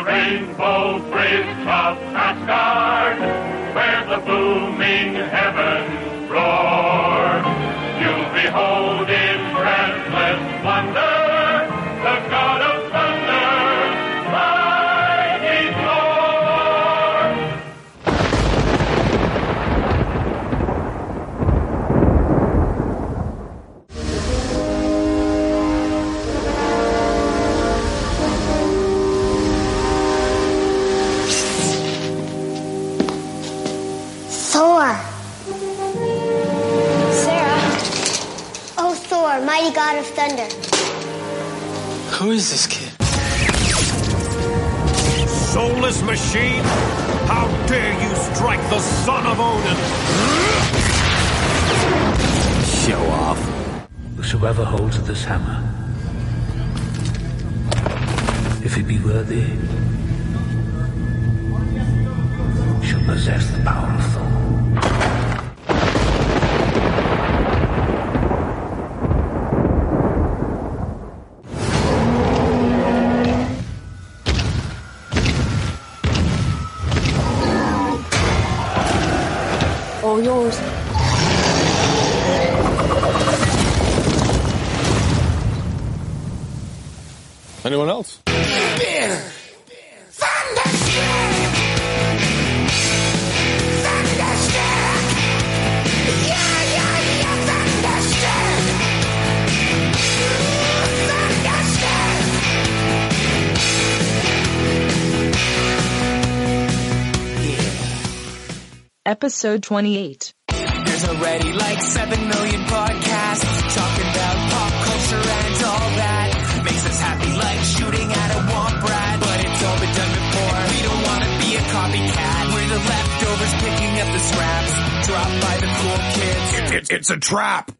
the rainbow bridge of Asgard, where the booming heavens is this kid? Soulless machine! How dare you strike the son of Odin! Show off. Whosoever holds this hammer, if he be worthy, shall possess the power of Thor. Episode 28. There's already like 7 million podcasts talking about pop culture and all that. Makes us happy like shooting at a womp rat. But it's all been done before. We don't want to be a copycat. We're the leftovers picking up the scraps dropped by the cool kids. It's, it's a trap!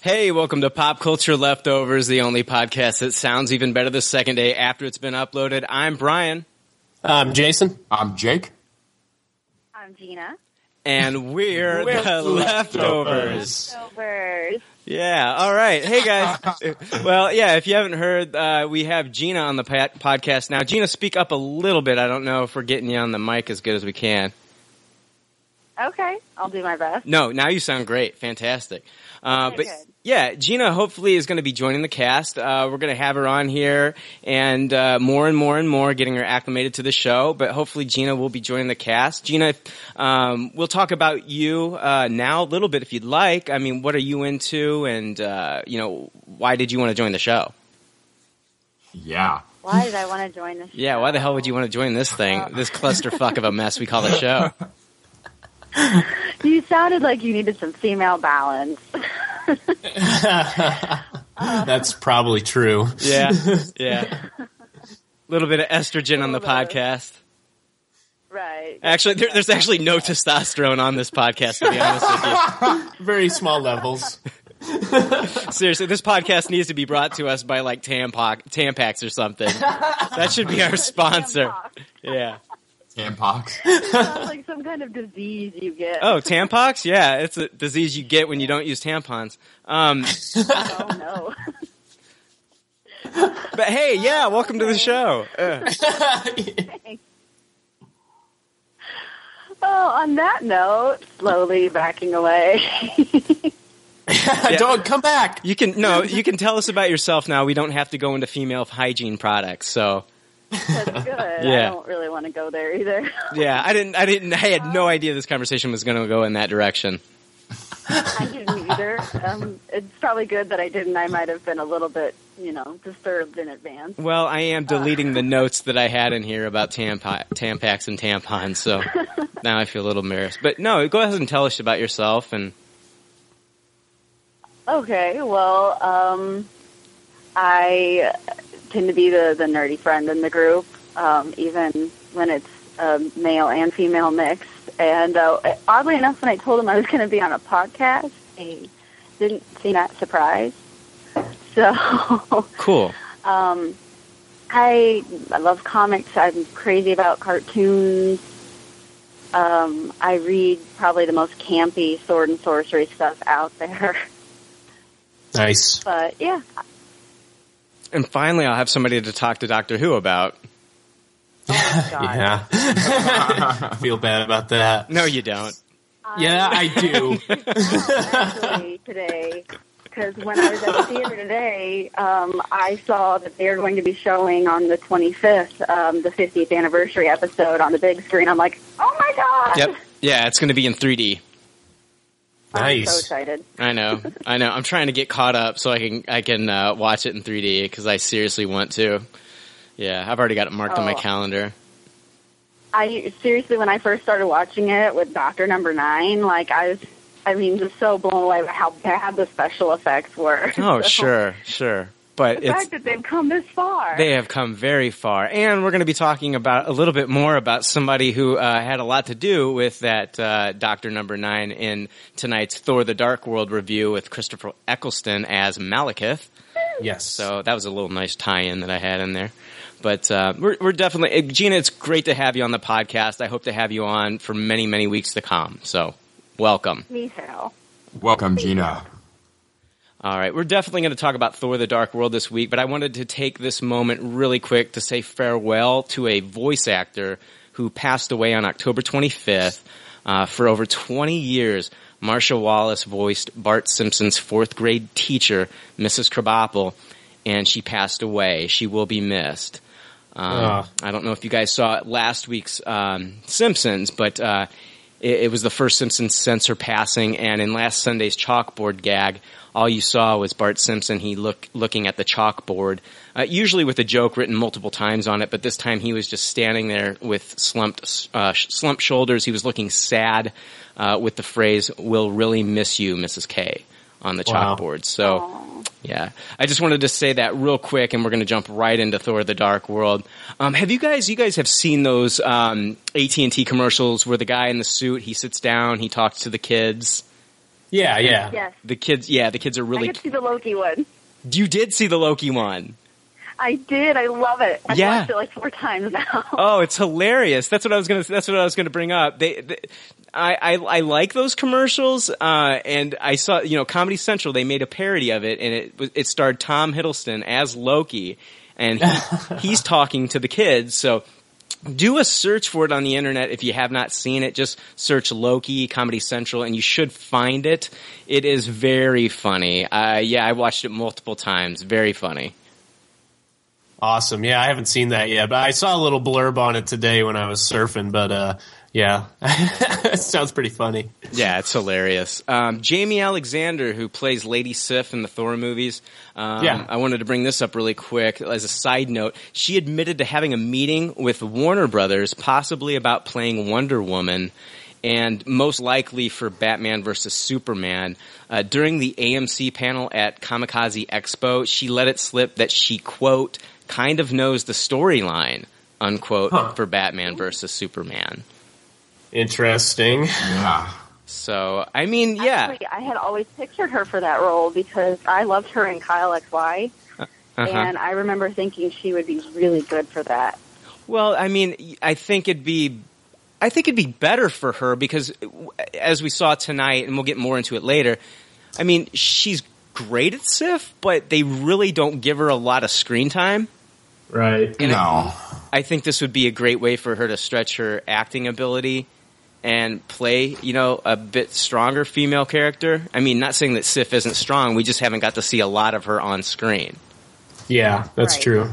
Hey, welcome to Pop Culture Leftovers, the only podcast that sounds even better the second day after it's been uploaded. I'm Brian, I'm Jason. I'm Jake. I'm Gina. and we're, We're the Leftovers. Leftovers. Yeah, all right. Hey, guys. well, yeah, if you haven't heard, uh, we have Gina on the pa- podcast now. Gina, speak up a little bit. I don't know if we're getting you on the mic as good as we can. Okay, I'll do my best. No, now you sound great. Fantastic. Uh, but good. yeah, Gina hopefully is going to be joining the cast. Uh, we're going to have her on here and uh, more and more and more getting her acclimated to the show. But hopefully Gina will be joining the cast. Gina, um, we'll talk about you uh, now a little bit if you'd like. I mean, what are you into, and uh, you know, why did you want to join the show? Yeah. Why did I want to join this? Yeah, why the hell would you want to join this thing, this clusterfuck of a mess we call the show? You sounded like you needed some female balance. That's probably true. Yeah, yeah. A little bit of estrogen on the podcast. right. Actually, there, there's actually no testosterone on this podcast. To be honest with you, Very small levels. seriously, this podcast needs to be brought to us by like Tampax, Tampax or something. That should be our sponsor. Yeah. Tampons. Sounds like some kind of disease you get. Oh, Tampax? Yeah, it's a disease you get when you don't use tampons. Um, Oh, no. but hey, yeah, welcome to the show. Uh, Oh, on that note, slowly backing away. Don't come back. you can no, you can tell us about yourself now. We don't have to go into female hygiene products. So That's good. I don't really want to go there either. yeah, I didn't, I didn't, I had no idea this conversation was going to go in that direction. I didn't either. Um, it's probably good that I didn't. I might have been a little bit, you know, disturbed in advance. Well, I am deleting the notes that I had in here about tampa- Tampax and tampons, so now I feel a little embarrassed. But no, go ahead and tell us about yourself and Okay, well, um, I tend to be the, the nerdy friend in the group, um, even when it's a male and female mix. And uh, oddly enough, when I told him I was going to be on a podcast, he didn't seem that surprised. So Cool. um, I I love comics. I'm crazy about cartoons. Um, I read probably the most campy sword and sorcery stuff out there. Nice. But yeah, And finally, I'll have somebody to talk to Doctor Who about. Yeah. I feel bad about that. No, you don't. Yeah, I do. today because when I was at the theater today, um, I saw that they're going to be showing on the 25th um, the 50th anniversary episode on the big screen. I'm like, oh my god! Yep. Yeah, it's going to be in 3D. I'm so excited. I know. I know. I'm trying to get caught up so I can I can uh, watch it in 3D because I seriously want to. Yeah, I've already got it marked on my Oh. calendar. I seriously, when I first started watching it with Doctor Number Nine, like I was, I mean, just so blown away by how bad the special effects were. Oh, So, sure, sure. But The it's fact that they've come this far. They have come very far, and we're going to be talking about a little bit more about somebody who uh, had a lot to do with that uh, Doctor Number Nine in tonight's Thor: The Dark World review with Christopher Eccleston as Malekith. Yes. So that was a little nice tie-in that I had in there. But uh, we're, we're definitely eh, Gina. It's great to have you on the podcast. I hope to have you on for many, many weeks to come. So welcome. Me too. Welcome, Gina. All right, we're definitely going to talk about Thor: The Dark World this week, but I wanted to take this moment really quick to say farewell to a voice actor who passed away on October 25th. Uh, for over 20 years, Marsha Wallace voiced Bart Simpson's fourth grade teacher, Mrs. Krabappel, and she passed away. She will be missed. Um, Ah. I don't know if you guys saw last week's um, Simpsons, but uh, it, it was the first Simpson censor passing. And in last Sunday's chalkboard gag, all you saw was Bart Simpson. He look looking at the chalkboard, uh, usually with a joke written multiple times on it. But this time he was just standing there with slumped uh, slumped shoulders. He was looking sad uh, with the phrase "We'll really miss you, Mrs. K." on the Wow. chalkboard. So. Yeah, I just wanted to say that real quick, and we're going to jump right into Thor: The Dark World. Um, have you guys? You guys have seen those um, AT and T commercials where the guy in the suit he sits down, he talks to the kids. Yeah, yeah. Yes. The kids, yeah, the kids are I really. get to see the Loki one. You did see the Loki one. I did. I love it. I've Yeah. watched it like four times now. Oh, it's hilarious. That's what I was gonna. That's what I was gonna bring up. They, they I, I, I like those commercials. Uh, and I saw, you know, Comedy Central. They made a parody of it, and it it starred Tom Hiddleston as Loki, and he, he's talking to the kids. So. Do a search for it on the internet if you have not seen it. Just search Loki Comedy Central, and you should find it. It is very funny. Uh, yeah, I watched it multiple times. Very funny. Awesome. Yeah, I haven't seen that yet, but I saw a little blurb on it today when I was surfing. But uh, yeah, it sounds pretty funny. Yeah, it's hilarious. Um, Jaimie Alexander, who plays Lady Sif in the Thor movies, um, Yeah. I wanted to bring this up really quick as a side note. She admitted to having a meeting with Warner Brothers, possibly about playing Wonder Woman. And most likely for Batman versus Superman. Uh, during the AMC panel at Comikaze Expo, she let it slip that she, quote, kind of knows the storyline, unquote, Huh. for Batman versus Superman. Interesting. Yeah. So, I mean, yeah. Actually, I had always pictured her for that role because I loved her in Kyle XY, Uh-huh. and I remember thinking she would be really good for that. Well, I mean, I think it'd be, I think it'd be better for her because, as we saw tonight, and we'll get more into it later. I mean, she's great at Sif, but they really don't give her a lot of screen time. Right. And No. I think this would be a great way for her to stretch her acting ability and play, you know, a bit stronger female character. I mean, not saying that Sif isn't strong. We just haven't got to see a lot of her on screen. Yeah, that's Right. true.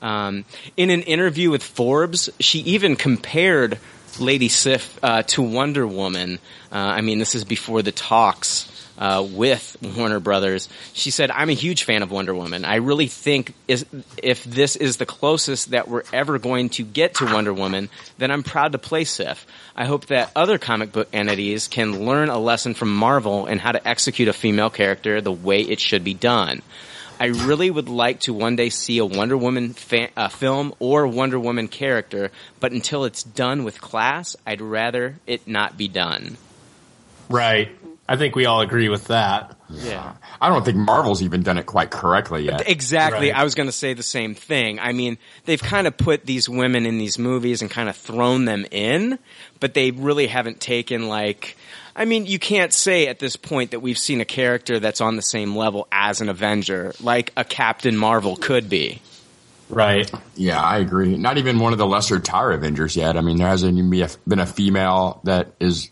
Um, in an interview with Forbes, she even compared Lady Sif uh, to Wonder Woman. Uh, I mean, this is before the talks uh, with Warner Brothers. She said, "I'm a huge fan of Wonder Woman. I really think is, if this is the closest that we're ever going to get to Wonder Woman, then I'm proud to play Sif. I hope that other comic book entities can learn a lesson from Marvel and how to execute a female character the way it should be done." I really would like to one day see a Wonder Woman uh, film or Wonder Woman character, but until it's done with class, I'd rather it not be done. Right. I think we all agree with that. Yeah. I don't think Marvel's even done it quite correctly yet. Exactly. Right. I was going to say the same thing. I mean, they've kind of put these women in these movies and kind of thrown them in, but they really haven't taken like, I mean, you can't say at this point that we've seen a character that's on the same level as an Avenger, like a Captain Marvel could be. Right. Yeah, I agree. Not even one of the lesser tier Avengers yet. I mean, there hasn't even been a female that is,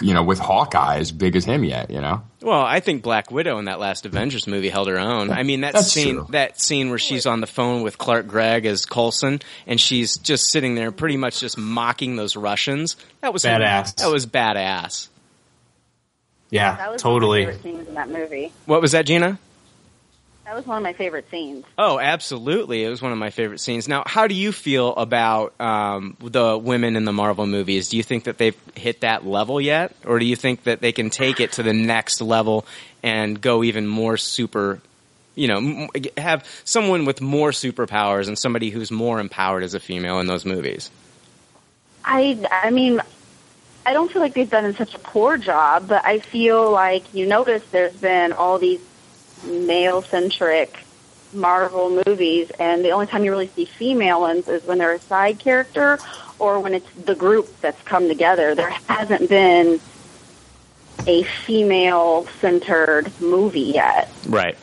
you know, with Hawkeye as big as him yet. You know. Well, I think Black Widow in that last Avengers movie held her own. I mean, that That's scene, true. that scene where she's on the phone with Clark Gregg as Coulson, and she's just sitting there, pretty much just mocking those Russians. That was Badass. That was badass. Yeah, That was totally. one of my favorite scenes in that movie. What was that, Gina? That was one of my favorite scenes. Oh, absolutely! It was one of my favorite scenes. Now, how do you feel about um, the women in the Marvel movies? Do you think that they've hit that level yet, or do you think that they can take it to the next level and go even more super? You know, have someone with more superpowers and somebody who's more empowered as a female in those movies. I, I mean, I don't feel like they've done such a poor job, but I feel like you notice there's been all these male-centric Marvel movies, and the only time you really see female ones is when they're a side character or when it's the group that's come together. There hasn't been a female-centered movie yet. Right.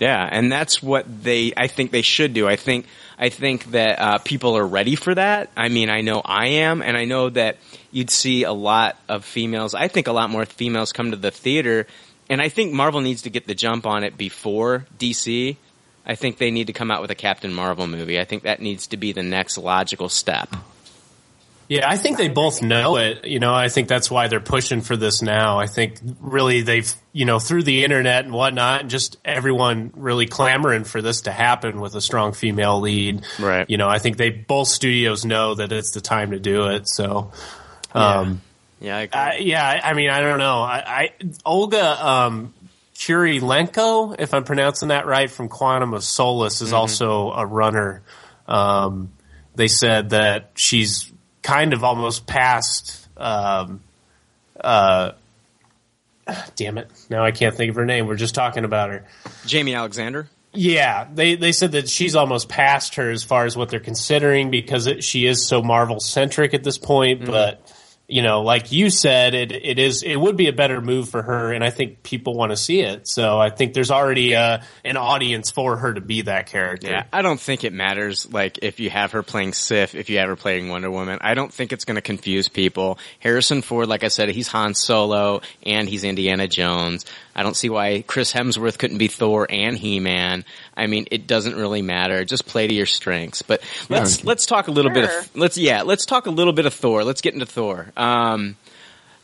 Yeah, and that's what they. I think they should do. I think. I think that uh, people are ready for that. I mean, I know I am, and I know that you'd see a lot of females. I think a lot more females come to the theater, and I think Marvel needs to get the jump on it before DC. I think they need to come out with a Captain Marvel movie. I think that needs to be the next logical step. Yeah, I think they both know it. You know, I think that's why they're pushing for this now. I think really they've, you know, through the internet and whatnot, and just everyone really clamoring for this to happen with a strong female lead. Right. You know, I think they both studios know that it's the time to do it. So, um, Yeah, I agree. I, yeah, I I mean, I don't know. I, I Olga um, Kurilenko, if I'm pronouncing that right, from Quantum of Solace, is also a runner. Um, they said that she's kind of almost past. Um, uh, damn it! Now I can't think of her name. We're just talking about her. Jaimie Alexander. Yeah, they they said that she's almost past her as far as what they're considering because it, she is so Marvel centric at this point. But you know, like you said, it it is it would be a better move for her, and I think people want to see it. So I think there's already uh, an audience for her to be that character. Yeah, I don't think it matters. Like if you have her playing Sif, if you have her playing Wonder Woman, I don't think it's going to confuse people. Harrison Ford, like I said, he's Han Solo and he's Indiana Jones. I don't see why Chris Hemsworth couldn't be Thor and He Man. I mean, it doesn't really matter. Just play to your strengths. But let's let's talk a little bit of let's yeah let's talk a little bit of Thor. Let's get into Thor. Um,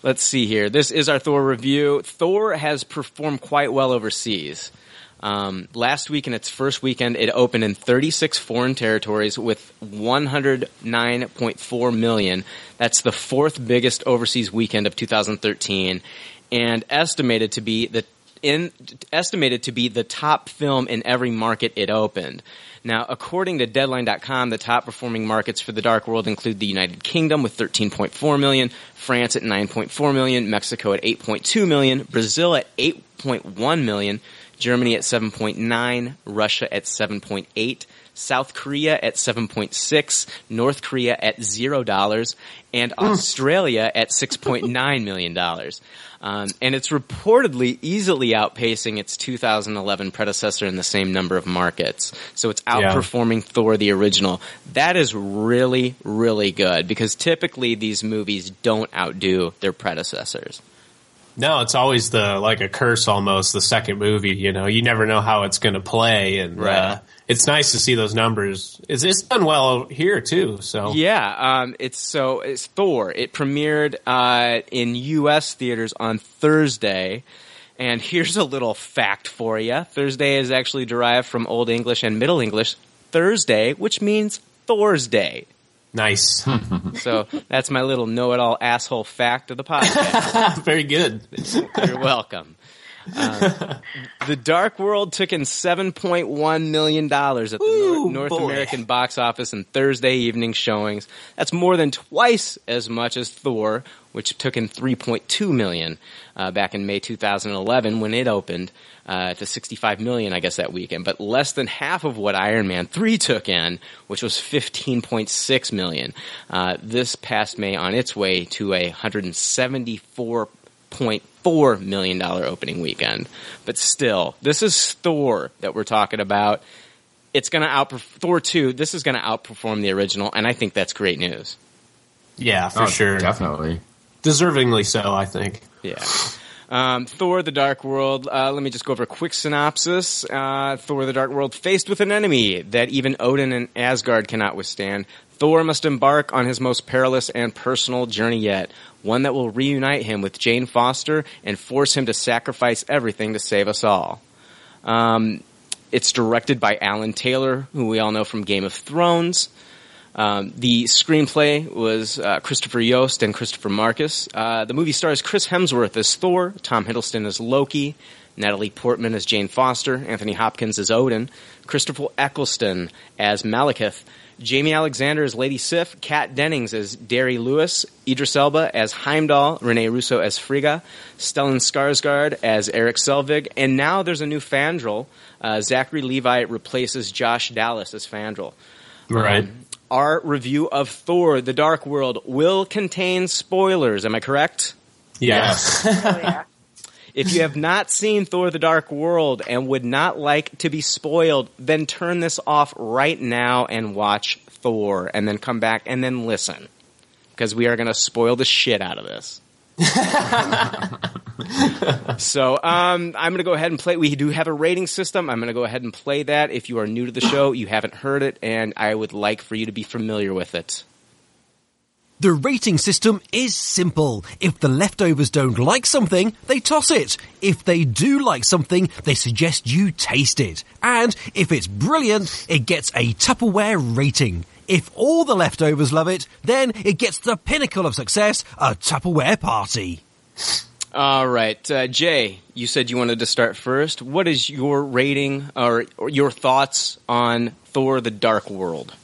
let's see here. This is our Thor review. Thor has performed quite well overseas. Um, last week in its first weekend, it opened in 36 foreign territories with 109.4 million. That's the fourth biggest overseas weekend of 2013, and estimated to be the in estimated to be the top film in every market it opened. Now, according to Deadline.com, the top performing markets for The Dark World include the United Kingdom with 13.4 million, France at 9.4 million, Mexico at 8.2 million, Brazil at 8.1 million, Germany at 7.9, Russia at 7.8, South Korea at 7.6, North Korea at zero dollars, and Australia at 6.9 million dollars. Um, and it's reportedly easily outpacing its 2011 predecessor in the same number of markets. So it's outperforming Thor the original. That is really, really good because typically these movies don't outdo their predecessors. No, it's always the like a curse almost. The second movie, you know, you never know how it's going to play, and Right. uh, it's nice to see those numbers. It's, it's done well here too. So Yeah, um, it's so it's Thor. It premiered uh, in U.S. theaters on Thursday, and here's a little fact for you: Thursday is actually derived from Old English and Middle English Thursday, which means Thor's Day. nice, So that's my little know-it-all asshole fact of the podcast. very good. You're welcome. Uh, the Dark World took in seven point one million dollars at the Ooh, North, North. American box office in Thursday evening showings. That's more than twice as much as Thor, which took in three point two million uh, back in May 2011 when it opened uh, to 65 million, I guess that weekend. But less than half of what Iron Man 3 took in, which was 15.6 million. Uh, this past May on its way to a 174.4 million dollar opening weekend. But still, this is Thor that we're talking about. It's going to outperform Thor 2. This is going to outperform the original, and I think that's great news. Yeah, for Oh, sure. definitely. Deservingly so, I think. Yeah. Um, Thor: The Dark World. Uh, let me just go over a quick synopsis. Uh, Thor: The Dark World, faced with an enemy that even Odin and Asgard cannot withstand, Thor must embark on his most perilous and personal journey yet, one that will reunite him with Jane Foster and force him to sacrifice everything to save us all. Um, it's directed by Alan Taylor, who we all know from Game of Thrones. Um, the screenplay was uh, Christopher Yost and Christopher Marcus. Uh, the movie stars Chris Hemsworth as Thor, Tom Hiddleston as Loki, Natalie Portman as Jane Foster, Anthony Hopkins as Odin, Christopher Eccleston as Malekith, Jaimie Alexander as Lady Sif, Kat Dennings as Darcy Lewis, Idris Elba as Heimdall, Rene Russo as Frigga, Stellan Skarsgård as Erik Selvig, and now there's a new Fandral. Uh, Zachary Levi replaces Josh Dallas as Fandral. Right. Um, our review of Thor: The Dark World will contain spoilers. Am I correct? Yes. Oh, yeah. If you have not seen Thor: The Dark World and would not like to be spoiled, then turn this off right now and watch Thor, and then come back and then listen, because we are going to spoil the shit out of this. so um, I'm going to go ahead and play. We do have a rating system. I'm going to go ahead and play that. If you are new to the show, you haven't heard it, and I would like for you to be familiar with it. The rating system is simple. If the leftovers don't like something, they toss it. If they do like something, they suggest you taste it. And if it's brilliant, it gets a Tupperware rating. If all the leftovers love it, then it gets the pinnacle of success, a Tupperware party. All right, uh, Jay, you said you wanted to start first. What is your rating or, or your thoughts on Thor: The Dark World?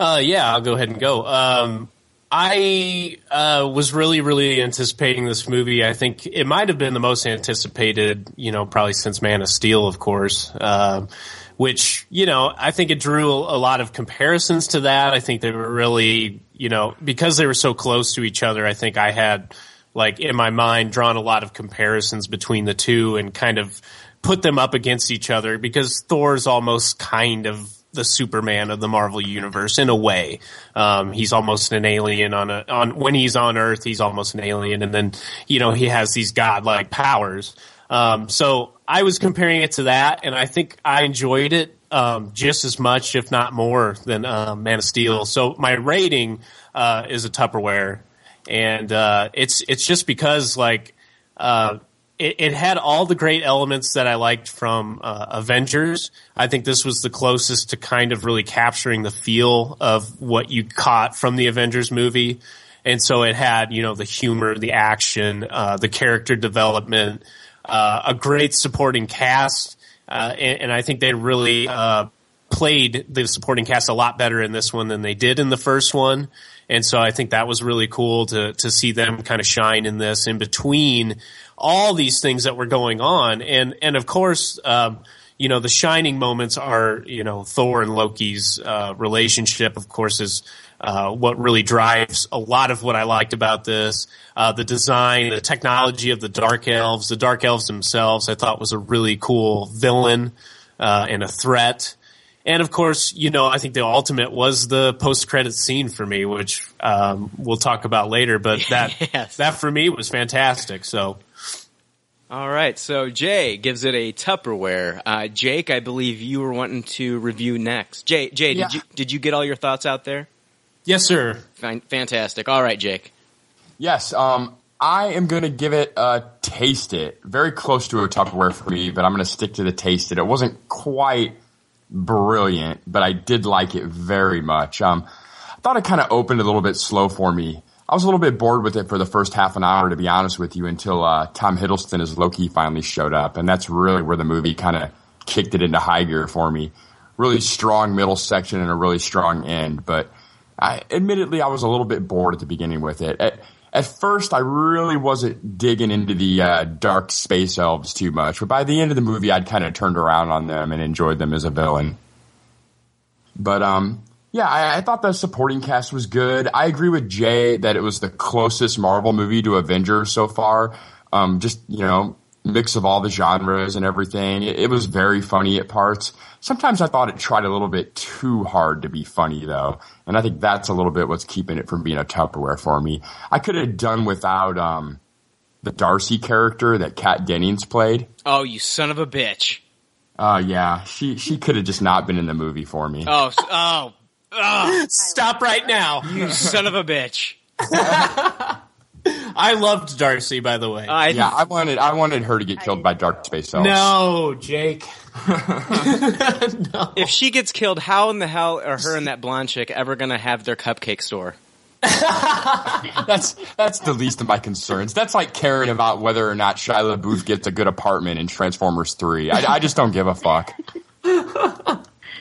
Uh, yeah, I'll go ahead and go. Um, I uh, was really, really anticipating this movie. I think it might have been the most anticipated, you know, probably since Man of Steel, of course. Um, which you know, I think it drew a lot of comparisons to that. I think they were really, you know, because they were so close to each other. I think I had like in my mind drawn a lot of comparisons between the two and kind of put them up against each other because Thor's almost kind of the Superman of the Marvel universe in a way. Um, he's almost an alien on a on when he's on Earth, he's almost an alien, and then you know he has these godlike powers. Um, so I was comparing it to that, and I think I enjoyed it um, just as much, if not more, than uh, Man of Steel. So my rating uh, is a Tupperware, and uh, it's it's just because like uh, it, it had all the great elements that I liked from uh, Avengers. I think this was the closest to kind of really capturing the feel of what you caught from the Avengers movie. And so it had, you know, the humor, the action, uh, the character development, uh, a great supporting cast. Uh, and, and I think they really, uh, played the supporting cast a lot better in this one than they did in the first one. And so I think that was really cool to, to see them kind of shine in this in between all these things that were going on. And, and of course, um, you know, the shining moments are, you know, Thor and Loki's, uh, relationship, of course, is, uh, what really drives a lot of what I liked about this. Uh, the design, the technology of the Dark Elves, the Dark Elves themselves, I thought was a really cool villain, uh, and a threat. And of course, you know, I think the ultimate was the post-credit scene for me, which um, we'll talk about later. But that Yes. that for me was fantastic. So All right, so Jay gives it a Tupperware. Uh, Jake, I believe you were wanting to review next. Jay, Jay, Yeah. did you did you get all your thoughts out there? yes, sir. Fine, fantastic. All right, Jake. Yes, um, I am going to give it a taste it. Very close to a Tupperware for me, but I'm going to stick to the taste it. It wasn't quite brilliant, but I did like it very much. Um, I thought it kind of opened a little bit slow for me. I was a little bit bored with it for the first half an hour, to be honest with you, until uh, Tom Hiddleston as Loki finally showed up, and that's really where the movie kind of kicked it into high gear for me. Really strong middle section and a really strong end, but I, admittedly, I was a little bit bored at the beginning with it. At, at first, I really wasn't digging into the uh, dark space elves too much, but by the end of the movie, I'd kind of turned around on them and enjoyed them as a villain. But um, yeah, I, I, thought the supporting cast was good. I agree with Jay that it was the closest Marvel movie to Avengers so far. Um, just you know, mix of all the genres and everything. It, it, was very funny at parts. Sometimes I thought it tried a little bit too hard to be funny though, and I think that's a little bit what's keeping it from being a Tupperware for me. I could have done without um, the Darcy character that Kat Dennings played. Oh, you son of a bitch! Uh, yeah, she she could have just not been in the movie for me. Oh, oh, oh. stop right now, you son of a bitch! I loved Darcy, by the way. I, yeah, I wanted I wanted her to get killed by dark space elves. No, Jake. no. If she gets killed, how in the hell are her and that blonde chick ever going to have their cupcake store? that's that's the least of my concerns. That's like caring about whether or not Shia LaBeouf gets a good apartment in Transformers Three. I, I just don't give a fuck.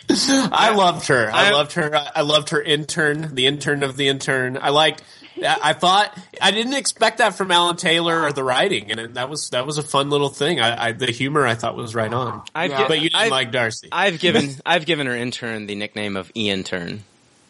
I loved her. I loved her. I loved her intern, the intern of the intern. I liked I thought I didn't expect that from Alan Taylor or the writing, and it, that was that was a fun little thing. I, I the humor I thought was right on. I've yeah. but you didn't I've, like Darcy. I've given I've given her intern the nickname of Ian Turn.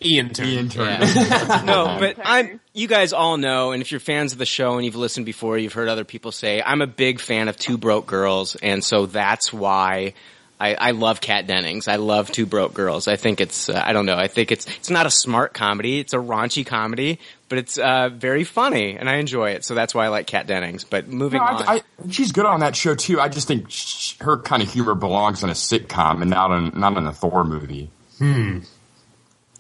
Ian Turn. Ian Turn. Yeah. no, but I'm. You guys all know, and if you're fans of the show and you've listened before, you've heard other people say I'm a big fan of Two Broke Girls, and so that's why I, I love Kat Dennings. I love Two Broke Girls. I think it's uh, I don't know. I think it's it's not a smart comedy. It's a raunchy comedy, but it's uh, very funny and I enjoy it. So that's why I like Kat Dennings. But moving no, on, I, I, she's good on that show too. I just think sh- her kind of humor belongs in a sitcom and not in not in a Thor movie. Hmm.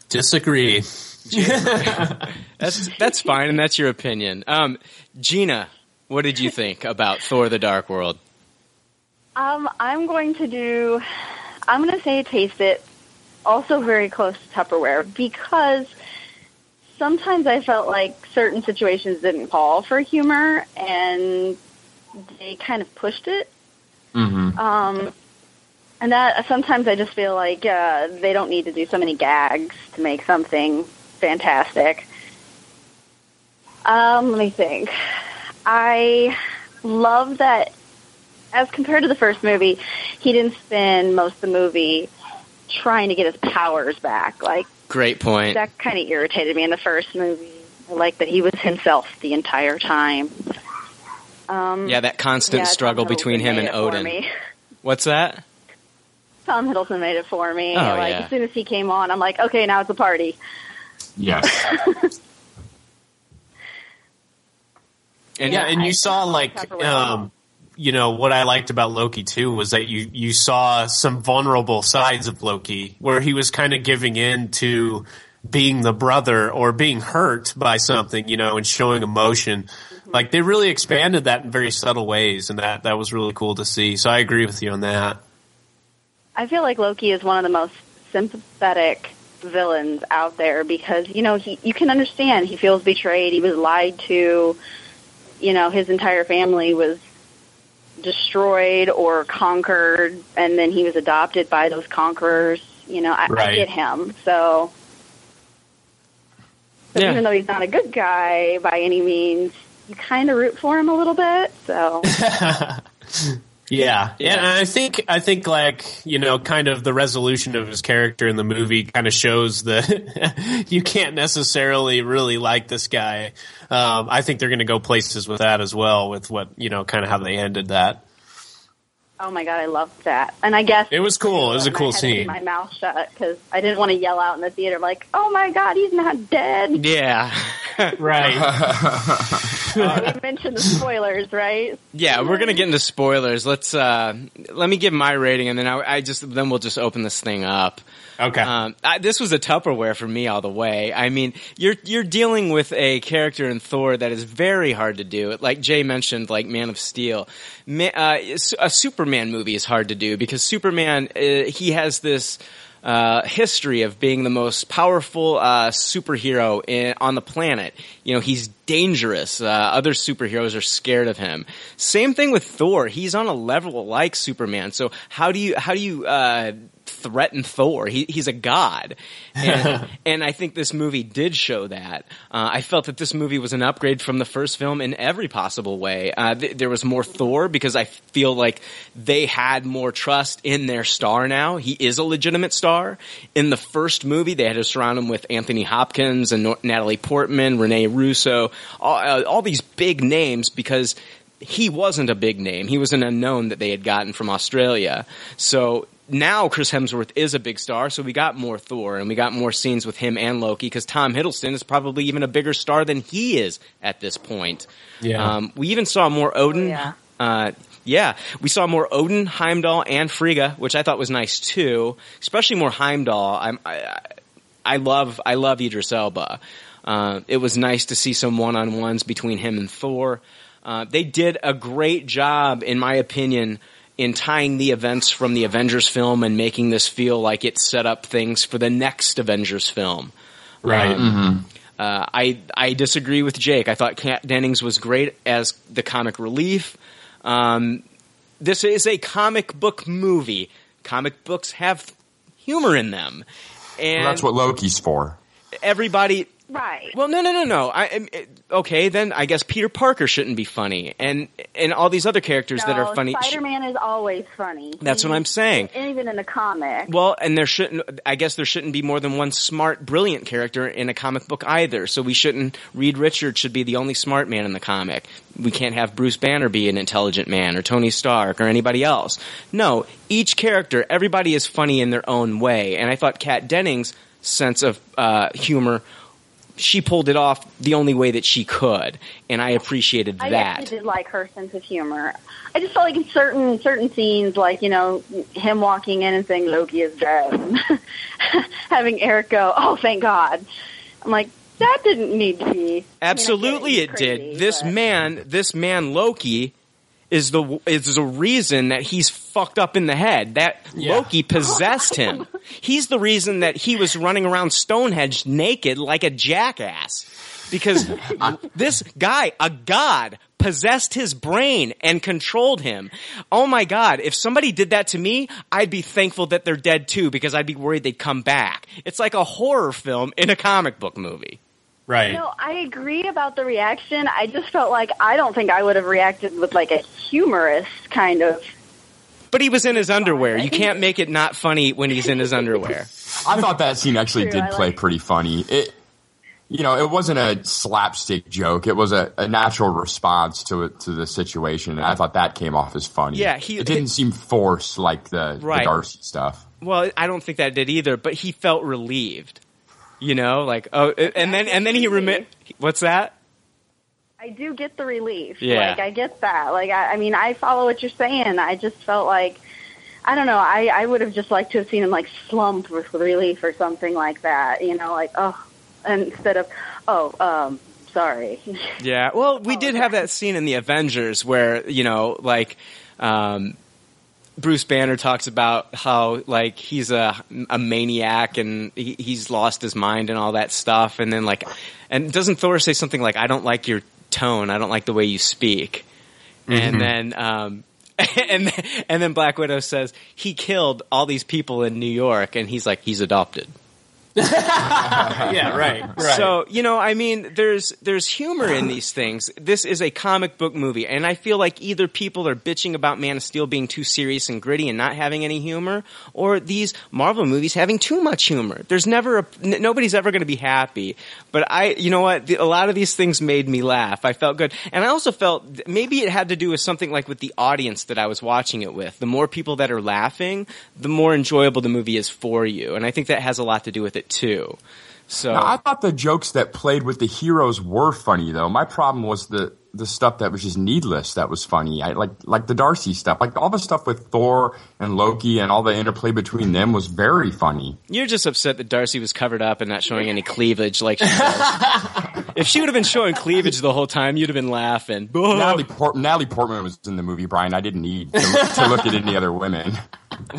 Disagree. that's that's fine, and that's your opinion. Um, Gina, what did you think about Thor: The Dark World? Um, I'm going to do. I'm going to say taste it. Also, very close to Tupperware because sometimes I felt like certain situations didn't call for humor, and they kind of pushed it. Mm-hmm. Um, and that sometimes I just feel like uh, they don't need to do so many gags to make something fantastic. Um, let me think. I love that as compared to the first movie, he didn't spend most of the movie trying to get his powers back. Like, great point. That kind of irritated me in the first movie. I like that he was himself the entire time. Um, yeah, that constant yeah, struggle between him and Odin. What's that? Tom Hiddleston made it for me. Oh, like yeah. as soon as he came on, I'm like, okay, now it's a party. Yes. and yeah, and you saw like um, you know what I liked about Loki too was that you you saw some vulnerable sides of Loki where he was kind of giving in to being the brother or being hurt by something, you know, and showing emotion. Like they really expanded that in very subtle ways, and that that was really cool to see. So I agree with you on that. I feel like Loki is one of the most sympathetic villains out there because you know he you can understand he feels betrayed, he was lied to, you know, his entire family was destroyed or conquered, and then he was adopted by those conquerors. You know, I, Right. I get him. So, but Yeah. even though he's not a good guy by any means, you kind of root for him a little bit. So, Yeah. yeah, and I think I think like you know, kind of the resolution of his character in the movie kind of shows that you can't necessarily really like this guy. Um, I think they're going to go places with that as well, with what you know, kind of how they ended that. Oh my god, I loved that. And I guess It was cool. It was a cool had to keep scene. My mouth shut because I didn't want to yell out in the theater like, "Oh my god, he's not dead." Yeah. right. we mentioned the spoilers, right? Yeah, we're gonna get into spoilers. Let's uh, let me give my rating, and then I, I just then we'll just open this thing up. Okay. Um, I, this was a Tupperware for me all the way. I mean, you're you're dealing with a character in Thor that is very hard to do. Like Jay mentioned, like Man of Steel, Ma- uh, a Superman movie is hard to do because Superman uh, he has this. Uh, history of being the most powerful uh, superhero in, on the planet. You know, he's dangerous. Uh, other superheroes are scared of him. Same thing with Thor. He's on a level like Superman. So how do you how do you uh, threaten Thor? He, he's a god, and, and I think this movie did show that. Uh, I felt that this movie was an upgrade from the first film in every possible way. Uh, th- there was more Thor because I feel like they had more trust in their star now. He is a legitimate star. In the first movie, they had to surround him with Anthony Hopkins and Nor- Natalie Portman, Rene Russo, all, uh, all these big names because he wasn't a big name. He was an unknown that they had gotten from Australia. So now Chris Hemsworth is a big star, so we got more Thor and we got more scenes with him and Loki because Tom Hiddleston is probably even a bigger star than he is at this point. Yeah. Um, we even saw more Odin. yeah. Uh, yeah, we saw more Odin, Heimdall, and Frigga, which I thought was nice too. Especially more Heimdall. I'm, I, I- I love, I love Idris Elba. Uh, it was nice to see some one-on-ones between him and Thor. Uh, they did a great job, in my opinion, in tying the events from the Avengers film and making this feel like it set up things for the next Avengers film. Right. Um, uh, I I disagree with Jake. I thought Kat Dennings was great as the comic relief. Um, this is a comic book movie. Comic books have humor in them, and Well, that's what Loki's for. everybody. Right. Well, no, no, no, no. I, okay, then I guess Peter Parker shouldn't be funny, and and all these other characters that are funny. Spider Man is always funny. That's what I'm saying. Even in the comic. Well, and there shouldn't. I guess there shouldn't be more than one smart, brilliant character in a comic book either. So we shouldn't. Reed Richards should be the only smart man in the comic. We can't have Bruce Banner be an intelligent man, or Tony Stark, or anybody else. No, each character, everybody is funny in their own way. And I thought Kat Dennings' sense of uh, humor. She pulled it off the only way that she could, and I appreciated I that. I did like her sense of humor. I just felt like in certain certain scenes, like you know, him walking in and saying Loki is dead, having Eric go, "Oh, thank God." I'm like, that didn't need to be. Absolutely, I it mean, I get did. This crazy, man, this man Loki, is the is the reason that he's fucked up in the head. That Loki possessed him. he's the reason that he was running around Stonehenge naked like a jackass. Because this guy, a god, possessed his brain and controlled him. Oh my god, if somebody did that to me, I'd be thankful that they're dead too because I'd be worried they'd come back. It's like a horror film in a comic book movie. Right. No, I agree about the reaction. I just felt like I don't think I would have reacted with like a humorous kind of. But he was in his underwear. You can't make it not funny when he's in his underwear. I thought that scene actually True, did I play like- pretty funny. It, you know, it wasn't a slapstick joke. It was a, a natural response to it, to the situation. And I thought that came off as funny. Yeah, he- it didn't seem forced like the, Right. the Darcy stuff. Well, I don't think that did either, but he felt relieved. You know, like oh, and then and then he remit. What's that? I do get the relief. Yeah. Like I get that. Like I, I mean, I follow what you're saying. I just felt like. I don't know. I, I would have just liked to have seen him like slump with relief or something like that. You know, like oh, instead of oh, um, sorry. Yeah. Well, we did have that scene in the Avengers where you know, like, um, Bruce Banner talks about how like he's a a maniac and he, he's lost his mind and all that stuff, and then like, and doesn't Thor say something like, "I don't like your tone. I don't like the way you speak," and then. um and and then Black Widow says he killed all these people in New York, and he's like he's adopted. yeah, right, right. So you know, I mean, there's there's humor in these things. This is a comic book movie, and I feel like either people are bitching about Man of Steel being too serious and gritty and not having any humor, or these Marvel movies having too much humor. There's never a n- nobody's ever going to be happy. But I, you know what? The, a lot of these things made me laugh. I felt good, and I also felt maybe it had to do with something like with the audience that I was watching it with. The more people that are laughing, the more enjoyable the movie is for you, and I think that has a lot to do with it too. So Now, I thought the jokes that played with the heroes were funny though. My problem was the the stuff that was just needless that was funny. I like like the Darcy stuff. Like all the stuff with Thor and Loki and all the interplay between them was very funny. You're just upset that Darcy was covered up and not showing any cleavage like she does. if she would have been showing cleavage the whole time, you'd have been laughing. Natalie, Port- Natalie Portman was in the movie, Brian. I didn't need to, to look at any other women.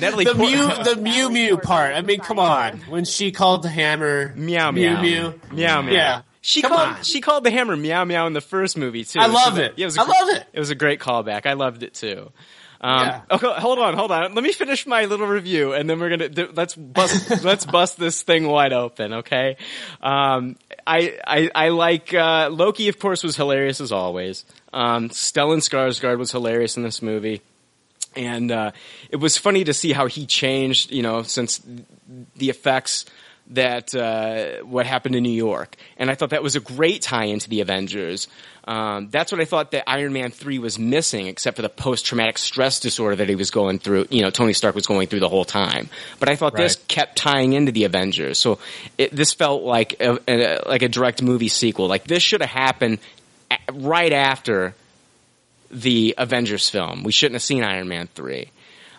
Natalie the Port- Mew, the Mew Mew part. I mean, come on. When she called the hammer, Meow Mew meow. Mew, Meow meow. Yeah, She Come called on. she called the hammer meow meow in the first movie too. I love So it. Yeah, it was a I love it. It was a great callback. I loved it too. Um, Yeah. okay, hold on, hold on. Let me finish my little review, and then we're gonna do, let's bust let's bust this thing wide open. Okay. Um, I I, I like uh, Loki. Of course, was hilarious as always. Um, Stellan Skarsgård was hilarious in this movie and uh, it was funny to see how he changed. You know, since the effects that uh, what happened in New York, and I thought that was a great tie into the Avengers. Um, that's what I thought that Iron Man three was missing, except for the post traumatic stress disorder that he was going through. You know, Tony Stark was going through the whole time. But I thought this kept tying into the Avengers, so it, this felt like a, a, like a direct movie sequel. Like this should have happened a- right after the Avengers film. We shouldn't have seen Iron Man three.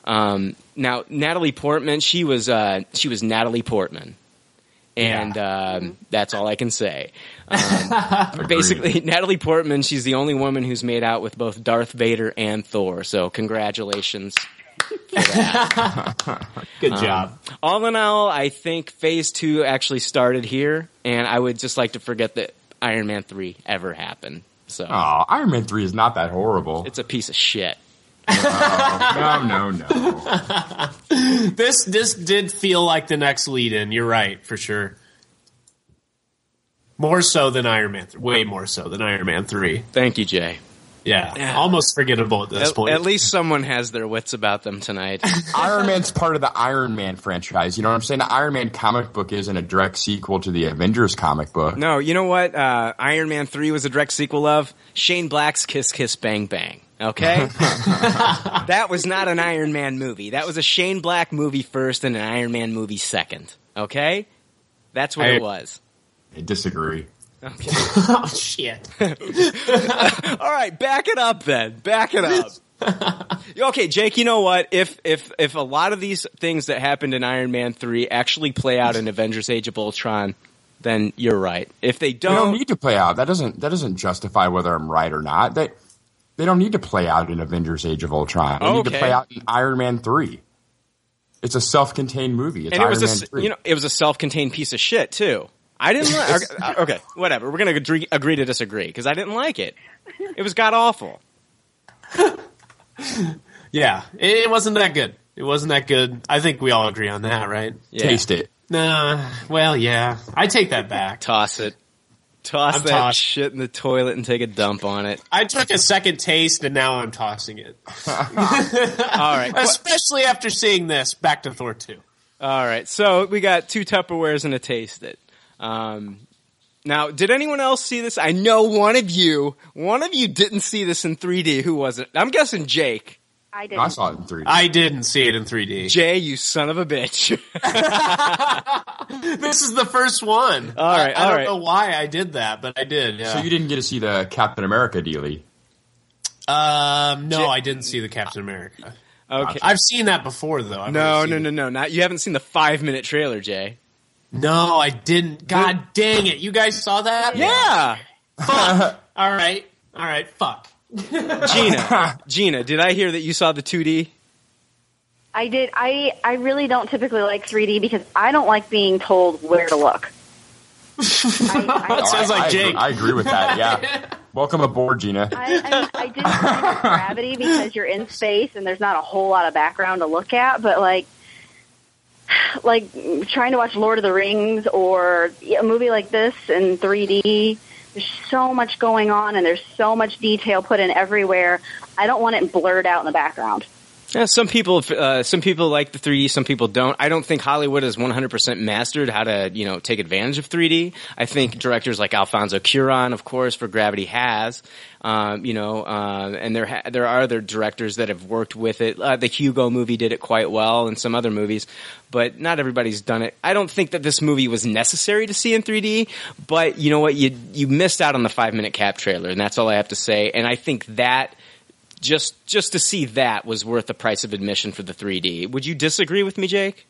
Um, now Natalie Portman, she was uh, she was Natalie Portman, and um, that's all I can say. Um, basically, Natalie Portman, she's the only woman who's made out with both Darth Vader and Thor. So congratulations. Good Um, job. All in all, I think Phase Two actually started here, and I would just like to forget that Iron Man three ever happened. So Oh, Iron Man 3 is not that horrible. it's a piece of shit. No, no, no. This this did feel like the next lead in. You're right, for sure. More so than Iron Man. 3. Way more so than Iron Man three. Thank you, Jay. Yeah, almost forgettable at this At, point. at least someone has their wits about them tonight. Iron Man's part of the Iron Man franchise. You know what I'm saying? The Iron Man comic book isn't a direct sequel to the Avengers comic book. no, you know what? Uh, Iron Man 3 was a direct sequel of Shane Black's Kiss Kiss Bang Bang. Okay? that was not an Iron Man movie. That was a Shane Black movie first and an Iron Man movie second. Okay? That's what I- it was. I disagree. Okay. oh shit! All right, back it up then. Back it up. okay, Jake. You know what? If if if a lot of these things that happened in Iron Man three actually play out in Avengers: Age of Ultron, then you're right. If they They don't they don't, need to play out. That doesn't that doesn't justify whether I'm right or not. They they don't need to play out in Avengers: Age of Ultron. They need to play out in Iron Man three. It's a self-contained movie. It's and it Iron was a Man s- 3. you know it was a self-contained piece of shit too. I didn't. Like, okay, okay, whatever. We're gonna agree, agree to disagree because I didn't like it. It was god awful. Yeah, it, it wasn't that good. It wasn't that good. I think we all agree on that, right? Yeah. Taste it. Nah. Well, yeah. I take that back. Toss it. Toss I'm that toss- shit in the toilet and take a dump on it. I took a second taste and now I'm tossing it. All right. Especially after seeing this. Back to Thor 2. All right, so we got two Tupperwares and a Taste It. Um, now, did anyone else see this? I know one of you, one of you didn't see this in 3D. Who was it? I'm guessing Jake. I did. I saw it in 3D. I didn't see it in 3D. Jay, you son of a bitch. this is the first one. All right, I, I all don't right. know why I did that, but I did. Yeah. So you didn't get to see the Captain America dealy. um, no, Jay- I didn't see the Captain America. Okay. I've seen that before, though. I've No, already no, no, no, not you haven't seen the five minute trailer, Jay. No, I didn't. God dang it! You guys saw that? Yeah, Fuck. all right. All right. Fuck. Gina, Gina, did I hear that you saw the 2D? I did. I I really don't typically like 3D because I don't like being told where to look. I, That sounds I, like Jake. Agree, I agree with that. Yeah. Welcome aboard, Gina. I, I, I did agree with gravity because you're in space and there's not a whole lot of background to look at, but like, like trying to watch Lord of the Rings or a movie like this in 3D, there's so much going on and there's so much detail put in everywhere. I don't want it blurred out in the background. Yeah, some people, uh, some people like the 3D, some people don't. I don't think Hollywood has 100% mastered how to, you know, take advantage of 3D. I think directors like Alfonso Cuarón, of course, for Gravity has, um, you know, uh, and there ha- there are other directors that have worked with it. Uh, the Hugo movie did it quite well, and some other movies, but not everybody's done it. I don't think that this movie was necessary to see in 3D, but you know what, you you missed out on the five minute cap trailer, and that's all I have to say. And I think that just just to see that was worth the price of admission for the 3D. Would you disagree with me, Jake?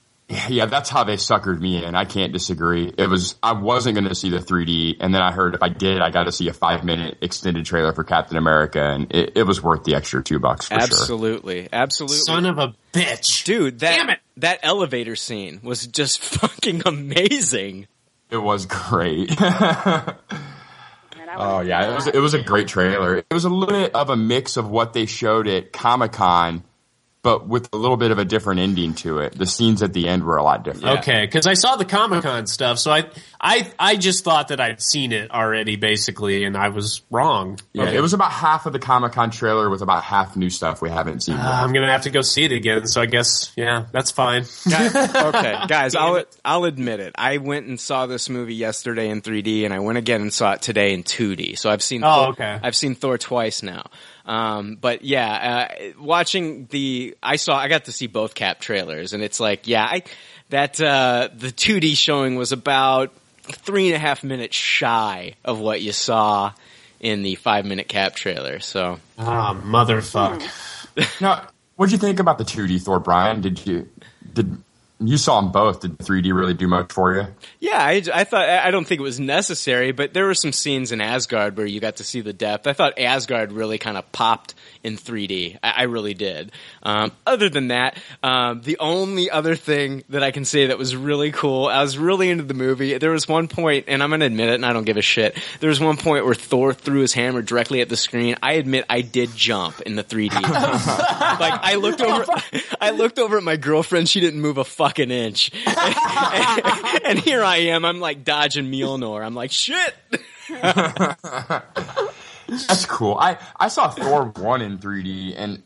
Yeah, that's how they suckered me in. I can't disagree. It was I wasn't going to see the 3D, and then I heard if I did, I got to see a five minute extended trailer for Captain America, and it, it was worth the extra two bucks for sure. absolutely, absolutely. Son of a bitch. Dude, that Damn it. that elevator scene was just fucking amazing. It was great. oh yeah, it was it was a great trailer. It was a little bit of a mix of what they showed at Comic Con, but with a little bit of a different ending to it. The scenes at the end were a lot different. Okay, because I saw the Comic Con stuff, so I, I, I just thought that I'd seen it already, basically, and I was wrong. Yeah, Okay. it was about half of the Comic Con trailer with about half new stuff we haven't seen. Uh. I'm gonna have to go see it again, so I guess yeah, that's fine. okay, guys, I'll I'll admit it. I went and saw this movie yesterday in 3D, and I went again and saw it today in 2D. So I've seen. Oh, Thor, okay. I've seen Thor twice now. Um, but yeah, uh, watching the, I saw, I got to see both Cap trailers, and it's like, yeah, I that uh, the 2D showing was about three and a half minutes shy of what you saw in the five minute Cap trailer. So. Ah, motherfuck. now, what'd you think about the 2D Thor, Brian? Did you did you saw them both? Did 3D really do much for you? Yeah, I, I thought I don't think it was necessary, but there were some scenes in Asgard where you got to see the depth. I thought Asgard really kind of popped in 3D. I, I really did. Um, other than that, um, the only other thing that I can say that was really cool, I was really into the movie. There was one point, and I'm going to admit it, and I don't give a shit. There was one point where Thor threw his hammer directly at the screen. I admit I did jump in the 3D. like I looked over, I looked over at my girlfriend. She didn't move a fucking inch. and here I am. I'm like dodging Mjolnir. I'm like, shit. That's cool. I, I saw Thor 1 in 3D, and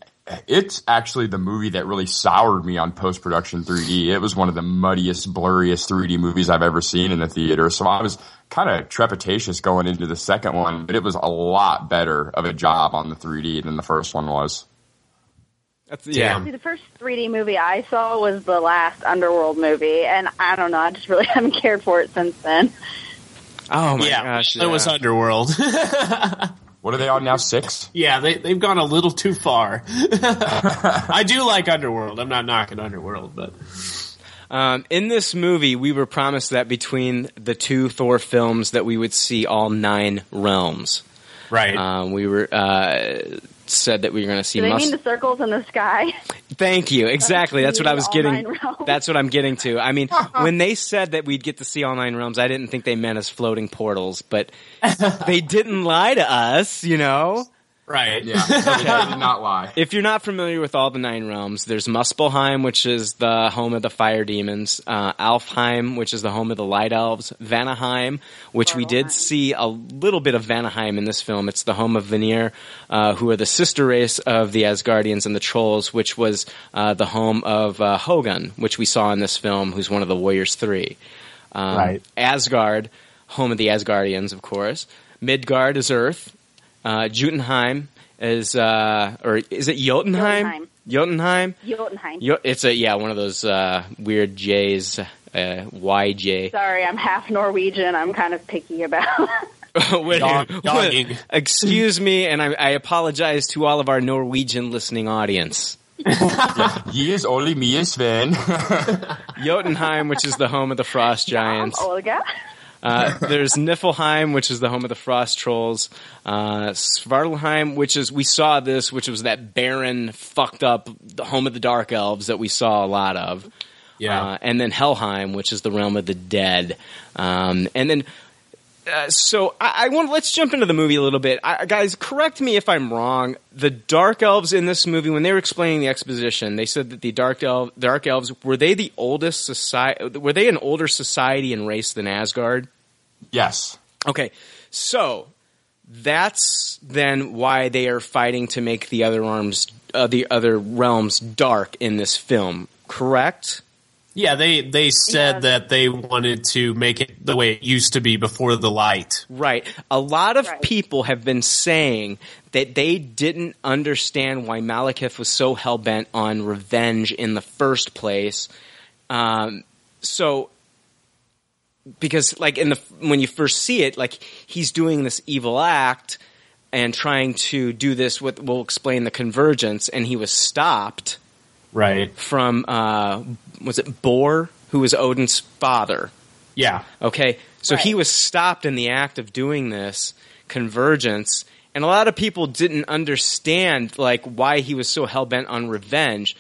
it's actually the movie that really soured me on post production 3D. It was one of the muddiest, blurriest 3D movies I've ever seen in the theater. So I was kind of trepidatious going into the second one, but it was a lot better of a job on the 3D than the first one was. That's, yeah. See, the first 3D movie I saw was the last Underworld movie, and I don't know, I just really haven't cared for it since then. Oh my yeah, gosh. it was. Underworld. What are they on now? Six? yeah, they they've gone a little too far. I do like Underworld. I'm not knocking Underworld, but Um, in this movie, we were promised that between the two Thor films that we would see all nine realms. right. Um, we were uh, said that we were going to see. Do they mus- mean the circles in the sky? Thank you. Exactly. That's what I was getting. That's what I'm getting to. I mean, when they said that we'd get to see all nine realms, I didn't think they meant as floating portals, but they didn't lie to us, you know? Right. Yeah, they did not lie. If you're not familiar with all the nine realms, there's Muspelheim, which is the home of the fire demons, uh, Alfheim, which is the home of the light elves, Vanaheim, which we did see a little bit of Vanaheim in this film. It's the home of Vanir, uh, who are the sister race of the Asgardians and the Trolls, which was uh, the home of uh, Hogun, which we saw in this film, who's one of the Warriors Three. Um, Right. Asgard, home of the Asgardians, of course. Midgard is Earth. Uh, Jotunheim is, uh, or is it Jotunheim? Jotunheim. Jotunheim. Jo- it's a yeah, one of those uh, weird J's, uh, YJ. Sorry, I'm half Norwegian. I'm kind of picky about. Wait, Dog- wait, dogging. excuse me, and I, I apologize to all of our Norwegian listening audience. He is only me and Sven. Jotunheim, which is the home of the frost giants. Olga. Uh, there's Niflheim, which is the home of the frost trolls. Uh, Svartalfheim, which is we saw this, which was that barren, fucked up, the home of the dark elves that we saw a lot of. Yeah. Uh, and then Helheim, which is the realm of the dead. Um, and then, uh, so I, I want let's jump into the movie a little bit, I, guys. Correct me if I'm wrong. The dark elves in this movie, when they were explaining the exposition, they said that the dark elf, dark elves were they the oldest society? Were they an older society and race than Asgard? yes. Okay, so that's then why they are fighting to make the other arms, uh, the other realms dark in this film. Correct? Yeah, they they said Yeah. that they wanted to make it the way it used to be before the light. Right. A lot of Right. people have been saying that they didn't understand why Malekith was so hell bent on revenge in the first place. Um, so, because like in the when you first see it, like he's doing this evil act and trying to do this. What will explain the convergence, and he was stopped Right. from uh, was it Bor, who was Odin's father. Yeah. Okay, so he was stopped in the act of doing this convergence, and a lot of people didn't understand like why he was so hell bent on revenge.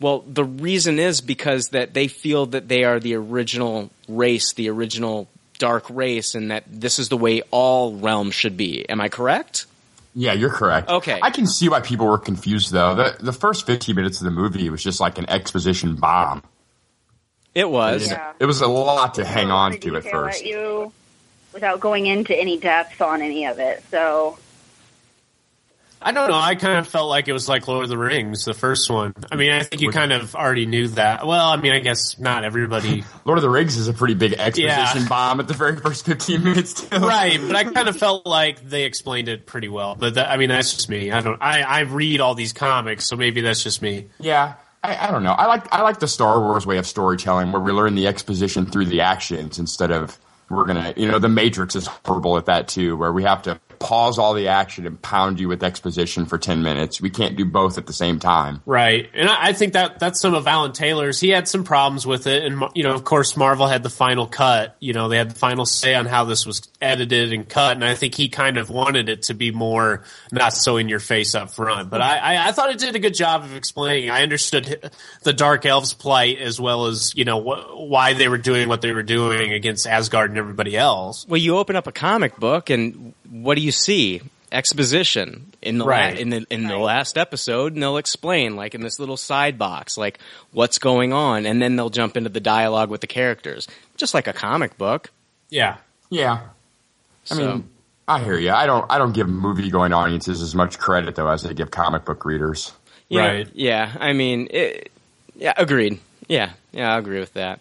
Well, the reason is because that they feel that they are the original race, the original dark race and that this is the way all realms should be. Am I correct? Yeah, you're correct. Okay. I can see why people were confused though. The the first 15 minutes of the movie was just like an exposition bomb. It was. Yeah. It was a lot to hang on to at first. at you without going into any depth on any of it. So I don't know. I kind of felt like it was like Lord of the Rings, the first one. I mean, I think you kind of already knew that. Well, I mean, I guess not everybody. Lord of the Rings is a pretty big exposition Yeah. bomb at the very first 15 minutes too. right, but I kind of felt like they explained it pretty well. But that, I mean, that's just me. I don't. I, I read all these comics, so maybe that's just me. Yeah. I, I don't know. I like I like the Star Wars way of storytelling where we learn the exposition through the actions instead of we're gonna you know, the Matrix is horrible at that too, where we have to pause all the action and pound you with exposition for ten minutes. We can't do both at the same time. Right, and I, I think that that's some of Alan Taylor's. He had some problems with it, and you know, of course, Marvel had the final cut. You know, they had the final say on how this was edited and cut, and I think he kind of wanted it to be more not so in your face up front. But I, I, I thought it did a good job of explaining. I understood the Dark Elves' plight as well as you know wh- why they were doing what they were doing against Asgard and everybody else. Well, you open up a comic book, and what do you see? Exposition in the Right. la- in the in the last episode, and they'll explain like in this little side box, like what's going on, and then they'll jump into the dialogue with the characters, just like a comic book. Yeah, Yeah. I So- mean I hear you. I don't I don't give movie going audiences as much credit though as I give comic book readers. Yeah, Right. Yeah, I mean, it, yeah, agreed. Yeah, yeah, I agree with that.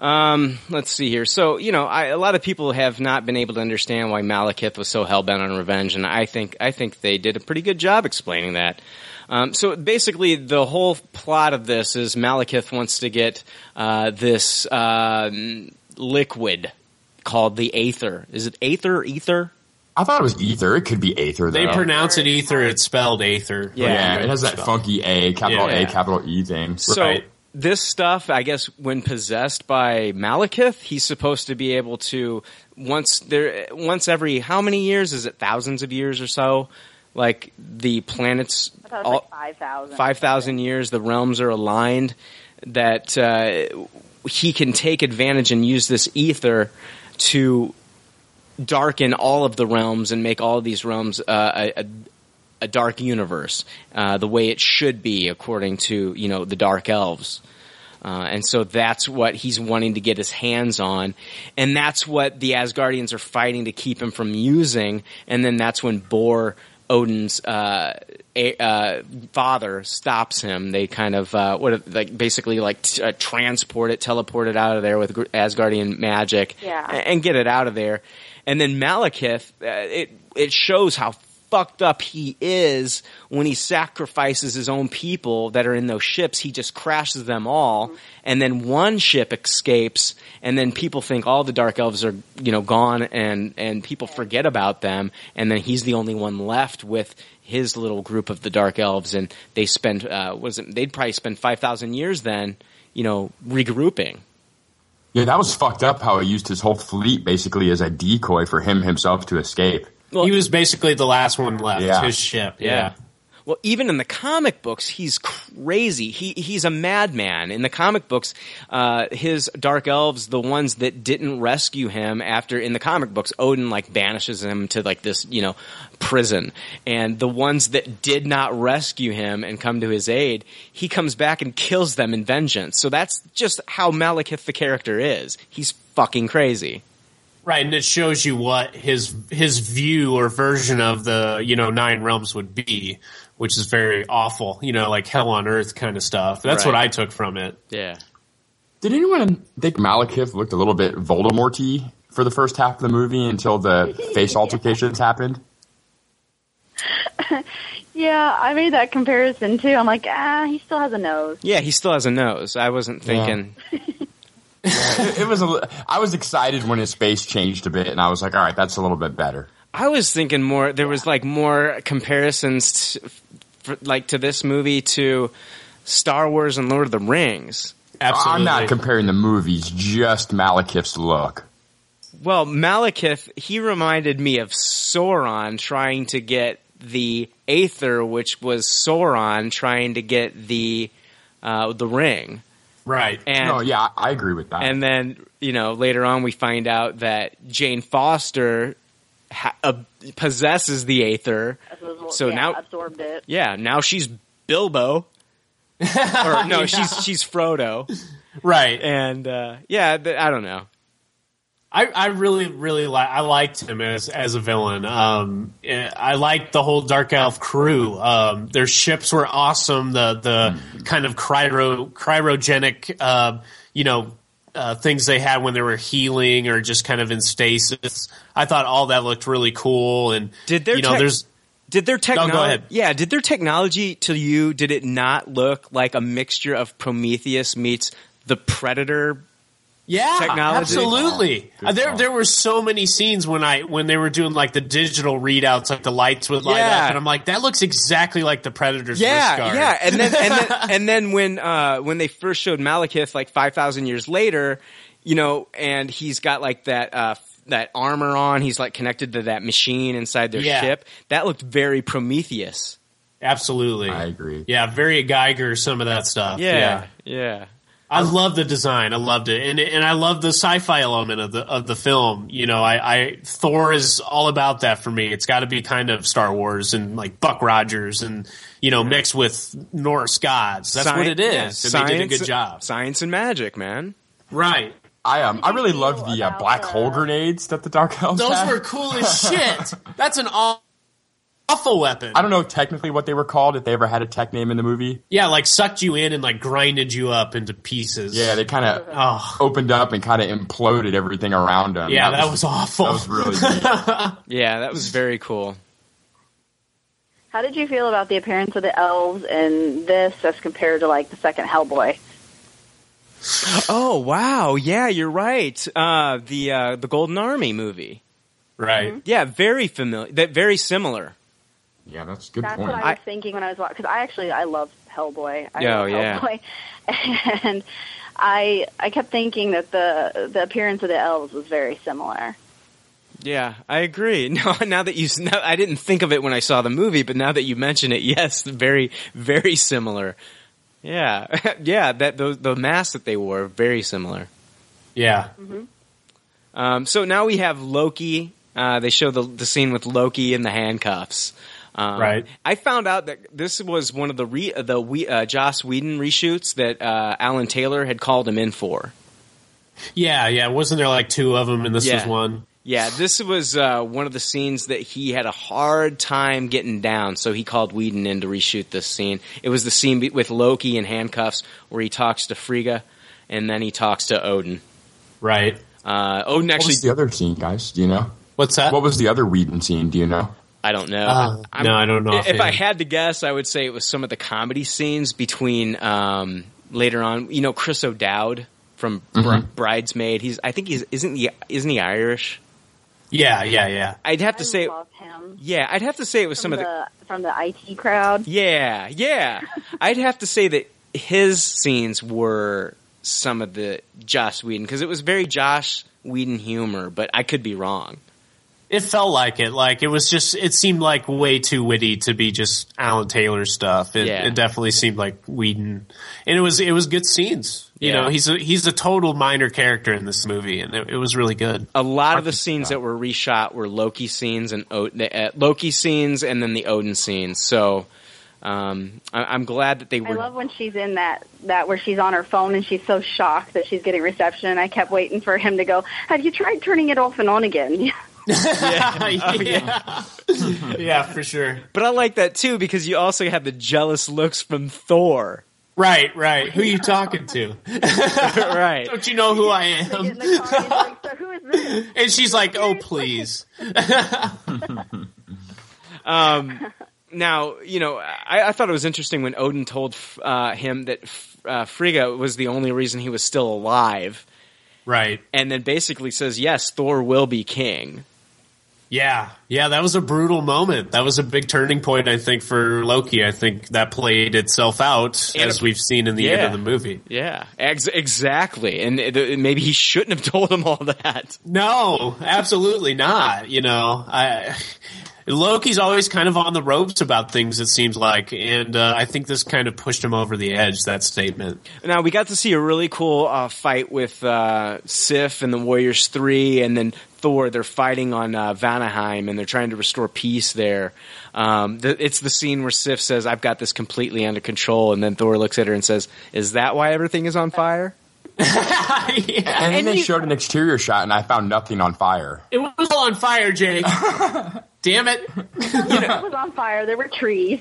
Um, let's see here. So, you know, I, a lot of people have not been able to understand why Malekith was so hell bent on revenge, and I think I think they did a pretty good job explaining that. Um, so basically, the whole plot of this is Malekith wants to get uh, this um liquid called the Aether. Is it Aether? or Ether? I thought it was ether. It could be aether though. they pronounce it ether. It's spelled aether. yeah, yeah it has that funky A, capital Yeah. A, capital E thing. So Right. this stuff, I guess, when possessed by Malekith, he's supposed to be able to once there once every how many years is it? Thousands of years or so. Like the planets, I it was all, like five thousand. five thousand years, the realms are aligned. That uh, he can take advantage and use this ether to darken all of the realms and make all of these realms uh, a, a, dark universe, uh, the way it should be according to you know the dark elves. Uh, and so that's what he's wanting to get his hands on, and that's what the Asgardians are fighting to keep him from using. And then that's when Bor, Odin's uh, a, uh, father, stops him. They kind of uh, what like basically like t- uh, transport it, teleport it out of there with Asgardian magic, Yeah. a- and get it out of there. And then Malekith, uh, it it shows how fucked up he is when he sacrifices his own people that are in those ships. He just crashes them all, and then one ship escapes, and then people think all the dark elves are you know gone, and and people forget about them, and then he's the only one left with his little group of the dark elves, and they spend uh, was it? They'd probably spend five thousand years then, you know, regrouping. Yeah, that was fucked up how he used his whole fleet basically as a decoy for him himself to escape. He was basically the last one left. Yeah. His ship. Yeah. Well, even in the comic books, he's crazy. He he's a madman. In the comic books, uh, his dark elves, the ones that didn't rescue him after in the comic books, Odin like banishes him to like this you know prison, and the ones that did not rescue him and come to his aid, he comes back and kills them in vengeance. So that's just how Malekith the character is. He's fucking crazy. Right, and it shows you what his his view or version of the you know nine realms would be, which is very awful. You know, like hell on earth kind of stuff. That's Right. what I took from it. Yeah. Did anyone think Malekith looked a little bit Voldemort-y for the first half of the movie until the face altercations happened? Yeah, I made that comparison too. I'm like, ah, he still has a nose. Yeah, he still has a nose. I wasn't thinking. it, it was a. li- I was excited when his face changed a bit, and I was like, "All right, that's a little bit better." I was thinking more. There was like more comparisons, to, for, like to this movie to Star Wars and Lord of the Rings. Absolutely. I'm not comparing the movies, just Malekith's look. Well, Malekith, he reminded me of Sauron trying to get the Aether, which was Sauron trying to get the uh, the ring. Right. And no, yeah, I I agree with that. and then you know later on we find out that Jane Foster ha- uh, possesses the Aether. So yeah, now, absorbed it. yeah, now she's Bilbo. or no, she's she's Frodo. Right. And uh, yeah, th- I don't know. I, I really, really like. I liked him as as a villain. Um, eh, I liked the whole Dark Elf crew. Um, their ships were awesome. The the kind of cryo cryogenic, uh, you know, uh, things they had when they were healing or just kind of in stasis. I thought all that looked really cool. And Did their you know, tech- there's Did their technology? ahead. Yeah, did their technology to you? Did it not look like a mixture of Prometheus meets the Predator? Yeah, technology. absolutely. Uh, there, there were so many scenes when I when they were doing like the digital readouts, like the lights would light Yeah. up, and I'm like, that looks exactly like the Predator's wrist Yeah, guard. yeah, and then and then and then when uh, when they first showed Malekith like five thousand years later, you know, and he's got like that uh, that armor on, he's like connected to that machine inside their Yeah. ship. That looked very Prometheus. Absolutely. I agree. Yeah, very Giger, some of that stuff. Yeah, Yeah. yeah. I love the design. I loved it. And and I love the sci-fi element of the of the film. You know, I, I Thor is all about that for me. It's got to be kind of Star Wars and like Buck Rogers and you know mixed with Norse gods. That's what it is. yeah, and they did a science- good job. Science and magic, man. Right. I um I really loved the uh, black hole grenades that the Dark Elves Those had. were cool as shit. That's an aw- awful weapon. I don't know technically what they were called if they ever had a tech name in the movie. Yeah, like sucked you in and like grinded you up into pieces. Yeah, they kind of Oh. opened up and kind of imploded everything around them. Yeah, that was awful. That was really. Yeah, that was very cool. How did you feel about the appearance of the elves in this as compared to like the second Hellboy? Oh wow, yeah, you're right. Uh, the uh, the Golden Army movie, right? Yeah, very familiar. That very similar. Yeah, that's a good That's point. what I was thinking when I was watching. Because I actually I love Hellboy. I Oh, love yeah. Hellboy, and I I kept thinking that the the appearance of the elves was very similar. Yeah, I agree. No, now that you, now, I didn't think of it when I saw the movie, but now that you mention it, yes, very, very similar. Yeah, yeah. That the the masks that they wore very similar. Yeah. Um, so now we have Loki. Uh, they show the the scene with Loki in the handcuffs. Um, Right. I found out that this was one of the re, the we, uh, Joss Whedon reshoots that uh, Alan Taylor had called him in for. Yeah, yeah. Wasn't there like two of them and this was one? Yeah, this was uh, one of the scenes that he had a hard time getting down, so he called Whedon in to reshoot this scene. It was the scene with Loki in handcuffs where he talks to Frigga, and then he talks to Odin. Right. Uh, Odin What actually. was the other scene, guys? Do you know? What's that? What was the other Whedon scene? Do you know? I don't know. Uh, I'm- no, I don't know If I had to guess, I would say it was some of the comedy scenes between um, later on. You know, Chris O'Dowd from Bri- Mhm. Bridesmaid. He's. I think he's. Isn't he? Isn't he Irish? Yeah, yeah, yeah. I'd have to say. love him. Yeah, I'd have to say it was From some of the. the from the IT crowd. Yeah, yeah. I'd have to say that his scenes were some of the Joss Whedon because it was very Joss Whedon humor, but I could be wrong. It felt like it. Like it was just. It seemed like way too witty to be just Alan Taylor stuff. It, Yeah. it definitely seemed like Whedon, and it was. It was good scenes. You Yeah. know, he's a he's a total minor character in this movie, and it, it was really good. A lot of the scenes that were reshot were Loki scenes and o- the, uh, Loki scenes, and then the Odin scenes. So um, I- I'm glad that they were. I love when she's in that that where she's on her phone and she's so shocked that she's getting reception. I kept waiting for him to go. Have you tried turning it off and on again? yeah. yeah, yeah, for sure. But I like that too because you also have the jealous looks from Thor. Right, right. Who are you talking to? right. Don't you know who I am? and she's like, "Oh, please." Um, now, you know, I, I thought it was interesting when Odin told uh, him that uh, Frigga was the only reason he was still alive. Right. And then basically says, yes, Thor will be king. Yeah, yeah, that was a brutal moment. That was a big turning point, I think, for Loki. I think that played itself out And as a- we've seen in the end of the movie. Yeah, ex- exactly. And maybe he shouldn't have told him all that. No, absolutely not. You know, I Loki's always kind of on the ropes about things. It seems like, and uh, I think this kind of pushed him over the edge. That statement. Now we got to see a really cool uh, fight with uh, Sif and the Warriors Three, and then Thor. They're fighting on uh, Vanaheim, and they're trying to restore peace there. Um, th- it's the scene where Sif says, "I've got this completely under control," and then Thor looks at her and says, "Is that why everything is on fire?" And, then they showed an exterior shot, and I found nothing on fire. It was all on fire, Jake. Damn it! it was on fire. There were trees.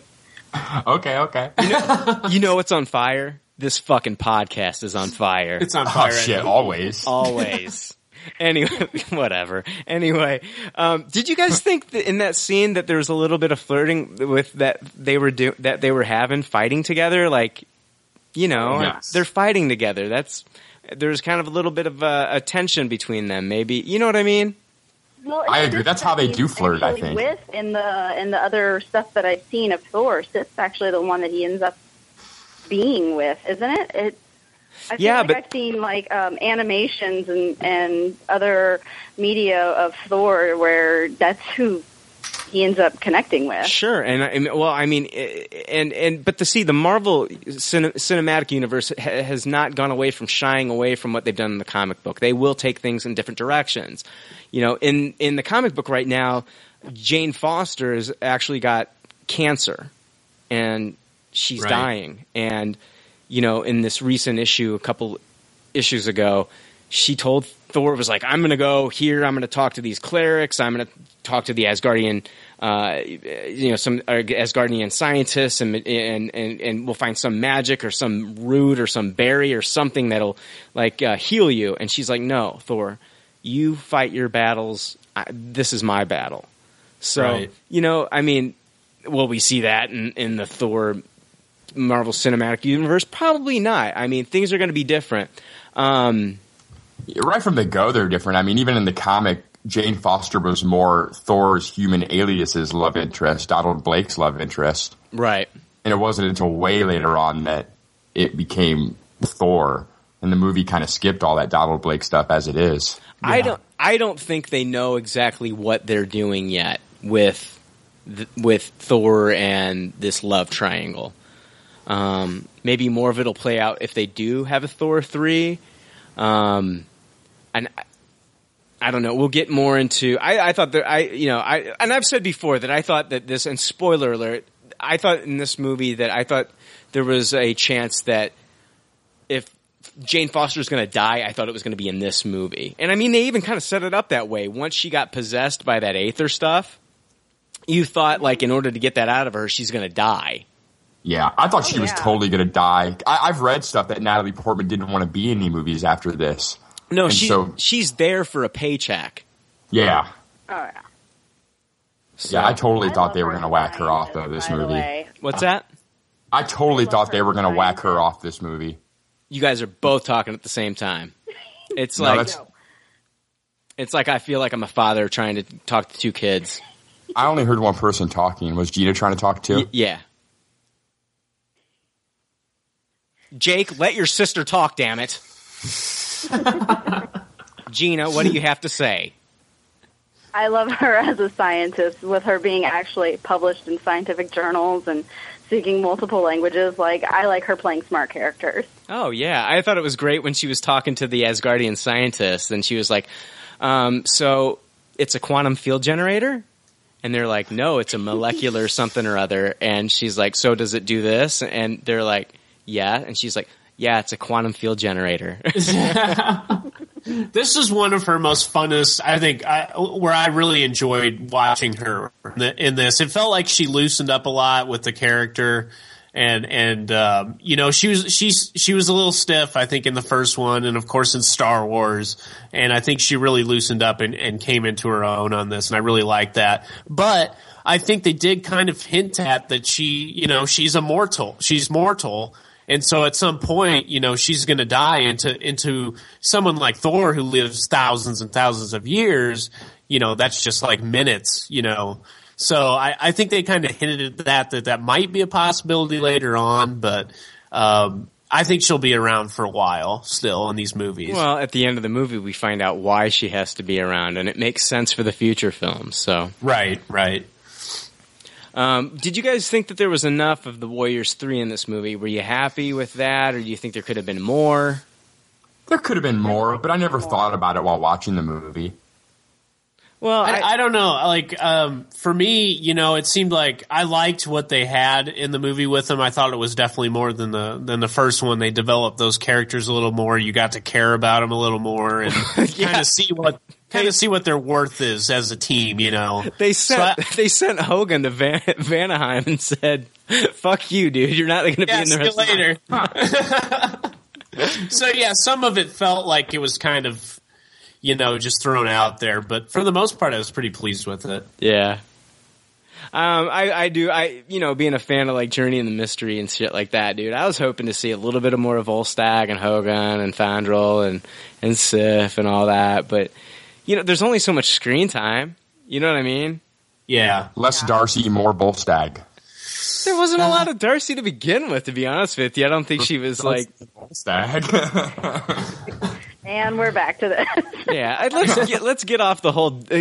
Okay, okay. you know what's on fire? This fucking podcast is on fire. It's on fire. Oh shit! Always. Always. Anyway, whatever. Anyway, um, did you guys think that in that scene that there was a little bit of flirting with that they were do- that they were having fighting together? Like, you know, Yes. they're fighting together. That's there's kind of a little bit of uh, a tension between them. Maybe you know what I mean? Well, I agree. That's how they do flirt, I think. With in the in the other stuff that I've seen of Thor, Sif's actually the one that he ends up being with, isn't it? It. I feel Yeah, like but- I've seen like um, animations and and other media of Thor where that's who he ends up connecting with. Sure, and, and well, I mean, eh, and and but to see the Marvel cin- cinematic universe ha- has not gone away from shying away from what they've done in the comic book. They will take things in different directions. You know, in in the comic book right now, Jane Foster has actually got cancer, and she's Right. dying. And you know, in this recent issue, a couple issues ago, she told Thor was like, "I'm going to go here. I'm going to talk to these clerics. I'm going to talk to the Asgardian, uh, you know, some uh, Asgardian scientists, and, and and and we'll find some magic or some root or some berry or something that'll like uh, heal you." And she's like, "No, Thor, you fight your battles. I, this is my battle." So Right. you know, I mean, well, we see that in, in the Thor Marvel Cinematic Universe? Probably not. I mean, things are going to be different. Um, right from the go, they're different. I mean, even in the comic, Jane Foster was more Thor's human alias's love interest, Donald Blake's love interest, right. and it wasn't until way later on that it became Thor, and the movie kind of skipped all that Donald Blake stuff as it is. I don't. I don't think they know exactly what they're doing yet with th- with Thor and this love triangle. Um, maybe more of it'll play out if they do have a Thor three. Um, and I, I don't know. We'll get more into. I, I thought that I, you know, I and I've said before that I thought that this. And spoiler alert, I thought in this movie that I thought there was a chance that if Jane Foster's going to die, I thought it was going to be in this movie. And I mean, they even kind of set it up that way. Once she got possessed by that Aether stuff, you thought like in order to get that out of her, she's going to die. Yeah, I thought Oh, she was yeah. totally going to die. I, I've read stuff that Natalie Portman didn't want to be in any movies after this. No, And she so- she's there for a paycheck. Yeah, Oh yeah. yeah, I totally I thought they were going to whack her off though. This movie, way. What's that? I totally I thought they were going to design. whack her off this movie. You guys are both talking at the same time. It's No, like that's- it's like I feel like I'm a father trying to talk to two kids. I only heard one person talking. Was Gina trying to talk too? Y- yeah. Jake, let your sister talk, damn it. Gina, what do you have to say? I love her as a scientist, with her being actually published in scientific journals and speaking multiple languages. Like I like her playing smart characters. Oh yeah, I thought it was great when she was talking to the Asgardian scientist, and she was like, um, "So it's a quantum field generator?" And they're like, "No, it's a molecular something or other." And she's like, "So does it do this?" And they're like, "Yeah." And she's like, "Yeah, it's a quantum field generator." This is one of her most funnest, I think, I, where I really enjoyed watching her in this. It felt like she loosened up a lot with the character, and and um, you know she was she's she was a little stiff, I think, in the first one, and of course in Star Wars, and I think she really loosened up and, and came into her own on this, and I really like that. But I think they did kind of hint at that she, you know, she's immortal, she's mortal. And so at some point, you know, she's going to die into into someone like Thor who lives thousands and thousands of years. You know, that's just like minutes. You know, so I, I think they kind of hinted at that that that might be a possibility later on, but um, I think she'll be around for a while still in these movies. well, at the end of the movie, we find out why she has to be around, and it makes sense for the future films. So right, right. Um, did you guys think that there was enough of the Warriors three in this movie? Were you happy with that, or do you think there could have been more? There could have been more, but I never thought about it while watching the movie. Well, I, I, don't know. Like, um, for me, you know, it seemed like I liked what they had in the movie with them. I thought it was definitely more than the than the first one. They developed those characters a little more. You got to care about them a little more and kind of see what kind of see what their worth is as a team. You know, They sent So I- they sent Hogun to Van, Vanaheim and said, "Fuck you, dude. You're not going to Yeah, be in the rest later. so yeah, some of it felt like it was kind of, you know, just thrown out there. But for the most part, I was pretty pleased with it. Yeah. Um, I, I do, I, you know, being a fan of like Journey and the Mystery and shit like that, dude, I was hoping to see a little bit of more of Volstagg and Hogun and Fandral and, and Sif and all that, but, you know, there's only so much screen time. You know what I mean? Yeah. Less Darcy, more Bolstag. There wasn't a lot of Darcy to begin with, to be honest with you. I don't think she was like, Bolstag. And we're back to this. yeah, let's get, let's get off the whole, uh,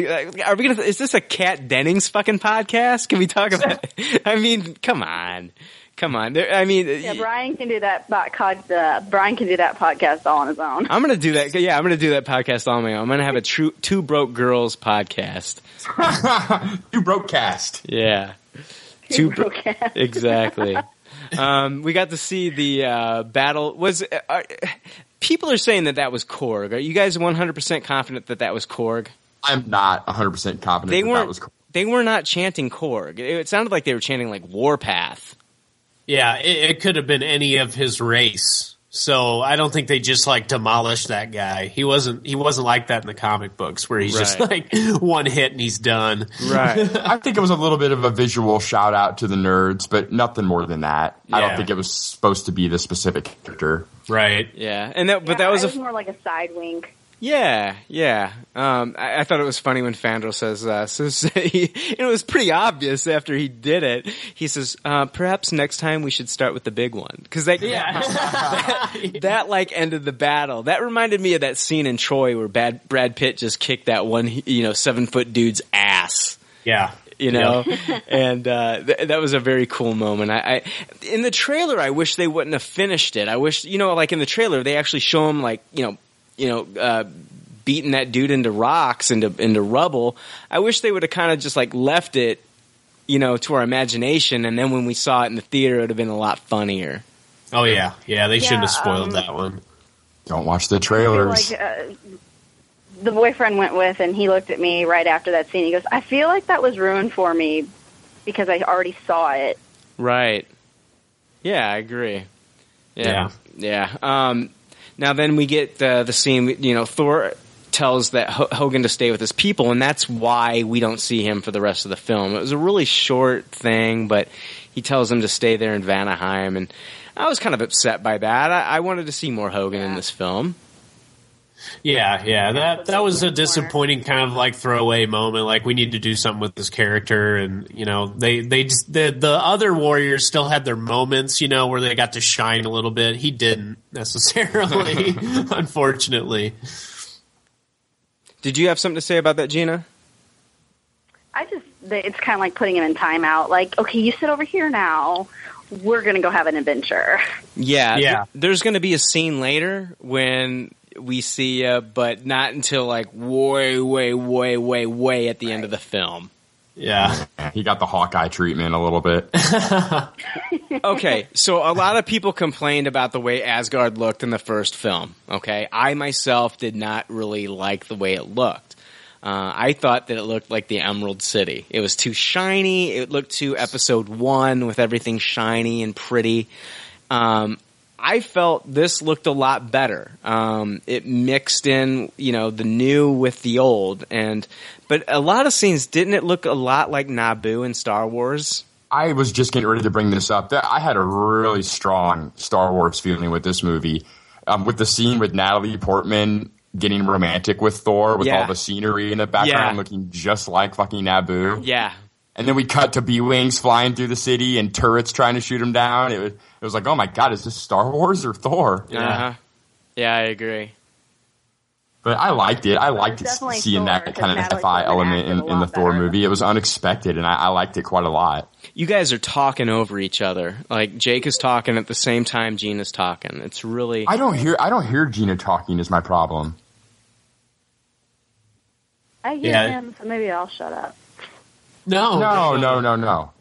are we gonna, is this a Kat Dennings fucking podcast? Can we talk about, I mean, come on. Come on. There, I mean, yeah, Brian can do that. Uh, Brian can do that podcast all on his own. I'm gonna do that. Yeah, I'm gonna do that podcast all on my own. I'm gonna have a true two broke girls podcast. two broke cast. Yeah, Two bro- broke cast. exactly. um, we got to see the uh, battle. Was uh, people are saying that that was Korg? Are you guys 100 percent confident that that was Korg? I'm not 100% confident They that weren't. that was Korg. They were not chanting Korg. It, it sounded like they were chanting like Warpath. Yeah, it, it could have been any of his race. So I don't think they just like demolished that guy. He wasn't. He wasn't like that in the comic books, where he's just like one hit and he's done. Right. I think it was a little bit of a visual shout out to the nerds, but nothing more than that. I don't think it was supposed to be the specific character. Right. Yeah, and that, but Yeah, that was it a was more like a side wink. Yeah, yeah. Um, I, I thought it was funny when Fandral says, uh, says he, it was pretty obvious after he did it. He says, uh, perhaps next time we should start with the big one. Cause that, that, that, like ended the battle. That reminded me of that scene in Troy where Bad, Brad Pitt just kicked that one, you know, seven foot dude's ass Yeah. you know, and uh, th- that was a very cool moment. I, I in the trailer, I wish they wouldn't have finished it. I wish, you know, like in the trailer, they actually show him like, you know, you know, uh, beating that dude into rocks, into into rubble. I wish they would have kind of just like left it, you know, to our imagination, and then when we saw it in the theater, it would have been a lot funnier. Oh yeah, yeah. They shouldn't have spoiled um, that one. Don't watch the trailers. like uh, the boyfriend went with, and he looked at me right after that scene. He goes, "I feel like that was ruined for me because I already saw it." Right. Yeah, I agree. Yeah. Yeah. Um, now then we get uh, the scene, you know, Thor tells that H- Hogun to stay with his people, and that's why we don't see him for the rest of the film. It was a really short thing, but he tells him to stay there in Vanaheim, and I was kind of upset by that. I, I wanted to see more Hogun in this film. Yeah, yeah. That that was a disappointing kind of like throwaway moment. Like we need to do something with this character, and you know they they just, the the other warriors still had their moments, you know, where they got to shine a little bit. He didn't necessarily, unfortunately. Did you have something to say about that, Gina? I just, it's kind of like putting him in timeout. Like, okay, you sit over here now. We're gonna go have an adventure. Yeah, Yeah. th- there's going to be a scene later when we see you, but not until like way, way, way, way, way at the end of the film. Yeah, he got the Hawkeye treatment a little bit. okay, so a lot of people complained about the way Asgard looked in the first film. Okay, I myself did not really like the way it looked. Uh, I thought that it looked like the Emerald City. It was too shiny. It looked too Episode One with everything shiny and pretty. Um, I felt this looked a lot better. Um, it mixed in, you know, the new with the old, and but a lot of scenes didn't it look a lot like Naboo in Star Wars? I was just getting ready to bring this up. That I had a really strong Star Wars feeling with this movie. Um, with the scene with Natalie Portman getting romantic with Thor, with Yeah. all the scenery in the background Yeah. looking just like fucking Naboo. Yeah, And then we cut to B wings flying through the city and turrets trying to shoot him down. It was, it was like, oh my god, is this Star Wars or Thor? Uh-huh. Yeah, I agree. But I liked it. I liked It's seeing Thor, that 'cause kind of sci-fi Portman element in, in the lot Thor better. movie. It was unexpected, and I, I liked it quite a lot. You guys are talking over each other. Like Jake is talking at the same time Gina's talking. It's really I don't hear I don't hear Gina talking is my problem. I hear Yeah. him, so maybe I'll shut up. No, No, no, no, no.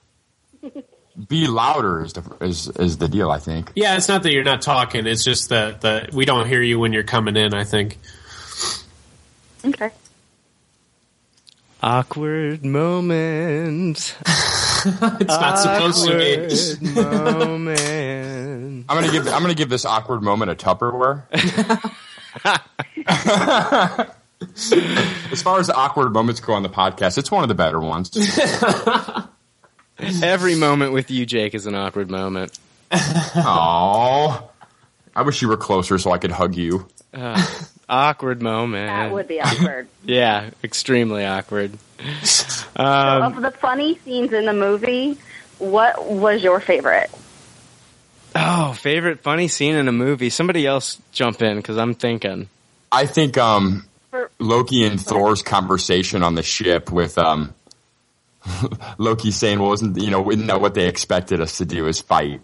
Be louder is the is, is the deal. I think. Yeah, it's not that you're not talking. It's just that that we don't hear you when you're coming in. I think. Okay. awkward moment. It's not supposed to be. Awkward moment. I'm gonna give I'm gonna give this awkward moment a Tupperware. as far as awkward moments go on the podcast, it's one of the better ones. Every moment with you, Jake, is an awkward moment. Oh, I wish you were closer so I could hug you. Uh, awkward moment. That would be awkward. Yeah, extremely awkward. so Um, of the funny scenes in the movie, what was your favorite? oh, favorite funny scene in a movie. Somebody else jump in because I'm thinking. I think um, For- Loki and Thor's conversation on the ship with um, Loki saying, "Well, wasn't you know, isn't that what they expected us to do? Is fight?"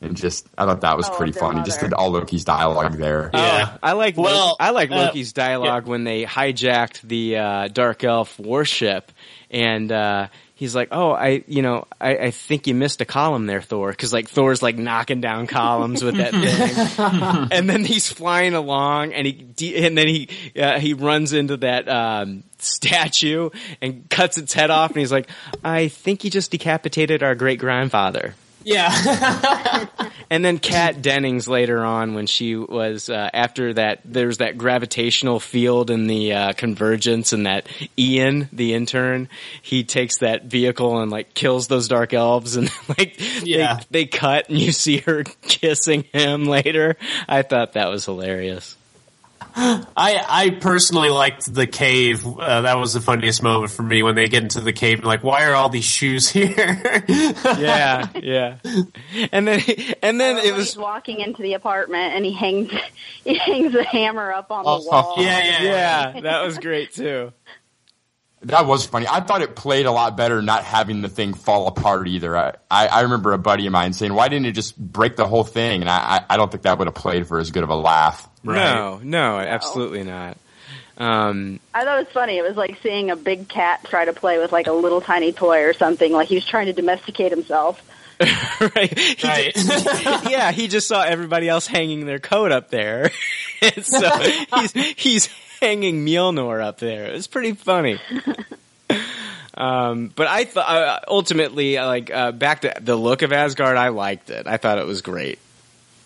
And just, I thought that was Oh, pretty their funny. Just mother. did all Loki's dialogue there. Yeah. Oh, I like Well, I like uh, Loki's dialogue when they hijacked the uh, Dark Elf warship, and uh, he's like, "Oh, I, you know, I, I think you missed a column there, Thor," because like Thor's like knocking down columns with that thing, and then he's flying along, and he de- and then he uh, he runs into that. Um, statue and cuts its head off and he's like i think he just decapitated our great grandfather Yeah. and then Kat Dennings later on, when she was uh, after that, there's that gravitational field and the uh, convergence, and that Ian, the intern, he takes that vehicle and like kills those dark elves, and like Yeah. they, they cut, and you see her kissing him later. I thought that was hilarious. I I personally liked the cave. Uh, that was the funniest moment for me when they get into the cave and like, why are all these shoes here? Yeah, yeah. And then and then Or it was he's walking into the apartment and he hangs he hangs the hammer up on Oh, the wall. yeah, yeah, yeah, that was great too. That was funny. I thought it played a lot better not having the thing fall apart either. I, I, I remember a buddy of mine saying, "Why didn't it just break the whole thing?" And I, I, I don't think that would have played for as good of a laugh. No, no, absolutely not. Um, I thought it was funny. It was like seeing a big cat try to play with like a little tiny toy or something. Like he was trying to domesticate himself. right. He Right. just- yeah, he just saw everybody else hanging their coat up there. and so he's he's hanging Mjolnir up there. It's pretty funny. Um, but I thought uh, ultimately, like uh, back to the look of Asgard, I liked it. I thought it was great.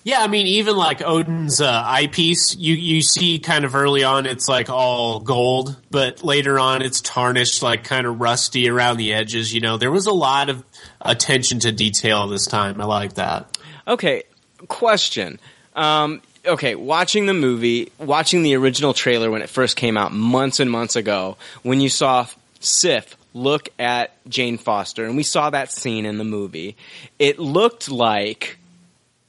Yeah, I mean, even like Odin's uh, eyepiece, you you see kind of early on, it's like all gold, but later on, it's tarnished, like kind of rusty around the edges. You know, there was a lot of attention to detail this time. I like that. Okay, question. Um, okay, watching the movie, watching the original trailer when it first came out months and months ago, when you saw Sif look at Jane Foster, and we saw that scene in the movie, it looked like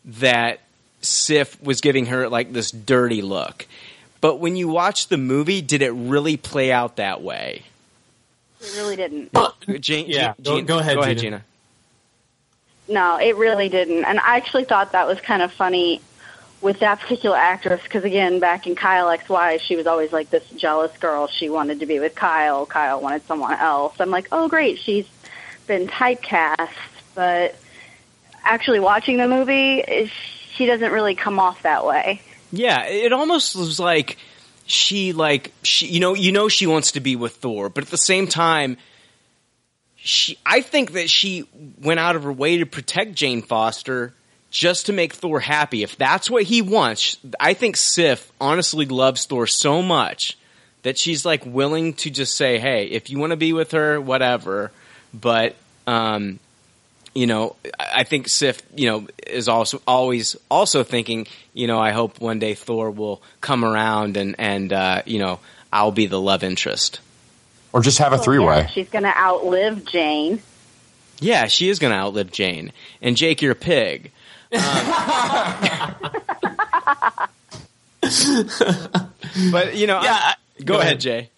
that Sif was giving her like this dirty look. But when you watch the movie, did it really play out that way? It really didn't. Jane, Yeah, Jane- go- go ahead, Go ahead, Gina. Gina. No, it really didn't. And I actually thought that was kind of funny with that particular actress because again, back in Kyle X Y, she was always like this jealous girl. She wanted to be with Kyle. Kyle wanted someone else. I'm like, oh great, she's been typecast. But actually, watching the movie, eh, she doesn't really come off that way. Yeah, it almost was like she like she you know you know she wants to be with Thor, but at the same time she I think that she went out of her way to protect Jane Foster just to make Thor happy. If that's what he wants, I think Sif honestly loves Thor so much that she's like willing to just say, "Hey, if you want to be with her, whatever." But um you know, I I think Sif, you know, is also always also thinking, you know, I hope one day Thor will come around and and uh, you know, I'll be the love interest. Or just have a Well, three yeah, way. she's going to outlive Jane. Yeah, she is going to outlive Jane. And Jake, you're a pig. Um, but you know, Yeah, I- go, go ahead, ahead. Jay.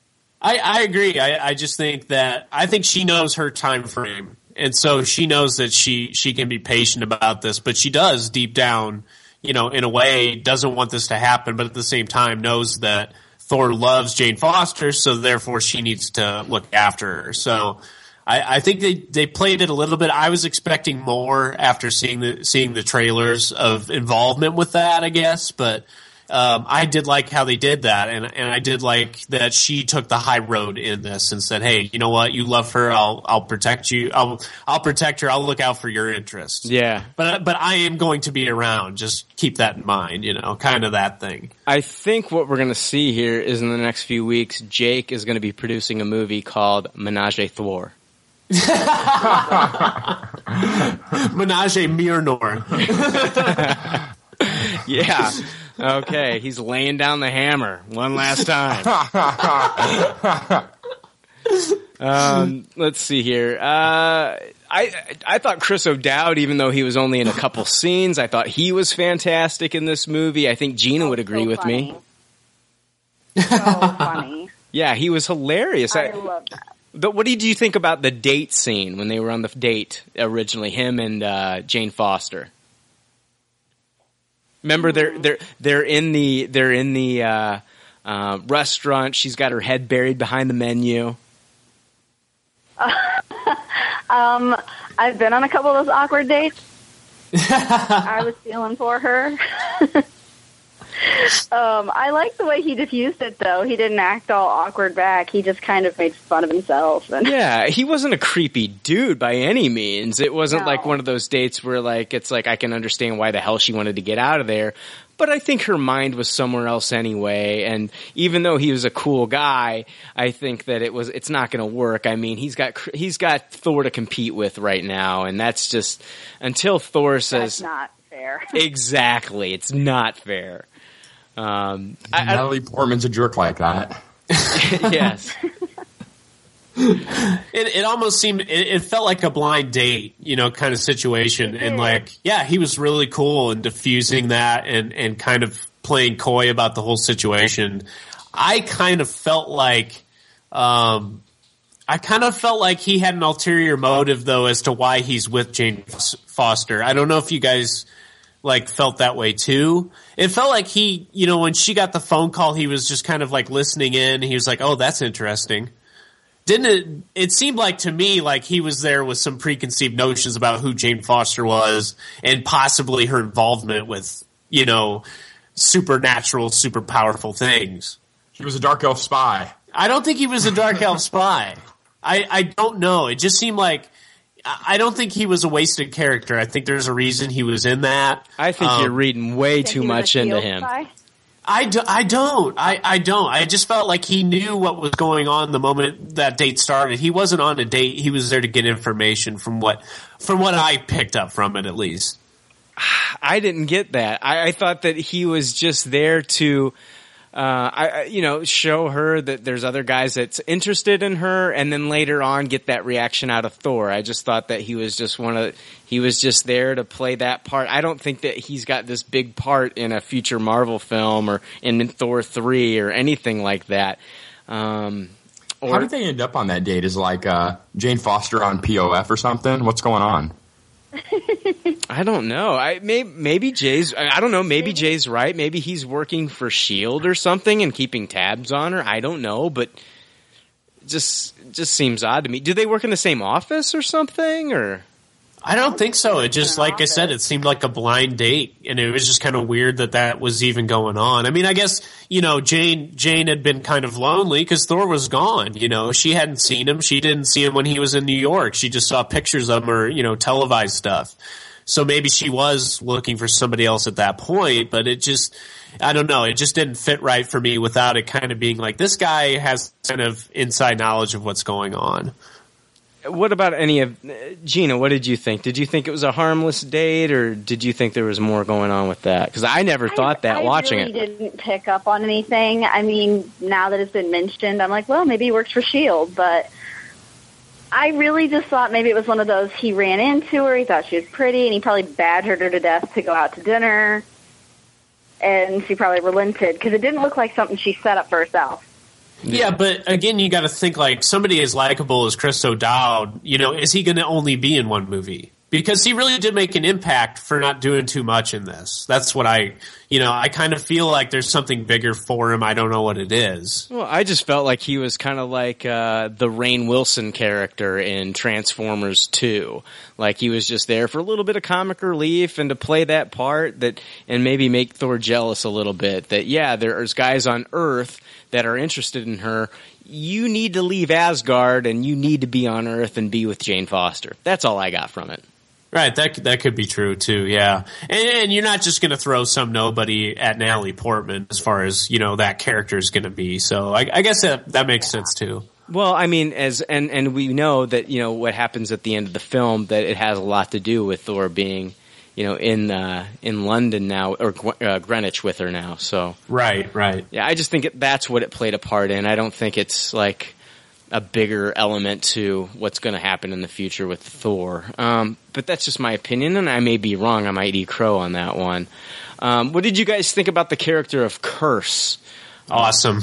I, I agree. I, I just think that I think she knows her time frame, and so she knows that she she can be patient about this. But she does deep down, you know, in a way, doesn't want this to happen, but at the same time knows that Thor loves Jane Foster, so therefore she needs to look after her. So. I, I think they, they played it a little bit. I was expecting more after seeing the seeing the trailers of involvement with that, I guess. But um, I did like how they did that, and and I did like that she took the high road in this and said, "Hey, you know what? You love her. I'll I'll protect you. I'll I'll protect her. I'll look out for your interests." Yeah. But but I am going to be around. Just keep that in mind. You know, kind of that thing. I think what we're going to see here is in the next few weeks, Jake is going to be producing a movie called Menage a Thor. Menage a Mirnor. Yeah. Okay. He's laying down the hammer one last time. Um, let's see here. Uh, I I thought Chris O'Dowd, even though he was only in a couple scenes, I thought he was fantastic in this movie. I think Gina would agree so with me. So funny. Yeah, he was hilarious. I love that. But what did you think about the date scene when they were on the date originally? Him and uh, Jane Foster. Remember, they're they're they're in the they're in the uh, uh, restaurant. She's got her head buried behind the menu. Um, I've been on a couple of those awkward dates. I was feeling for her. um, I like the way he diffused it, though. He didn't act all awkward back. He just kind of made fun of himself. And Yeah, he wasn't a creepy dude by any means. It wasn't No. like one of those dates where like it's like I can understand why the hell she wanted to get out of there. But I think her mind was somewhere else anyway. And even though he was a cool guy, I think that it was it's not going to work. I mean, he's got he's got Thor to compete with right now, and that's just until Thor that's says not fair. exactly, it's not fair. Um, I, I, Natalie Portman's a jerk like that. yes. It, it almost seemed it, it felt like a blind date, you know, kind of situation. And like, yeah, he was really cool and diffusing that and and kind of playing coy about the whole situation. I kind of felt like, um, I kind of felt like he had an ulterior motive though as to why he's with Jane Foster. I don't know if you guys like felt that way too. It felt like he, you know, when she got the phone call, he was just kind of like listening in. He was like, "Oh, that's interesting." didn't it it seemed like to me like he was there with some preconceived notions about who Jane Foster was and possibly her involvement with you know supernatural super powerful things He was a dark elf spy. I don't think he was a dark elf spy I I don't know it just seemed like I I don't think he was a wasted character I think there's a reason he was in that I think Um, you're reading way too he was a much into him. spy? I, do, I don't. I, I don't. I just felt like he knew what was going on the moment that date started. He wasn't on a date. He was there to get information from what from what I picked up from it at least. I didn't get that. I, I thought that he was just there to, uh, I, you know, show her that there's other guys that's interested in her, and then later on get that reaction out of Thor. I just thought that he was just one of, he was just there to play that part. I don't think that he's got this big part in a future Marvel film or in Thor three or anything like that. Um, or How did they end up on that date? Is like uh, Jane Foster on POF or something? What's going on? I don't know. I maybe, maybe Jay's. I I don't know. Maybe Jay's right. Maybe he's working for Shield or something and keeping tabs on her. I don't know, but just just seems odd to me. Do they work in the same office or something? Or I don't think so. It just, like I said, it seemed like a blind date, and it was just kind of weird that that was even going on. I mean, I guess you know, Jane Jane had been kind of lonely because Thor was gone. You know, she hadn't seen him. She didn't see him when he was in New York. She just saw pictures of him or you know, televised stuff. So maybe she was looking for somebody else at that point, but it just, I don't know, it just didn't fit right for me without it kind of being like, this guy has kind of inside knowledge of what's going on. What about any of Gina? What did you think? Did you think it was a harmless date, or did you think there was more going on with that? Because I never thought that I watching really it. didn't pick up on anything. I mean, now that it's been mentioned, I'm like, well, maybe he works for Shield, but I really just thought maybe it was one of those he ran into her, he thought she was pretty, and he probably badgered her to death to go out to dinner. and she probably relented because it didn't look like something she set up for herself. Yeah, but again, you got to think like somebody as likable as Chris O'Dowd. You know, is he going to only be in one movie? Because he really did make an impact for not doing too much in this. That's what I, you know, I kind of feel like there's something bigger for him. I don't know what it is. Well, I just felt like he was kind of like uh, the Rainn Wilson character in Transformers 2. Like he was just there for a little bit of comic relief and to play that part that, and maybe make Thor jealous a little bit. That yeah, there's guys on Earth that are interested in her. You need to leave Asgard and you need to be on Earth and be with Jane Foster. That's all I got from it. Right, that that could be true too. Yeah, and, and you're not just going to throw some nobody at Natalie Portman as far as you know that character is going to be. So I, I guess that that makes sense too. Well, I mean, as and and we know that you know what happens at the end of the film that it has a lot to do with Thor being, you know, in uh, in London now or uh, Greenwich with her now. So right, right. Yeah, I just think it, that's what it played a part in. I don't think it's like a bigger element to what's going to happen in the future with Thor. Um, but that's just my opinion, and I may be wrong. I might eat crow on that one. Um, what did you guys think about the character of Kurse? Awesome,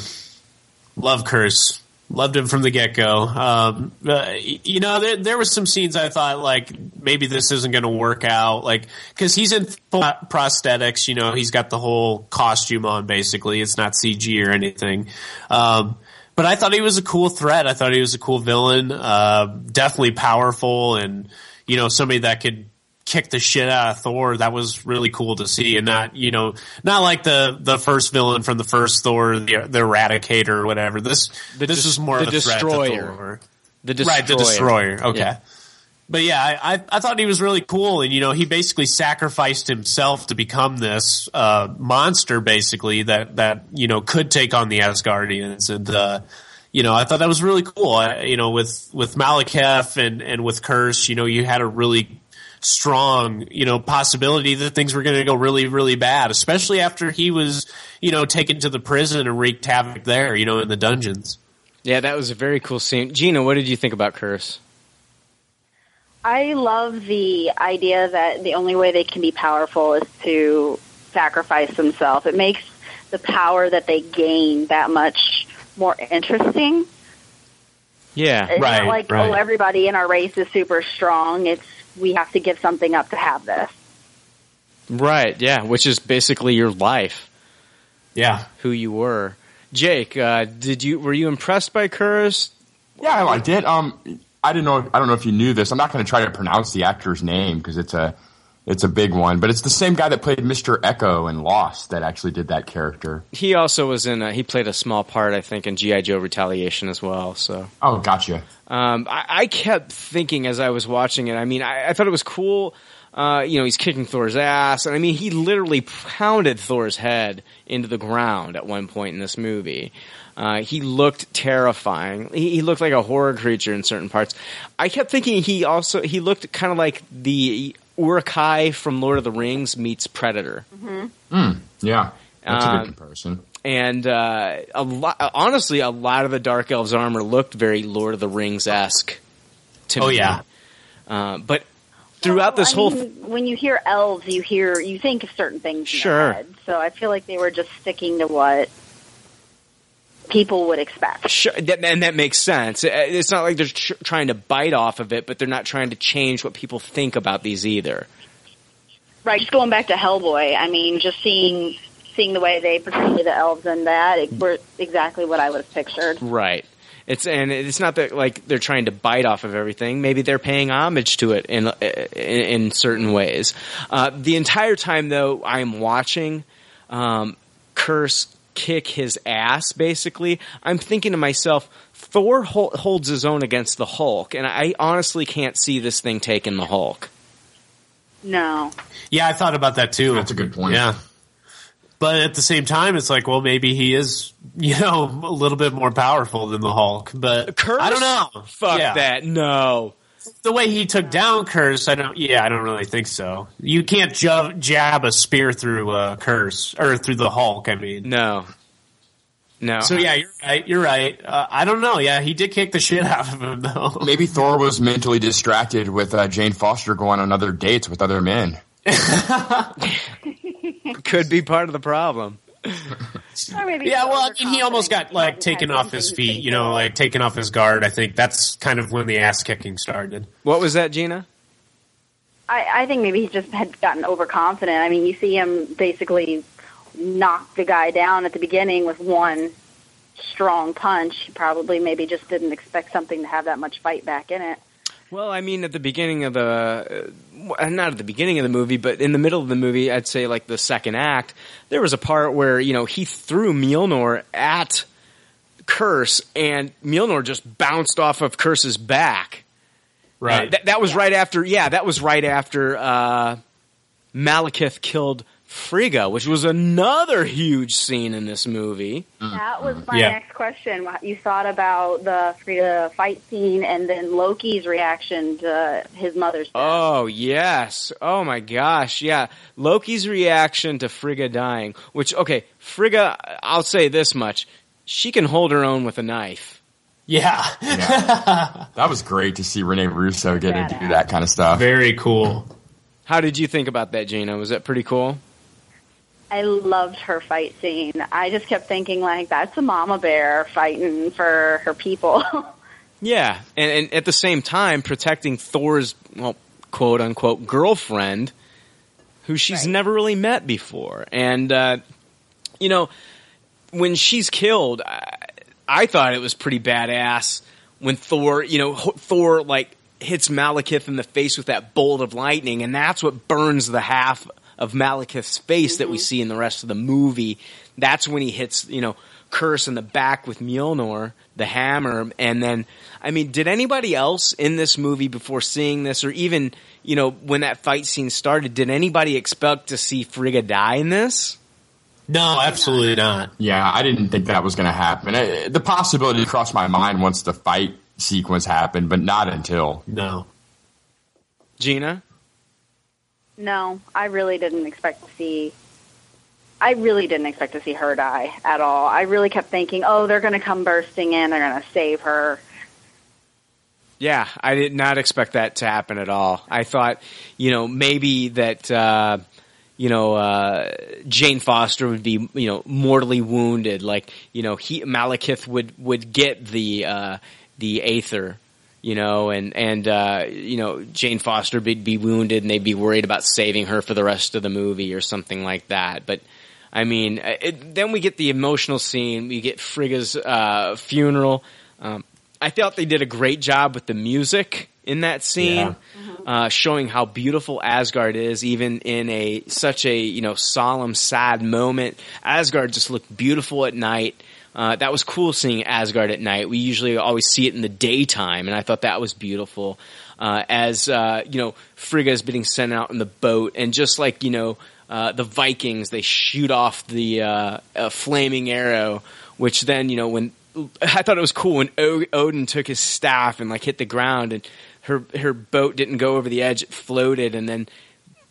love Kurse. Loved him from the get go. Um, uh, you know, there, there were some scenes I thought like maybe this isn't going to work out, like because he's in prosthetics. You know, he's got the whole costume on. Basically, it's not CG or anything. Um, but I thought he was a cool threat. I thought he was a cool villain. Uh, definitely powerful, and you know, somebody that could kick the shit out of Thor. That was really cool to see, and not you know not like the the first villain from the first Thor, the, the Eradicator or whatever. This The this is more the of a threat to Destroyer. Thor. The right, the Destroyer. destroyer. Okay. Yeah. But yeah, I, I, thought he was really cool, and you know, he basically sacrificed himself to become this uh, monster, basically that that you know could take on the Asgardians, and uh, you know, I thought that was really cool. I, you know, with with Malekith and and with Kurse, you know, you had a really strong, you know, possibility that things were going to go really, really bad, especially after he was, you know, taken to the prison and wreaked havoc there, you know, in the dungeons. Yeah, that was a very cool scene. Gina, what did you think about Kurse? I love the idea that the only way they can be powerful is to sacrifice themselves. It makes the power that they gain that much more interesting. Yeah, It's not like, oh, everybody in our race is super strong. It's we have to give something up to have this. Right, yeah, which is basically your life. Yeah. Who you were. Jake, uh, did you were you impressed by Kurse? Yeah, I liked it. Um, I didn't know. I don't know if you knew this. I'm not going to try to pronounce the actor's name because it's a it's a big one. But it's the same guy that played Mr. Eko in Lost that actually did that character. He also was in. A, he played a small part, I think, in GI Joe Retaliation as well. So, Oh, gotcha. um, I, I kept thinking as I was watching it. I mean, I, I thought it was cool. Uh, you know, he's kicking Thor's ass, and I mean, he literally pounded Thor's head into the ground at one point in this movie. Uh, he looked terrifying. He, he looked like a horror creature in certain parts. I kept thinking he also he looked kind of like the Uruk-hai from Lord of the Rings meets Predator. Mm-hmm. Mm, yeah, that's a good comparison. and uh, a lot, honestly, a lot of the Dark Elves armor looked very Lord of the Rings esque. To Oh, me. yeah. Uh, but throughout this I whole, mean, when you hear elves, you hear you think of certain things. In Sure. Your head. So I feel like they were just sticking to what people would expect. sure, that, and that makes sense. Uh, It's not like they're tr- trying to bite off of it, but they're not trying to change what people think about these either. Right. Just going back to Hellboy, I mean, just seeing seeing the way they portray the elves in that, it were exactly what I would have pictured. Right. It's and it's not that like they're trying to bite off of everything. Maybe they're paying homage to it in in, in certain ways. Uh, the entire time though, I'm watching um, Kurse kick his ass. Basically, I'm thinking to myself, Thor hol- holds his own against the Hulk, and I honestly can't see this thing taking the Hulk. No. Yeah, I thought about that too. That's a good point. Yeah. But at the same time, it's like, well, maybe he is, you know, a little bit more powerful than the Hulk. But Kurse? I don't know. Fuck Yeah. that. No. The way he took down Kurse, I don't. Yeah, I don't really think so. You can't ju- jab a spear through uh, Kurse or through the Hulk. I mean, No. No. So yeah, you're right. You're right. Uh, I don't know. Yeah, he did kick the shit out of him though. Maybe Thor was mentally distracted with uh, Jane Foster going on other dates with other men. Could be part of the problem. Or maybe Yeah, well, I mean, he almost got like taken off his feet, you know, like taken off his guard. I think that's kind of when the ass kicking started. What was that, Gina? I, I think maybe he just had gotten overconfident. I mean, you see him basically knock the guy down at the beginning with one strong punch. He probably maybe just didn't expect something to have that much fight back in it. Well, I mean, at the beginning of the, uh, not at the beginning of the movie, but in the middle of the movie, I'd say like the second act, there was a part where, you know, he threw Mjolnir at Kurse and Mjolnir just bounced off of Kurse's back. Right. Uh, that, that was right after, yeah, that was right after, uh, Malekith killed Frigga, which was another huge scene in this movie. Mm. That was my Yeah. next question. You thought about the Frigga fight scene and then Loki's reaction to his mother's death. Oh yes. Oh my gosh. Yeah. Loki's reaction to Frigga dying, which okay, Frigga, I'll say this much. She can hold her own with a knife. Yeah. That was great to see Rene Russo get to do that kind of stuff. Very cool. How did you think about that, Gina? Was that pretty cool? I loved her fight scene. I just kept thinking like that's a mama bear fighting for her people. Yeah. And, and at the same time protecting Thor's well, quote unquote girlfriend who she's never really met before. And uh you know, when she's killed, I, I thought it was pretty badass when Thor, you know, Thor like hits Malekith in the face with that bolt of lightning, and that's what burns the half of Malekith's face that we see in the rest of the movie. That's when he hits, you know, Kurse in the back with Mjolnir, the hammer, and then, I mean, did anybody else in this movie before seeing this, or even, you know, when that fight scene started, did anybody expect to see Frigga die in this? No, absolutely not. Yeah, I didn't think that was going to happen. Uh, The possibility crossed my mind once the fight sequence happened, but not until. No. Gina? No, I really didn't expect to see. I really didn't expect to see her die at all. I really kept thinking, oh, they're going to come bursting in. They're going to save her. Yeah, I did not expect that to happen at all. I thought, you know, maybe that, uh, you know, uh, Jane Foster would be, you know, mortally wounded. Like, you know, he, Malekith would, would get the, uh, the Aether, you know, and, and, uh, you know, Jane Foster would be wounded and they'd be worried about saving her for the rest of the movie or something like that. But, I mean, it, then we get the emotional scene. We get Frigga's, uh, funeral. Um, I thought they did a great job with the music in that scene, uh, showing how beautiful Asgard is, even in a such a you know solemn, sad moment. Asgard just looked beautiful at night. Uh, that was cool seeing Asgard at night. We usually always see it in the daytime, and I thought that was beautiful. Uh, as uh, you know, Frigga is being sent out in the boat, and just like you know, uh, the Vikings, they shoot off the uh, flaming arrow, which then you know when I thought it was cool when o- Odin took his staff and like hit the ground, and her her boat didn't go over the edge; it floated, and then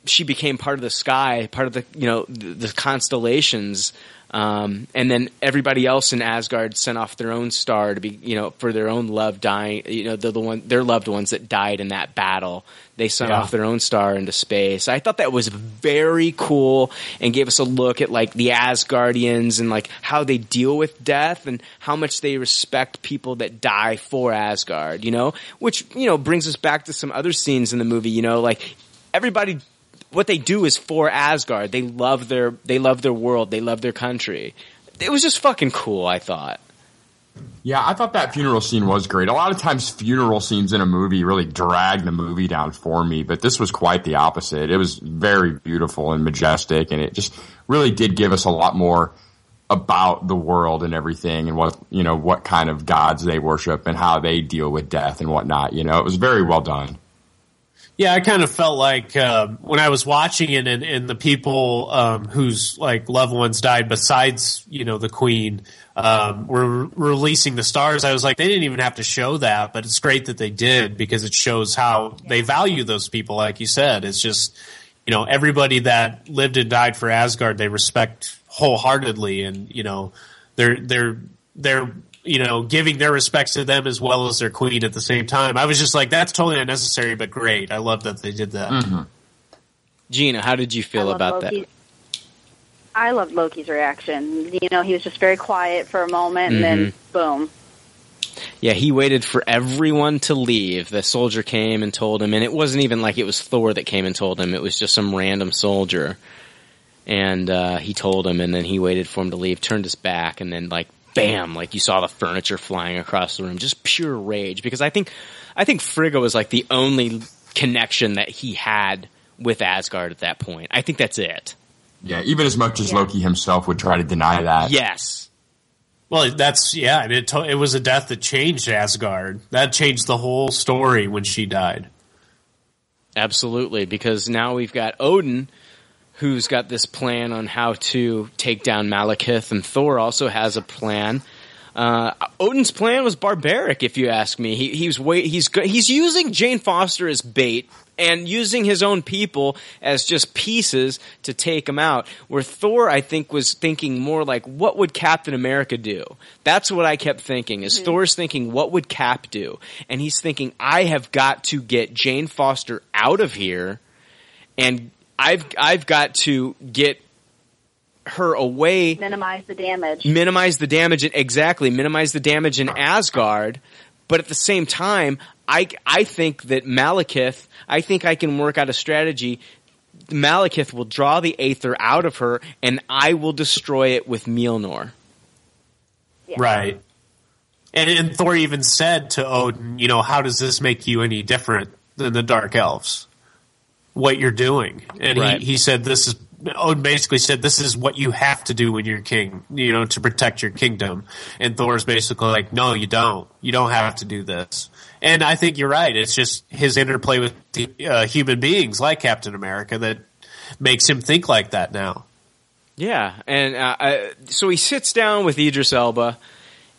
she became part of the sky, part of the you know the, the constellations. Um, and then everybody else in Asgard sent off their own star to be, you know, for their own love dying. You know, they're the one, their loved ones that died in that battle. They sent Yeah. off their own star into space. I thought that was very cool and gave us a look at like the Asgardians and like how they deal with death and how much they respect people that die for Asgard. You know, which you know brings us back to some other scenes in the movie. You know, like everybody what they do is for Asgard. They love their they love their world. They love their country. It was just fucking cool. I thought. Yeah, I thought that funeral scene was great. A lot of times, funeral scenes in a movie really drag the movie down for me, but this was quite the opposite. It was very beautiful and majestic, and it just really did give us a lot more about the world and everything, and what you know, what kind of gods they worship and how they deal with death and whatnot. You know, it was very well done. Yeah, I kind of felt like um, when I was watching it, and, and the people um, whose like loved ones died, besides you know the queen, um, were re- releasing the stars. I was like, they didn't even have to show that, but it's great that they did because it shows how they value those people. Like you said, it's just you know everybody that lived and died for Asgard, they respect wholeheartedly, and you know they're they're they're you know giving their respects to them as well as their queen at the same time. I was just like, that's totally unnecessary, but great. I love that they did that. Gina, how did you feel about Loki. that? I loved Loki's reaction. You know, he was just very quiet for a moment, and then Mm-hmm. boom. Yeah, he waited for everyone to leave. The soldier came and told him, and it wasn't even like it was Thor that came and told him. It was just some random soldier, and uh, he told him, and then he waited for him to leave, turned his back, and then like bam, like you saw the furniture flying across the room, just pure rage. Because I think, I think Frigga was like the only connection that he had with Asgard at that point. I think that's it. Yeah, even as much as Loki himself would try to deny that. Yes. Well, that's yeah. I mean, it, to- it was a death that changed Asgard. That changed the whole story when she died. Absolutely, because now we've got Odin, who's got this plan on how to take down Malekith, and Thor also has a plan. Uh, Odin's plan was barbaric, if you ask me. He, he's wait, he's he's using Jane Foster as bait and using his own people as just pieces to take him out. Where Thor, I think, was thinking more like, what would Captain America do? That's what I kept thinking. Is Thor's thinking, what would Cap do? And he's thinking, I have got to get Jane Foster out of here, and I've I've got to get her away Minimize the damage. minimize the damage exactly minimize the damage in Asgard but at the same time I I think that Malekith I think I can work out a strategy Malekith will draw the Aether out of her and I will destroy it with Mjolnir Right. And, and Thor even said to Odin, you know, how does this make you any different than the Dark Elves? What you're doing. And Right. he, he said this is Odin basically said this is what you have to do when you're king, you know, to protect your kingdom. And Thor's basically like, no, you don't. You don't have to do this. And I think you're right. It's just his interplay with uh, human beings like Captain America that makes him think like that now. Yeah, and uh, I, so he sits down with Idris Elba,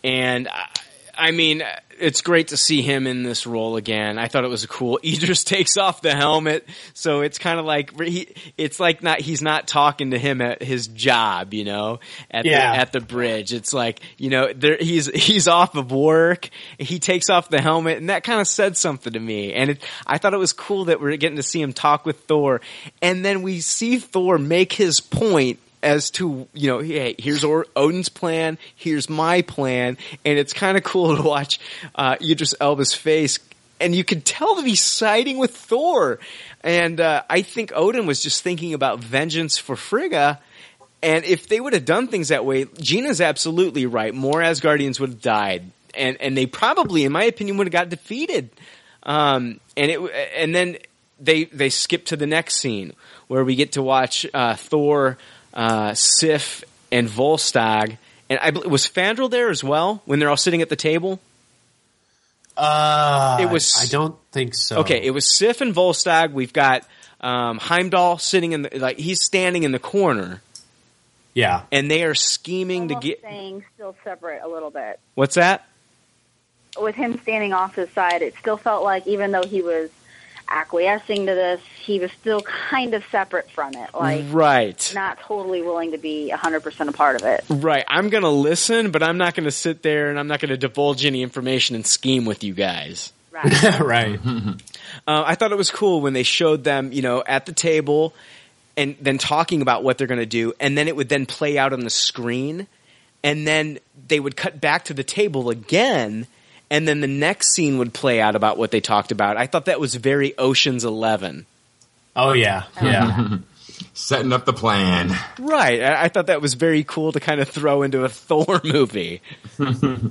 and I, I mean, it's great to see him in this role again. I thought it was cool. Idris takes off the helmet, so it's kind of like he, it's like not he's not talking to him at his job, you know, at Yeah. the at the bridge. It's like you know, there, he's he's off of work. He takes off the helmet, and that kind of said something to me. And it, I thought it was cool that we're getting to see him talk with Thor, and then we see Thor make his point as to you know hey here's Odin's plan here's my plan and it's kind of cool to watch uh, Idris Elba's face and you could tell that he's siding with Thor. And uh, I think Odin was just thinking about vengeance for Frigga and if they would have done things that way Gina's absolutely right. More Asgardians would have died and and they probably in my opinion would have got defeated. Um, and it and then they they skip to the next scene where we get to watch uh, Thor, uh, Sif, and Volstagg. And I was Fandral there as well when they're all sitting at the table. Uh, It was- I don't think so. Okay, it was Sif and Volstagg. We've got um, Heimdall sitting in the like he's standing in the corner, Yeah. and they are scheming to get. staying still separate a little bit. What's that? With him standing off to the side, it still felt like even though he was acquiescing to this, he was still kind of separate from it. Like right. not totally willing to be 100% a part of it. Right. I'm going to listen, but I'm not going to sit there and I'm not going to divulge any information and scheme with you guys. Right. right. Uh, I thought it was cool when they showed them, you know, at the table and then talking about what they're going to do, and then it would then play out on the screen, and then they would cut back to the table again, and then the next scene would play out about what they talked about. I thought that was very Ocean's Eleven. Oh yeah. Yeah. Setting up the plan. Right. I, I thought that was very cool to kind of throw into a Thor movie.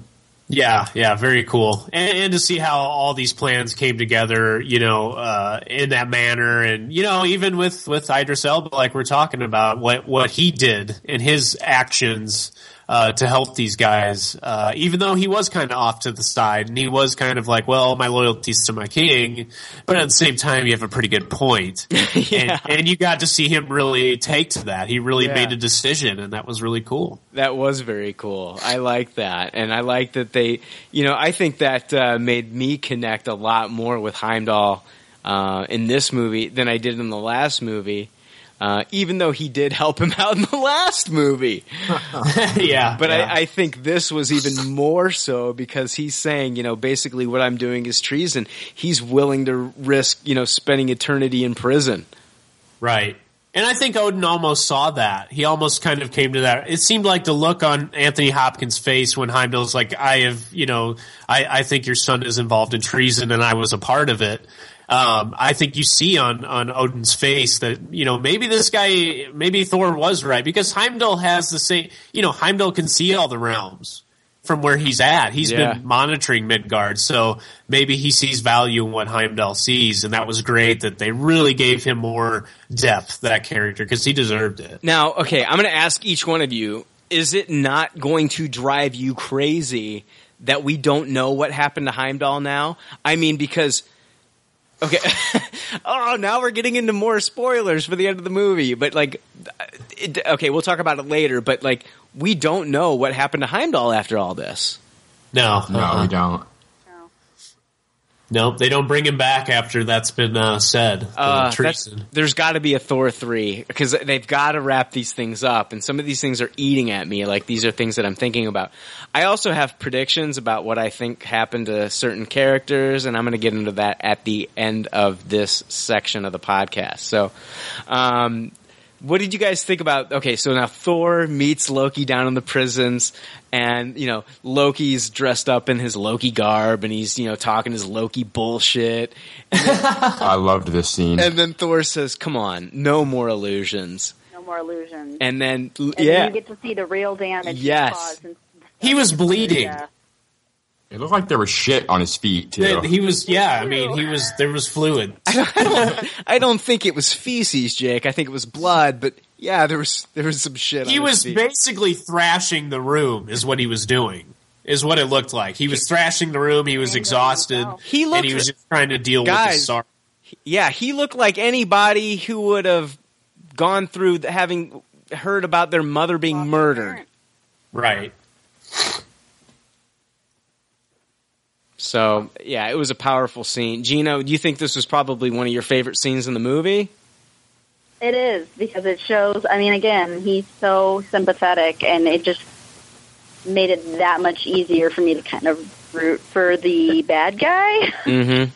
Yeah, yeah, very cool, and, and to see how all these plans came together, you know, uh, in that manner, and you know, even with with Idris Elba, like we're talking about, what what he did and his actions uh, to help these guys, uh, even though he was kind of off to the side, and he was kind of like, well, my loyalty's to my king, but at the same time, you have a pretty good point, Yeah. and, and you got to see him really take to that. He really Yeah. made a decision, and that was really cool. That was very cool. I like that, and I like that they, you know, I think that uh, made me connect a lot more with Heimdall uh, in this movie than I did in the last movie. Uh, even though he did help him out in the last movie, yeah, but yeah. I, I think this was even more so because he's saying, you know, basically what I'm doing is treason. He's willing to risk, you know, spending eternity in prison. Right. And I think Odin almost saw that. He almost kind of came to that. It seemed like the look on Anthony Hopkins' face when Heimdall's like, I have, you know, I, I think your son is involved in treason and I was a part of it. Um, I think you see on, on Odin's face that, you know, maybe this guy, maybe Thor was right because Heimdall has the same, you know, Heimdall can see all the realms from where he's at. He's Yeah. been monitoring Midgard, so maybe he sees value in what Heimdall sees, and that was great that they really gave him more depth that character because he deserved it. Now, okay, I'm going to ask each one of you: Is it not going to drive you crazy that we don't know what happened to Heimdall now? I mean, because. Okay. oh, now we're getting into more spoilers for the end of the movie. But like, it, okay, we'll talk about it later. But like, we don't know what happened to Heimdall after all this. No, No, uh-uh. we uh-huh. don't. Nope, they don't bring him back after that's been uh, said. Uh, there's got to be a Thor three because they've got to wrap these things up, and some of these things are eating at me. Like these are things that I'm thinking about. I also have predictions about what I think happened to certain characters, and I'm going to get into that at the end of this section of the podcast. So, um, what did you guys think about? Okay, so now Thor meets Loki down in the prisons, and you know Loki's dressed up in his Loki garb, and he's you know talking his Loki bullshit. I loved this scene. And then Thor says, "Come on, no more illusions." No more illusions. And then, And yeah, then you get to see the real damage. he Yes. caused and He was bleeding. Yeah. It looked like there was shit on his feet too. He was, yeah. I mean, he was. There was fluid. I don't think it was feces, Jake. I think it was blood. But yeah, there was there was some shit. He on his was feet. basically thrashing the room. Is what he was doing. Is what it looked like. He was thrashing the room. He was exhausted. He and he was just trying to deal with the Guys, sorrow. yeah, he looked like anybody who would have gone through the, having heard about their mother being murdered. Right. So yeah, it was a powerful scene. Gino, do you think this was probably one of your favorite scenes in the movie? It is because it shows. I mean, again, he's so sympathetic, and it just made it that much easier for me to kind of root for the bad guy. Mm-hmm.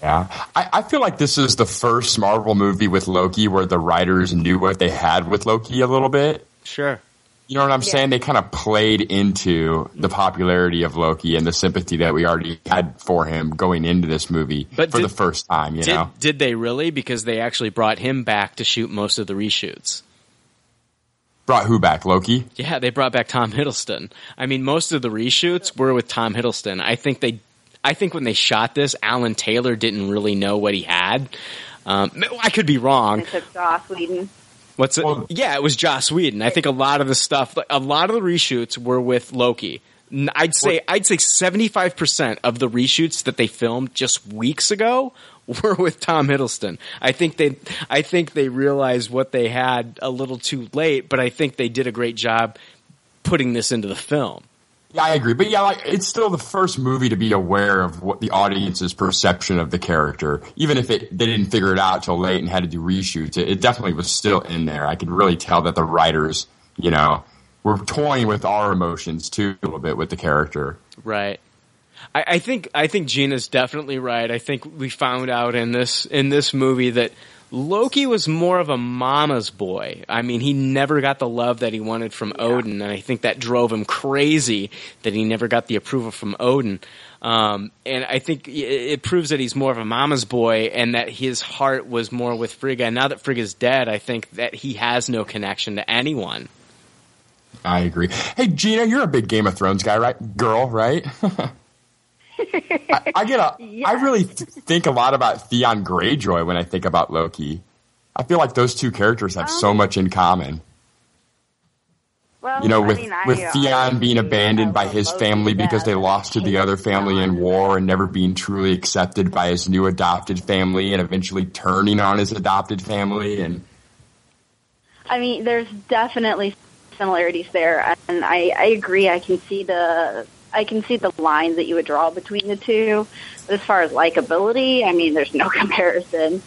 Yeah, I, I feel like this is the first Marvel movie with Loki where the writers knew what they had with Loki a little bit. Sure. You know what I'm saying? They kind of played into the popularity of Loki and the sympathy that we already had for him going into this movie But for did- the first time. You Did know, did they really? Because they actually brought him back to shoot most of the reshoots. brought who back? Loki. Yeah, they brought back Tom Hiddleston. I mean, most of the reshoots were with Tom Hiddleston. I think they, I think when they shot this, Alan Taylor didn't really know what he had. Um, I could be wrong. It took Joss Whedon. What's it? yeah, it was Joss Whedon. I think a lot of the stuff, a lot of the reshoots were with Loki. I'd say I'd say seventy five percent of the reshoots that they filmed just weeks ago were with Tom Hiddleston. I think they I think they realized what they had a little too late, but I think they did a great job putting this into the film. Yeah, I agree. But yeah, like it's still the first movie to be aware of what the audience's perception of the character. Even if it they didn't figure it out till late and had to do reshoots, it, it definitely was still in there. I could really tell that the writers, you know, were toying with our emotions too a little bit with the character. Right. I, I think I think Gina's definitely right. I think we found out in this in this movie that Loki was more of a mama's boy. I mean, he never got the love that he wanted from Odin, and I think that drove him crazy that he never got the approval from Odin. Um, and I think it, it proves that he's more of a mama's boy, and that his heart was more with Frigga. And now that Frigga's dead, I think that he has no connection to anyone. I agree. Hey, Gina, you're a big Game of Thrones guy, right? Girl, right? I, I get a. I really th- think a lot about Theon Greyjoy when I think about Loki. I feel like those two characters have so um, much in common. Well, You know, I with mean, I- with uh, I Theon being abandoned by his Loki family because they lost to the other family in war and never being truly accepted by his new adopted family and eventually turning on his adopted family and I mean, there's definitely similarities there, and I, I agree. I can see the I can see the lines that you would draw between the two. But as far as likability, I mean, there's no comparison.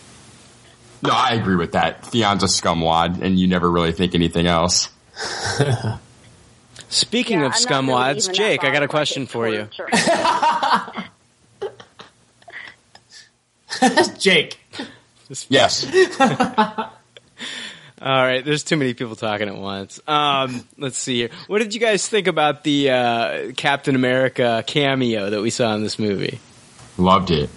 no, I agree with that. Theon's a scumwad, and you never really think anything else. Speaking Yeah, of I'm not really scumwads, Jake, I got a question for you. Jake. Yes. All right, there's too many people talking at once. Um, let's see here. What did you guys think about the uh, Captain America cameo that we saw in this movie? Loved it.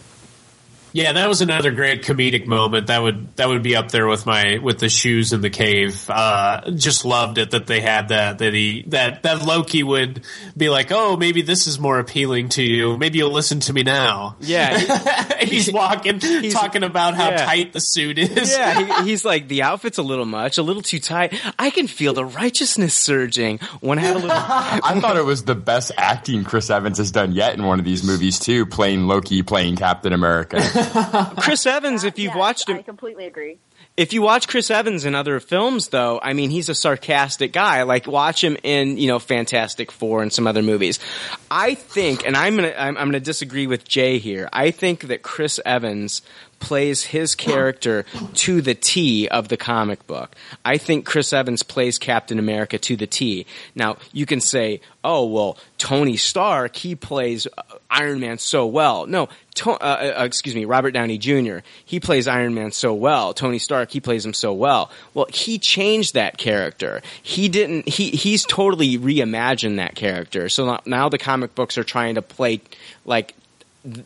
Yeah, that was another great comedic moment. That would that would be up there with my with the shoes in the cave. Uh, just loved it that they had that that he that that Loki would be like, oh, maybe this is more appealing to you. Maybe you'll listen to me now. Yeah, he's walking, talking about how yeah. tight the suit is. yeah, he, he's like the outfit's a little much, a little too tight. I can feel the righteousness surging when I had a little. I thought it was the best acting Chris Evans has done yet in one of these movies too, playing Loki, playing Captain America. Chris Evans, if you've watched him, I completely agree. if you watch Chris Evans in other films, though, I mean, he's a sarcastic guy. Like, watch him in, you know, Fantastic Four and some other movies. I think, and I'm gonna, I'm, I'm gonna disagree with Jay here. I think that Chris Evans plays his character to the T of the comic book. I think Chris Evans plays Captain America to the T. Now, you can say, oh, well, Tony Stark, he plays uh, Iron Man so well. No, to, uh, uh, excuse me, Robert Downey Jr., he plays Iron Man so well. Tony Stark, he plays him so well. Well, he changed that character. He didn't, he, he's totally reimagined that character. So now, now the comic books are trying to play like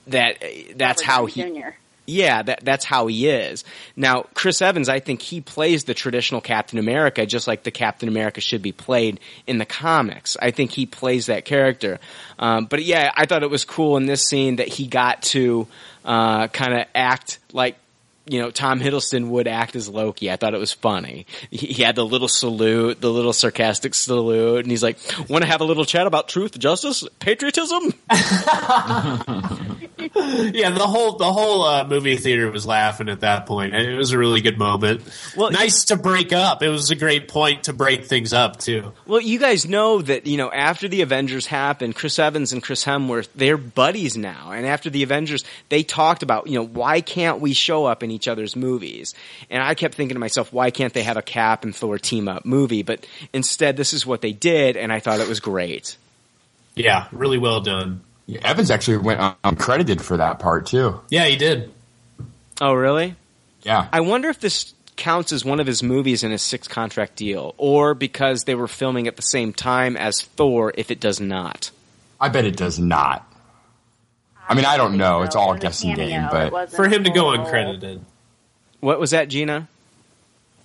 that, that's Robert how Downey he, Jr.. yeah, that, that's how he is. Now, Chris Evans, I think he plays the traditional Captain America just like the Captain America should be played in the comics. I think he plays that character. Um, but yeah, I thought it was cool in this scene that he got to uh, kind of act like you know, Tom Hiddleston would act as Loki. I thought it was funny. He, he had the little salute, the little sarcastic salute, and he's like, "Want to have a little chat about truth, justice, patriotism?" yeah, the whole the whole uh, movie theater was laughing at that point. It was a really good moment. Well, nice to break up. It was a great point to break things up too. Well, you guys know that you know after the Avengers happened, Chris Evans and Chris Hemsworth they're buddies now, and after the Avengers, they talked about you know why can't we show up in each other's movies? And I kept thinking to myself, why can't they have a Cap and Thor team up movie? But instead, this is what they did, and I thought it was great. Yeah, really well done. Yeah, Evans actually went uncredited for that part too. Yeah, he did. Oh, really? Yeah. I wonder if this counts as one of his movies in his six contract deal, or because they were filming at the same time as Thor, if it does not. I bet it does not. I mean, I don't know. It's all a guessing game, but For him to go uncredited. What was that, Gina?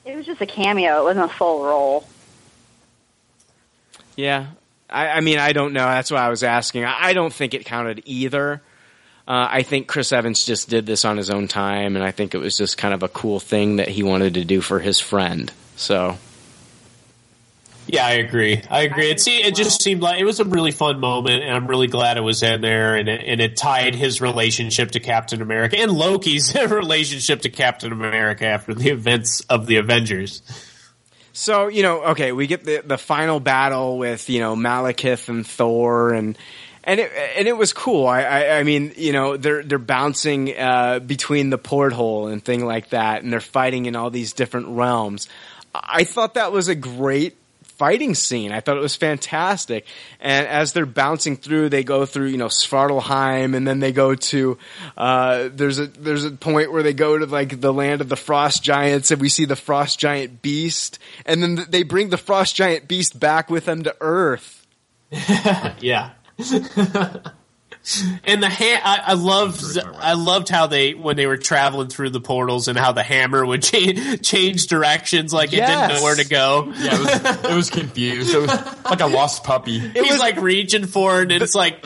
It was just a cameo. It wasn't a full role. Yeah, I, I mean, I don't know. That's why I was asking. I, I don't think it counted either. Uh, I think Chris Evans just did this on his own time, and I think it was just kind of a cool thing that he wanted to do for his friend. So, Yeah, I agree. I agree. It see, it just seemed like it was a really fun moment, and I'm really glad it was in there, and it, and it tied his relationship to Captain America and Loki's relationship to Captain America after the events of the Avengers. so you know, okay, we get the the final battle with you know Malekith and Thor, and and it and it was cool. I I, I mean, you know, they're they're bouncing uh, between the porthole and thing like that, and they're fighting in all these different realms. I thought that was a great fighting scene. I thought it was fantastic. And as they're bouncing through, they go through, you know, Svartalfheim and then they go to, uh, there's a, there's a point where they go to like the land of the frost giants and we see the frost giant beast and then they bring the frost giant beast back with them to Earth. yeah. and the ha- I, I loved I loved how they when they were traveling through the portals and how the hammer would cha- change directions like it didn't know where to go. yeah, it was, it was confused. It was like a lost puppy. It He's was, like reaching for it and it's like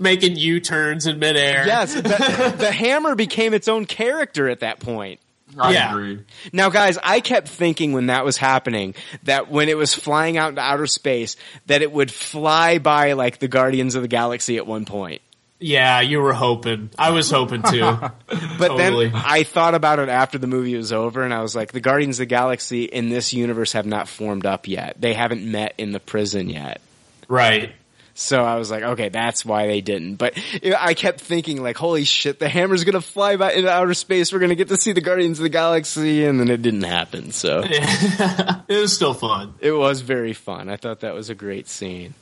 making U turns in midair. Yes, the, the hammer became its own character at that point. I Yeah. agree. Now, guys, I kept thinking when that was happening that when it was flying out into outer space, that it would fly by like the Guardians of the Galaxy at one point. Yeah, you were hoping. I was hoping to. But Totally. then I thought about it after the movie was over, and I was like, the Guardians of the Galaxy in this universe have not formed up yet. They haven't met in the prison yet. right. So I was like, okay, that's why they didn't. But I kept thinking, like, holy shit, the hammer's gonna fly by into outer space. We're gonna get to see the Guardians of the Galaxy, and then it didn't happen. So It was still fun. It was very fun. I thought that was a great scene.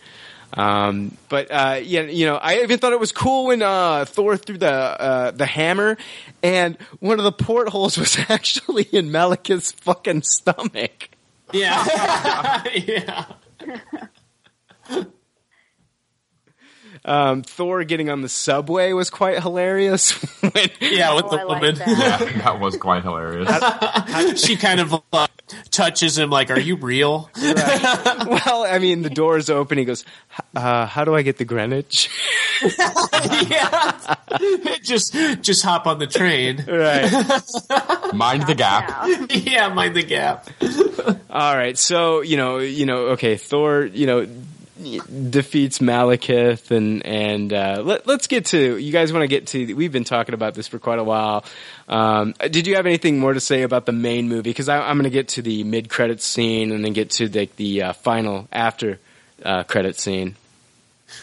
Um, but uh, yeah, you know, I even thought it was cool when uh, Thor threw the uh, the hammer, and one of the portholes was actually in Malekith's fucking stomach. Yeah, yeah. Um, Thor getting on the subway was quite hilarious. when, Yeah, with Oh, the I like woman. that. Yeah, that was quite hilarious. she kind of uh, touches him like, "Are you real?" well, I mean, the door is open. He goes, uh, "How do I get the Greenwich?" yeah, just just hop on the train. right. Mind the gap. yeah, mind the gap. All right. So you know, you know, okay. Thor, you know, defeats Malekith, and and uh, let, us get to. You guys want to get to? We've been talking about this for quite a while. Um, did you have anything more to say about the main movie? Because I'm going to get to the mid credit scene, and then get to the the uh, final after uh, credit scene.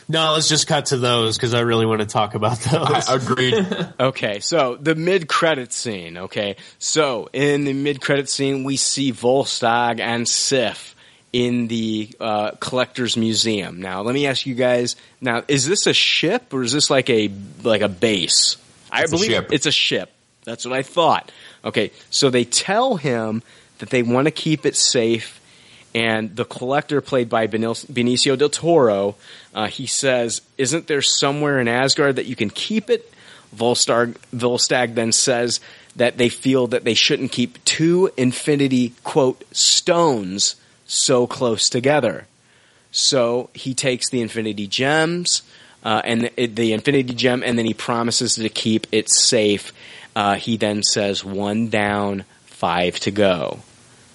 No, let's just cut to those because I really want to talk about those. I Agreed. Okay, so the mid credit scene. Okay, so in the mid credit scene, we see Volstagg and Sif in the uh, collector's museum. Now, let me ask you guys. Now, is this a ship or is this like a like a base? I It's a believe ship. it's a ship. That's what I thought. Okay, so they tell him that they want to keep it safe. And the collector, played by Benicio del Toro, uh, he says, "Isn't there somewhere in Asgard that you can keep it?" Volstagg, Volstagg then says that they feel that they shouldn't keep two infinity quote stones so close together. So he takes the infinity gems uh, and the, the infinity gem, and then he promises to keep it safe. Uh, he then says, "One down, five to go."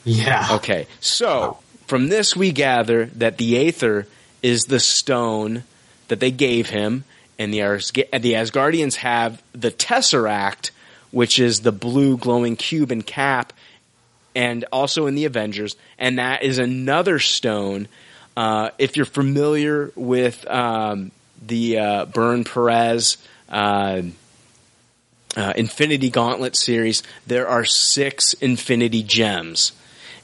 yeah. Okay, so from this we gather that the Aether is the stone that they gave him, and the, Asga- the Asgardians have the Tesseract, which is the blue glowing cube and cap, and also in the Avengers, and that is another stone. Uh, if you're familiar with um, the uh, Burn Perez. Uh, uh, Infinity Gauntlet series, there are six Infinity Gems.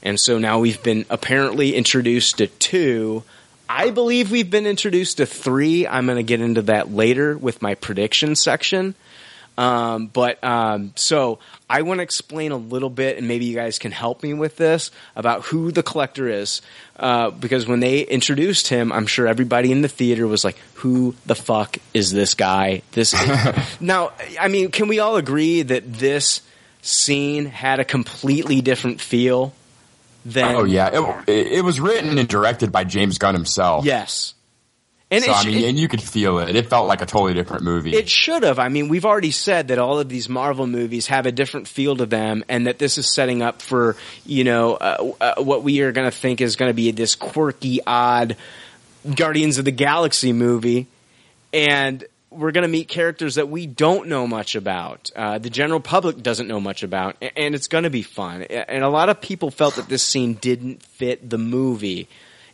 And so now we've been apparently introduced to two. I believe we've been introduced to three. I'm going to get into that later with my prediction section. Um, but um, so I want to explain a little bit, and maybe you guys can help me with this about who the collector is. Uh, because when they introduced him, I'm sure everybody in the theater was like, "Who the fuck is this guy?" This now, I mean, can we all agree that this scene had a completely different feel than? Oh yeah, it, it was written and directed by James Gunn himself. yes. And so I mean, it- and you could feel it. It felt like a totally different movie. It should have. I mean, we've already said that all of these Marvel movies have a different feel to them, and that this is setting up for you know uh, uh, what we are going to think is going to be this quirky, odd Guardians of the Galaxy movie, and we're going to meet characters that we don't know much about. Uh, the general public doesn't know much about, and it's going to be fun. And a lot of people felt that this scene didn't fit the movie.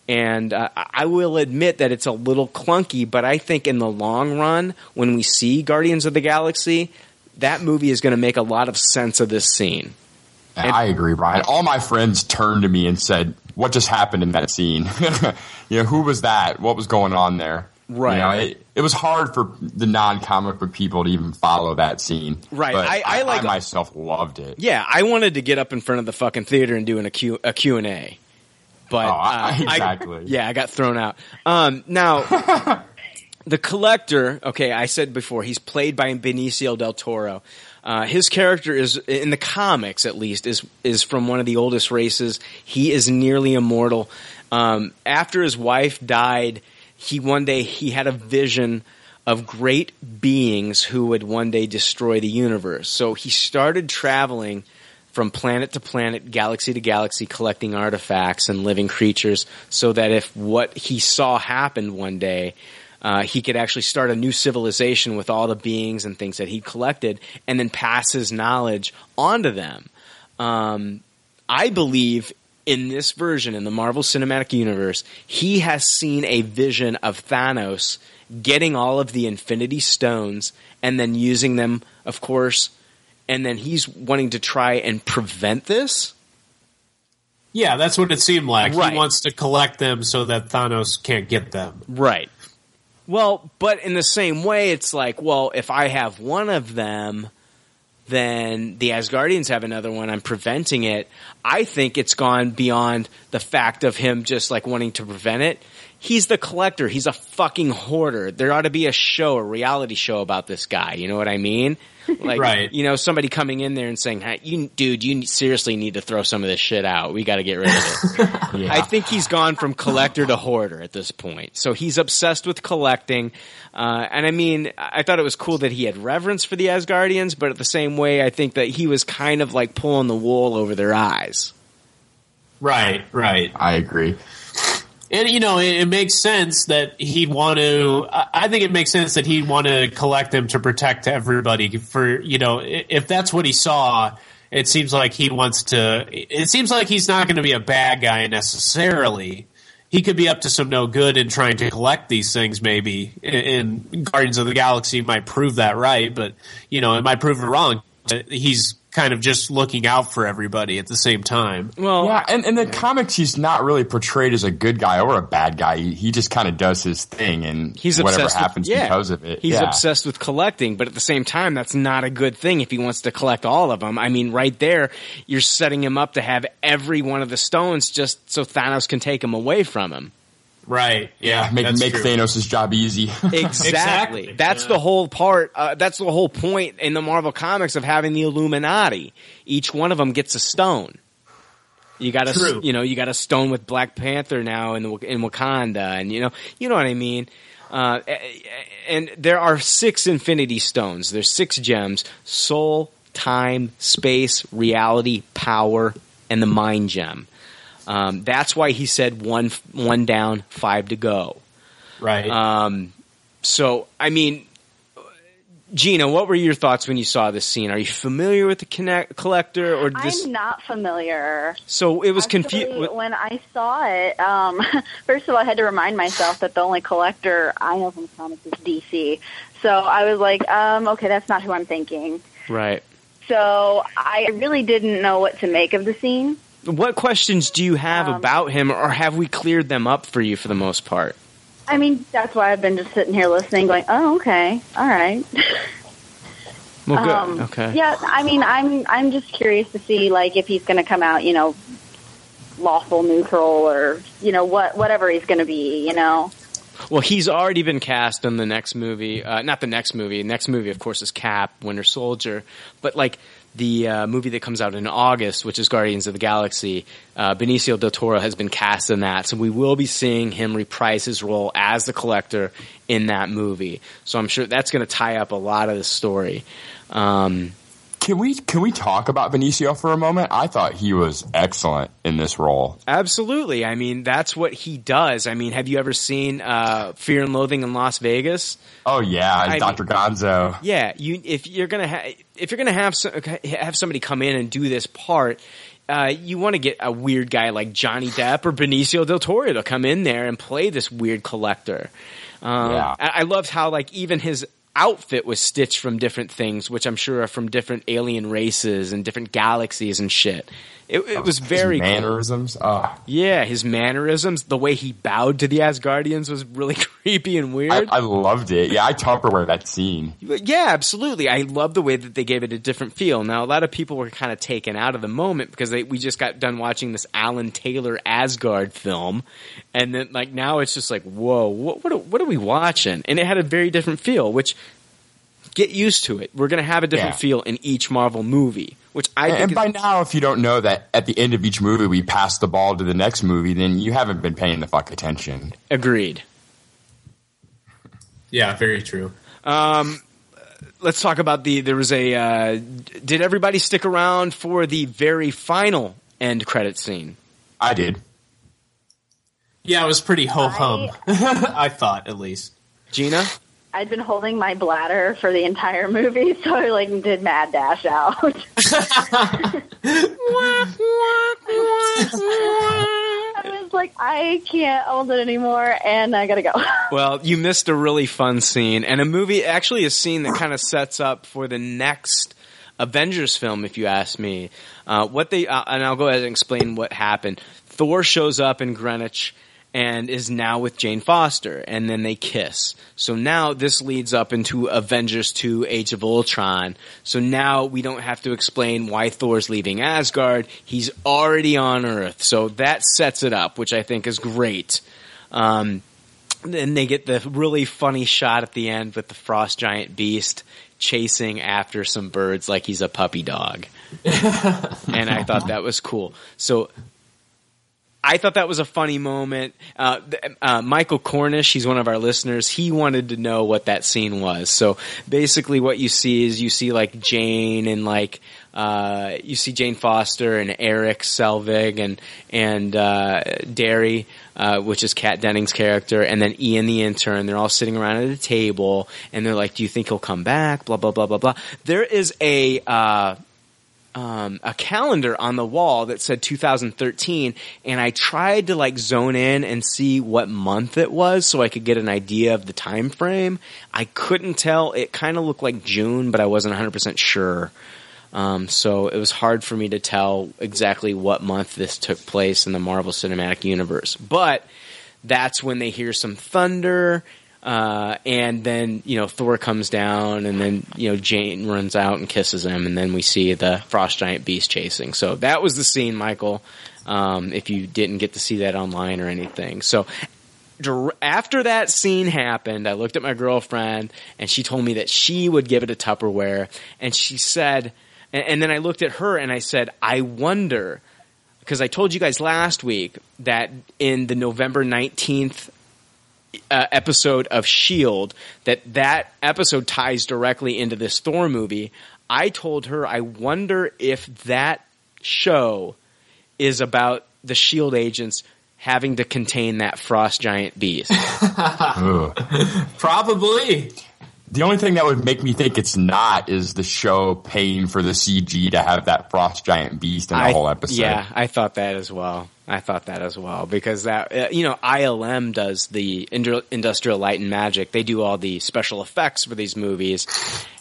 And uh, I will admit that it's a little clunky, but I think in the long run, when we see Guardians of the Galaxy, that movie is going to make a lot of sense of this scene. I agree, Brian. All my friends turned to me and said, "What just happened in that scene? you know, who was that? What was going on there?" Right. You know, it, it was hard for the non-comic book people to even follow that scene. Right. But I- I like- myself loved it. Yeah, I wanted to get up in front of the fucking theater and do an, a, Q, a Q&A. But, Oh, I- uh, I- exactly. yeah, I got thrown out. Um, now, the collector, okay, I said before, he's played by Benicio del Toro. Uh, his character is, in the comics at least, is, is from one of the oldest races. He is nearly immortal. Um, after his wife died, he one day, he had a vision of great beings who would one day destroy the universe. So he started traveling from planet to planet, galaxy to galaxy, collecting artifacts and living creatures so that if what he saw happened one day, uh, he could actually start a new civilization with all the beings and things that he collected and then pass his knowledge onto them. Um, I believe in this version, in the Marvel Cinematic Universe, he has seen a vision of Thanos getting all of the Infinity Stones and then using them, of course, and then he's wanting to try and prevent this. Yeah, that's what it seemed like. Right. He wants to collect them so that Thanos can't get them. Right. Well, but in the same way, it's like, well, if I have one of them, then the Asgardians have another one. I'm preventing it. I think it's gone beyond the fact of him just like wanting to prevent it. He's the collector. He's a fucking hoarder. There ought to be a show, a reality show about this guy. You know what I mean? Like, Right. you know, somebody coming in there and saying, hey, "You, dude, you seriously need to throw some of this shit out. We got to get rid of it." I think he's gone from collector to hoarder at this point. So he's obsessed with collecting. Uh, and I mean, I thought it was cool that he had reverence for the Asgardians, but at the same way, I think that he was kind of like pulling the wool over their eyes. Right, right. I agree. And you know, it, it makes sense that he'd want to. I think it makes sense that he'd want to collect them to protect everybody. For you know, if that's what he saw, it seems like he wants to. It seems like he's not going to be a bad guy necessarily. He could be up to some no good in trying to collect these things. Maybe, and Guardians of the Galaxy might prove that right, but you know, it might prove it wrong. He's kind of just looking out for everybody at the same time. Well, yeah, and in the comics, he's not really portrayed as a good guy or a bad guy. He, he just kind of does his thing, and He's whatever obsessed happens with, yeah, because of it. He's yeah. obsessed with collecting, but at the same time, that's not a good thing if he wants to collect all of them. I mean, right there, you're setting him up to have every one of the stones just so Thanos can take them away from him. Right. Yeah. make make true. Thanos' job easy. Exactly. That's the whole part. Uh, that's the whole point in the Marvel comics of having the Illuminati. Each one of them gets a stone. You got a, True. you know, you got a stone with Black Panther now in the, in Wakanda, and you know, you know what I mean. Uh, and there are six Infinity Stones. There's six gems: soul, time, space, reality, power, and the Mind Gem. Um, that's why he said one one down, five to go. Right. Um, so, I mean, Gina, what were your thoughts when you saw this scene? Are you familiar with the connect- collector, or this? I'm not familiar. So it was confusing when I saw it. Um, first of all, I had to remind myself that the only collector I know from comics is DC. So I was like, um, okay, that's not who I'm thinking. Right. So I really didn't know what to make of the scene. What questions do you have Um, about him, or have we cleared them up for you for the most part? I mean, that's why I've been just sitting here listening, going, "Oh, okay, all right." Well, good. Um, okay. Yeah, I mean, I'm I'm just curious to see like if he's going to come out, you know, lawful, neutral, or you know what whatever he's going to be, you know. Well, he's already been cast in the next movie. Uh, not the next movie. Next movie, of course, is Cap, Winter Soldier. But like the uh, movie that comes out in August, which is Guardians of the Galaxy, uh, Benicio del Toro has been cast in that. So we will be seeing him reprise his role as the Collector in that movie. So I'm sure that's going to tie up a lot of the story. Um, Can we can we talk about Benicio for a moment? I thought he was excellent in this role. Absolutely. I mean, that's what he does. I mean, have you ever seen uh, Fear and Loathing in Las Vegas? Oh yeah, Dr. Gonzo. Yeah, you if you're gonna ha- if you're gonna have some, have somebody come in and do this part, uh, you want to get a weird guy like Johnny Depp or Benicio del Toro to come in there and play this weird collector. Um, Yeah. I, I loved how like even his outfit was stitched from different things, which I'm sure are from different alien races and different galaxies and shit. It, it was very His cool. mannerisms. Oh, Yeah, his mannerisms, the way he bowed to the Asgardians was really creepy and weird. I, I loved it. Yeah, I Tupperware that scene. Yeah, absolutely. I love the way that they gave it a different feel. Now, a lot of people were kind of taken out of the moment because they, we just got done watching this Alan Taylor Asgard film, and then like now it's just like, whoa, what what are, what are we watching? And it had a very different feel. Which get used to it. We're gonna have a different Yeah. feel in each Marvel movie. Which I and think and is- by now, if you don't know that at the end of each movie we pass the ball to the next movie, then you haven't been paying the fuck attention. agreed. Yeah, very true. Um, let's talk about the. There was a. Uh, did everybody stick around for the very final end credit scene? I did. Yeah, it was pretty ho hum. I thought, at least. Gina? I'd been holding my bladder for the entire movie, so I like did mad dash out. I was like, I can't hold it anymore, and I gotta go. Well, you missed a really fun scene and a movie, actually a scene that kind of sets up for the next Avengers film, if you ask me. Uh, what they uh, and I'll go ahead and explain what happened. Thor shows up in Greenwich and is now with Jane Foster, and then they kiss. So now this leads up into Avengers 2 Age of Ultron. So now we don't have to explain why Thor's leaving Asgard. He's already on Earth. So that sets it up, which I think is great. Um, then they get the really funny shot at the end with the frost giant beast chasing after some birds like he's a puppy dog. and I thought that was cool. So I thought that was a funny moment. Uh, uh, Michael Cornish, he's one of our listeners. He wanted to know what that scene was. So basically, what you see is you see like Jane and like uh, you see Jane Foster and Erik Selvig and and uh, Darcy, uh, which is Kat Dennings' character, and then Ian the intern. They're all sitting around at a table, and they're like, "Do you think he'll come back?" Blah blah blah blah blah. There is a uh, um, a calendar on the wall that said 2013, and I tried to like zone in and see what month it was so I could get an idea of the time frame. I couldn't tell. It kind of looked like June, but I wasn't 100% sure. Um, so it was hard for me to tell exactly what month this took place in the Marvel Cinematic Universe. But that's when they hear some thunder uh, and then you know Thor comes down, and then you know Jane runs out and kisses him, and then we see the frost giant beast chasing. So that was the scene, Michael. Um, if you didn't get to see that online or anything, so after that scene happened, I looked at my girlfriend, and she told me that she would give it a Tupperware, and she said, and, and then I looked at her and I said, I wonder. Because I told you guys last week that in the November 19th uh, episode of Shield that that episode ties directly into this Thor movie. I told her I wonder if that show is about the Shield agents having to contain that frost giant beast. Probably. The only thing that would make me think it's not is the show paying for the CG to have that frost giant beast in the I- whole episode. Yeah, I thought that as well. I thought that as well because that uh, you know ILM does the Industrial Light and Magic. They do all the special effects for these movies,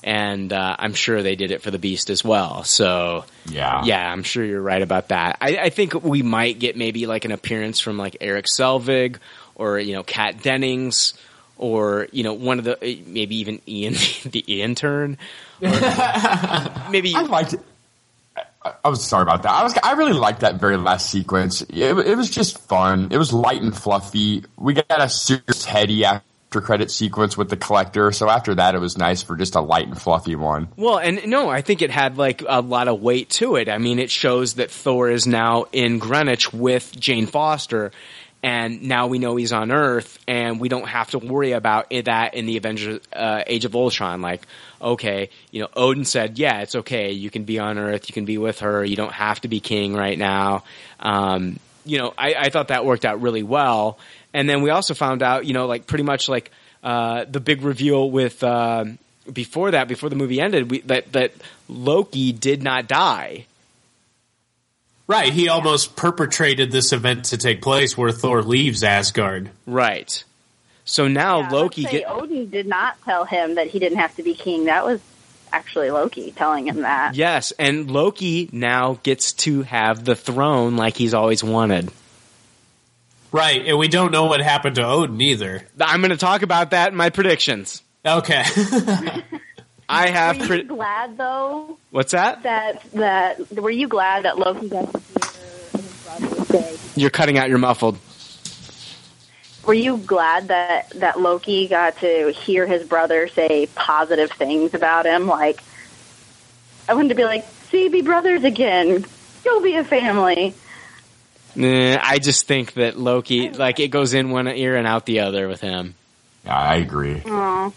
and uh, I'm sure they did it for the Beast as well. So Yeah. yeah, I'm sure you're right about that. I, I think we might get maybe like an appearance from like Erik Selvig or you know Kat Dennings or you know one of the uh, maybe even Ian the intern. Or maybe I liked it. I- I was sorry about that. I was. I really liked that very last sequence. It, it was just fun. It was light and fluffy. We got a serious heady after credit sequence with the collector. So after that, it was nice for just a light and fluffy one. Well, and no, I think it had like a lot of weight to it. I mean, it shows that Thor is now in Greenwich with Jane Foster, and now we know he's on Earth, and we don't have to worry about that in the Avengers uh, Age of Ultron. Like, okay, you know, Odin said, yeah, it's okay. You can be on Earth. You can be with her. You don't have to be king right now. Um, you know, I, I thought that worked out really well. And then we also found out, you know, like pretty much like uh, the big reveal with um before that, before the movie ended, we, that that Loki did not die. Right, he almost perpetrated this event to take place where Thor leaves Asgard. Right. So now Yeah, Loki let's say get Odin did not tell him that he didn't have to be king. That was actually Loki telling him that. yes, and Loki now gets to have the throne like he's always wanted. Right, and we don't know what happened to Odin either. I'm going to talk about that in my predictions. Okay. I have Were you pre- glad though what's that? that that were you glad that Loki got to hear his brother say? You're cutting out. You're muffled. Were you glad that that Loki got to hear his brother say positive things about him? Like, I wanted to be like, "See, be brothers again. You'll be a family." Nah, I just think that Loki, like, it goes in one ear and out the other with him. Yeah, I agree. Aw.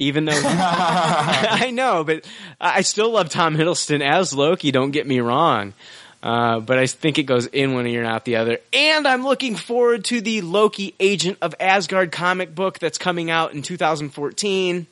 Even though I know, but I still love Tom Hiddleston as Loki. Don't get me wrong, uh, but I think it goes in one ear and out the other. And I'm looking forward to the Loki Agent of Asgard comic book that's coming out in 2014.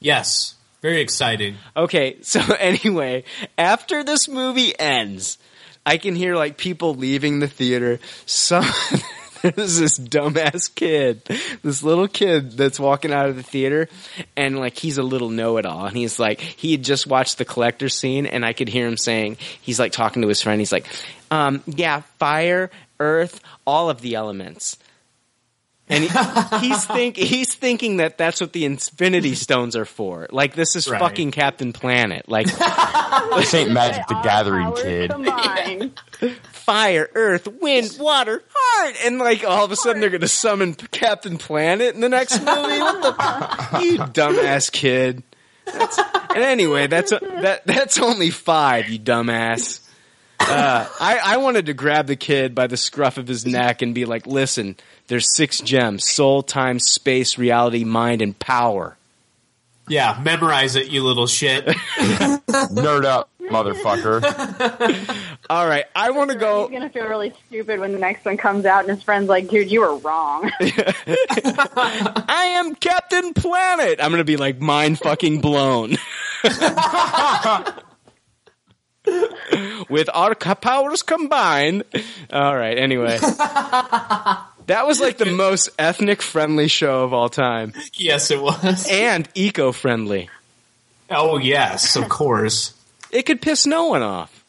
yes, very exciting. Okay, so anyway, after this movie ends, I can hear like people leaving the theater. Some there's this dumbass kid, this little kid that's walking out of the theater, and like he's a little know-it-all, and he's like he had just watched the collector scene, and I could hear him saying he's like talking to his friend, he's like, um, "Yeah, fire, earth, all of the elements." And he, he's think he's thinking that that's what the Infinity Stones are for. Like this is Right. fucking Captain Planet. Like This ain't Magic the Gathering, kid. fire, earth, wind, water, heart, and like all of a sudden they're gonna summon Captain Planet in the next movie. What the you dumbass kid? That's, and anyway, that's that that's only five. You dumbass. Uh, I, I wanted to grab the kid by the scruff of his neck and be like, "Listen, there's six gems: soul, time, space, reality, mind, and power." Yeah, memorize it, you little shit. Nerd up, motherfucker. All right, I want to go. He's gonna feel really stupid when the next one comes out, and his friend's like, "Dude, you were wrong." I am Captain Planet. I'm gonna be like mind fucking blown. With our powers combined. All right. Anyway, that was like the most ethnic friendly show of all time, yes, it was. and eco friendly. Oh, yes, of course. It could piss no one off.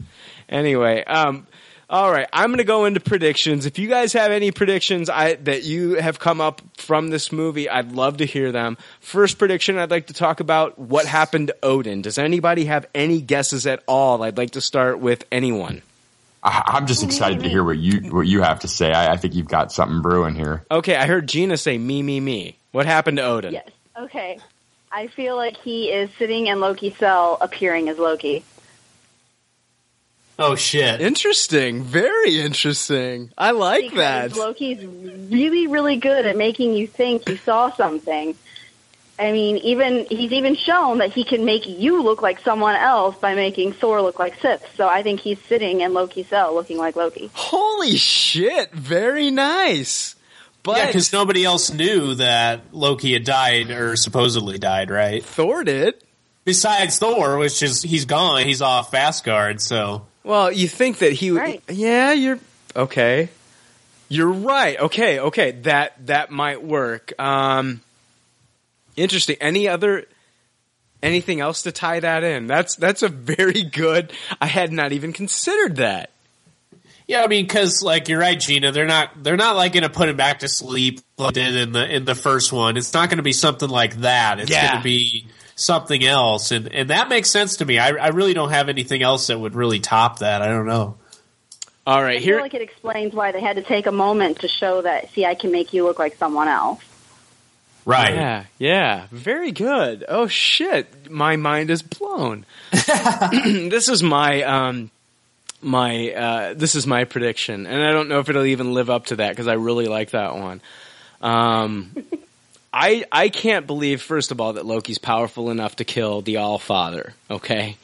Anyway, um, all right, I'm going to go into predictions. If you guys have any predictions I, that you have come up from this movie, I'd love to hear them. First prediction, I'd like to talk about what happened to Odin. Does anybody have any guesses at all? I'd like to start with anyone. I, I'm just excited to hear what you what you have to say. I, I think you've got something brewing here. Okay, I heard Gina say me, me, me. What happened to Odin? yes. Okay. I feel like he is sitting in Loki's cell, appearing as Loki. Oh, shit. Interesting. Very interesting. I like because that. Loki's really, really good at making you think you saw something. I mean, even he's even shown that he can make you look like someone else by making Thor look like Sif. So I think he's sitting in Loki's cell, looking like Loki. Holy shit. Very nice. But yeah, because nobody else knew that Loki had died or supposedly died, right? Thor did. Besides Thor, which is he's gone, he's off Asgard, so Well, you think that he would? Right. Yeah, you're okay. You're right. Okay, okay. That that might work. Um, interesting. Any other? Anything else to tie that in? That's that's a very good. I had not even considered that. yeah. I mean, because like you're right, Gina. They're not they're not like going to put him back to sleep like they did in the in the first one. It's not going to be something like that. It's Yeah. going to be something else, and and that makes sense to me. I I really don't have anything else that would really top that. I don't know. All right, here I feel like it explains why they had to take a moment to show that. See, I can make you look like someone else. Right. Yeah, yeah, very good. Oh shit, my mind is blown. this is my um my uh this is my prediction, and I don't know if it'll even live up to that because I really like that one. Um, I I can't believe first of all that Loki's powerful enough to kill the All Father. Okay,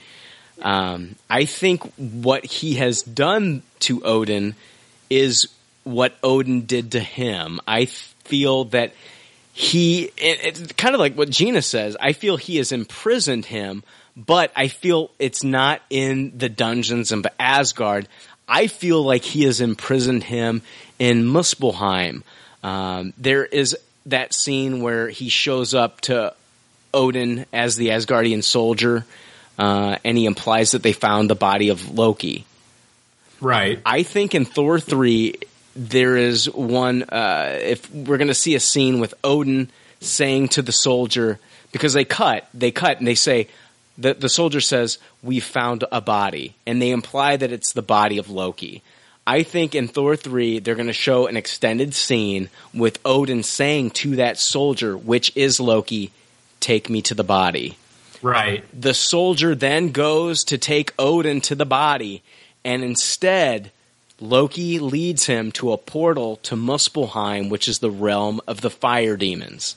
um, I think what he has done to Odin is what Odin did to him. I feel that he, it, it's kind of like what Gina says. I feel he has imprisoned him, but I feel it's not in the dungeons of Asgard. I feel like he has imprisoned him in Muspelheim. Um, there is that scene where he shows up to Odin as the Asgardian soldier, uh, and he implies that they found the body of Loki. Right. I think in Thor three there is one. Uh, if we're going to see a scene with Odin saying to the soldier because they cut, they cut, and they say the the soldier says, "We found a body," and they imply that it's the body of Loki. I think in Thor 3, they're going to show an extended scene with Odin saying to that soldier, which is Loki, take me to the body. Right. The soldier then goes to take Odin to the body, and instead, Loki leads him to a portal to Muspelheim, which is the realm of the fire demons.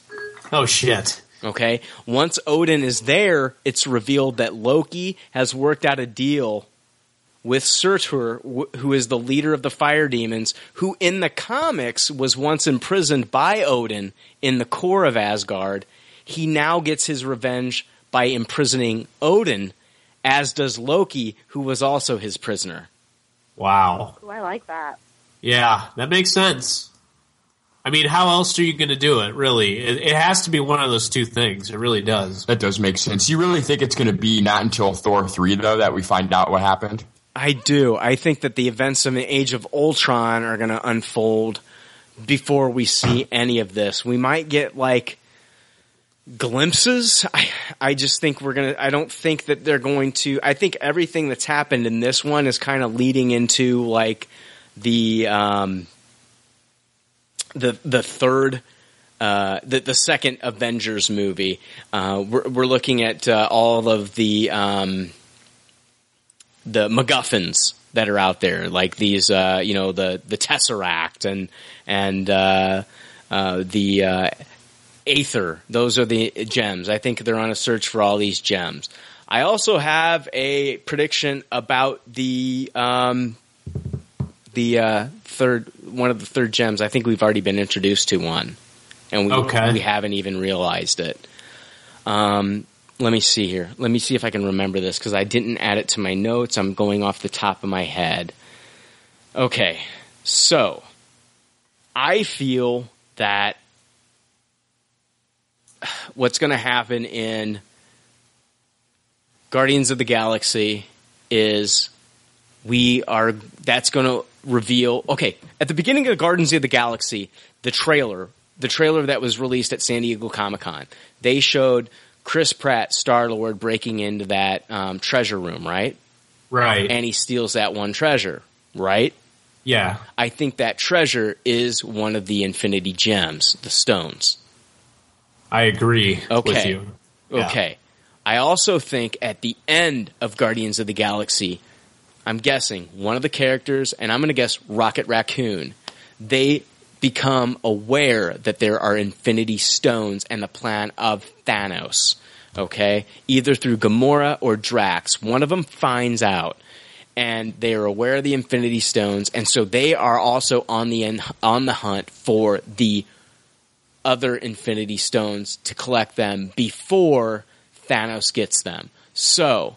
Oh shit. Okay? Once Odin is there, it's revealed that Loki has worked out a deal with Surtur, who is the leader of the fire demons, who in the comics was once imprisoned by Odin in the core of Asgard. He now gets his revenge by imprisoning Odin, as does Loki, who was also his prisoner. Wow. Oh, I like that. Yeah, that makes sense. I mean, how else are you going to do it? Really, it, it has to be one of those two things. It really does. That does make sense. You really think it's going to be not until Thor three though that we find out what happened? I do. I think that the events of the Age of Ultron are going to unfold before we see any of this. We might get like glimpses. I, I just think we're going to, I don't think that they're going to, I think everything that's happened in this one is kind of leading into like the, um, the, the third, uh, the, the second Avengers movie. Uh, we're, we're looking at, uh, all of the, um, the MacGuffins that are out there, like these, uh, you know, the the Tesseract and and uh, uh, the uh, Aether. Those are the gems. I think they're on a search for all these gems. I also have a prediction about the um, the uh, third one of the third gems. I think we've already been introduced to one, and we Okay. we haven't even realized it. Um, let me see here. Let me see if I can remember this because I didn't add it to my notes. I'm going off the top of my head. Okay, so I feel that what's going to happen in Guardians of the Galaxy is we are that's going to reveal okay at the beginning of Guardians of the Galaxy the trailer the trailer that was released at San Diego Comic Con they showed Chris Pratt Star Lord breaking into that um, treasure room right Right. and he steals that one treasure right Yeah. I think that treasure is one of the Infinity Gems the stones I agree Okay. with you. Yeah. Okay. I also think at the end of Guardians of the Galaxy, I'm guessing one of the characters, and I'm going to guess Rocket Raccoon, they become aware that there are Infinity Stones and the plan of Thanos. Okay? Either through Gamora or Drax. One of them finds out. And they are aware of the Infinity Stones, and so they are also on the on the hunt for the other Infinity Stones to collect them before Thanos gets them. So,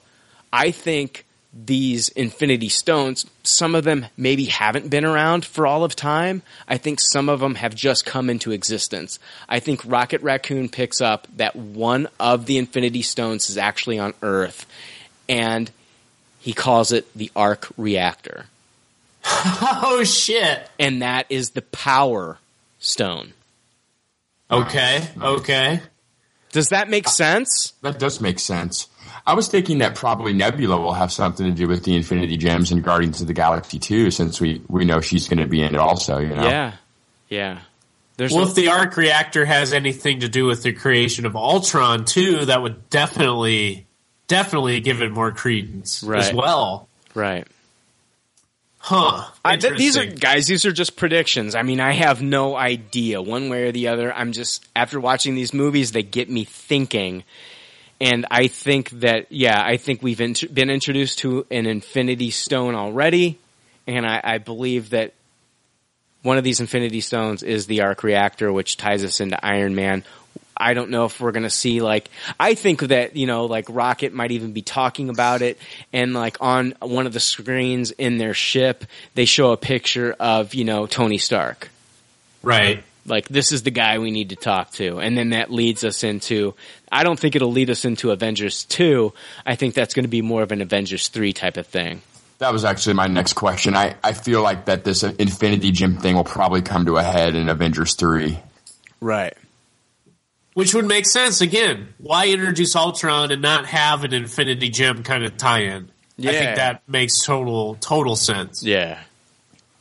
I think these Infinity Stones, some of them maybe haven't been around for all of time. I think some of them have just come into existence. I think Rocket Raccoon picks up that one of the Infinity Stones is actually on Earth, and he calls it the Arc Reactor. oh shit! And that is the Power Stone. Okay. Okay. Does that make uh, sense? That does make sense. I was thinking that probably Nebula will have something to do with the Infinity Gems and Guardians of the Galaxy too, since we, we know she's going to be in it also. You know, Yeah, yeah. There's well, a- if the arc reactor has anything to do with the creation of Ultron too, that would definitely, definitely give it more credence as well. right. Huh? I, th- these are guys. These are just predictions. I mean, I have no idea one way or the other. I'm just after watching these movies, they get me thinking, and I think that yeah, I think we've been introduced to an Infinity Stone already, and I, I believe that one of these Infinity Stones is the Arc Reactor, which ties us into Iron Man. I don't know if we're going to see like I think that you know like Rocket might even be talking about it and like on one of the screens in their ship they show a picture of you know Tony Stark. Right. Like this is the guy we need to talk to and then that leads us into I don't think it'll lead us into Avengers 2. I think that's going to be more of an Avengers 3 type of thing. that was actually my next question. I, I feel like that this Infinity Gem thing will probably come to a head in Avengers three. Right. Which would make sense again. Why introduce Ultron and not have an Infinity Gem kind of tie-in? Yeah. I think that makes total total sense. Yeah.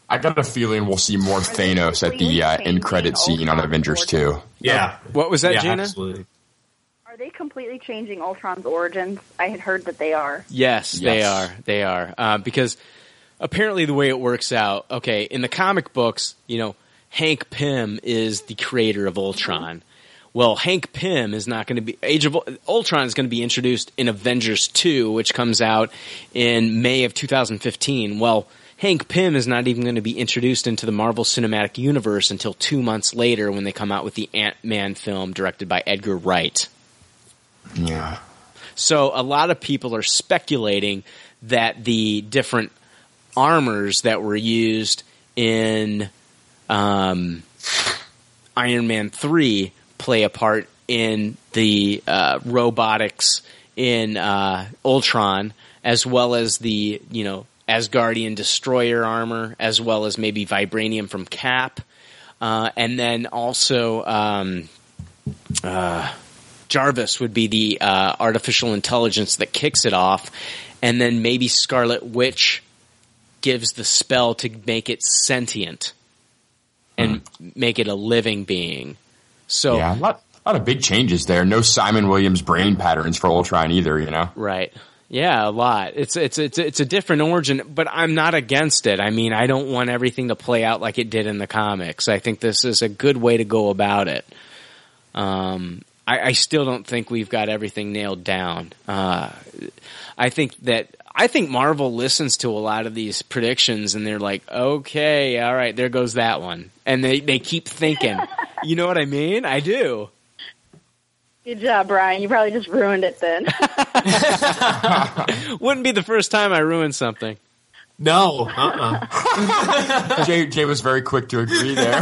I got a feeling we'll see more Thanos at the uh, end credit scene on Avengers two. Yeah. What was that, yeah, Gina? Absolutely. Are they completely changing Ultron's origins? I had heard that they are. Yes, they are. They are. Uh, because apparently the way it works out, okay, in the comic books, you know, Hank Pym is the creator of Ultron. Well, Hank Pym is not going to be Age of Ultron is going to be introduced in Avengers 2, which comes out in May of 2015. Well, Hank Pym is not even going to be introduced into the Marvel Cinematic Universe until 2 months later when they come out with the Ant-Man film directed by Edgar Wright. Yeah. So a lot of people are speculating that the different armors that were used in um, Iron Man three play a part in the uh, robotics in uh, Ultron, as well as the you know Asgardian destroyer armor, as well as maybe vibranium from Cap, uh, and then also um, uh, Jarvis would be the uh, artificial intelligence that kicks it off, and then maybe Scarlet Witch gives the spell to make it sentient and make it a living being. So yeah, a lot, a lot of big changes there. No Simon Williams brain patterns for Ultron either. You know, Right. Yeah, a lot. It's it's it's it's a different origin, but I'm not against it. I mean, I don't want everything to play out like it did in the comics. I think this is a good way to go about it. Um, I, I still don't think we've got everything nailed down. Uh, I think that I think Marvel listens to a lot of these predictions and they're like, okay, all right, there goes that one, and they they keep thinking. you know what I mean? I do. Good job, Brian. You probably just ruined it then. Wouldn't be the first time I ruined something. No, uh-uh. Jay, Jay was very quick to agree there.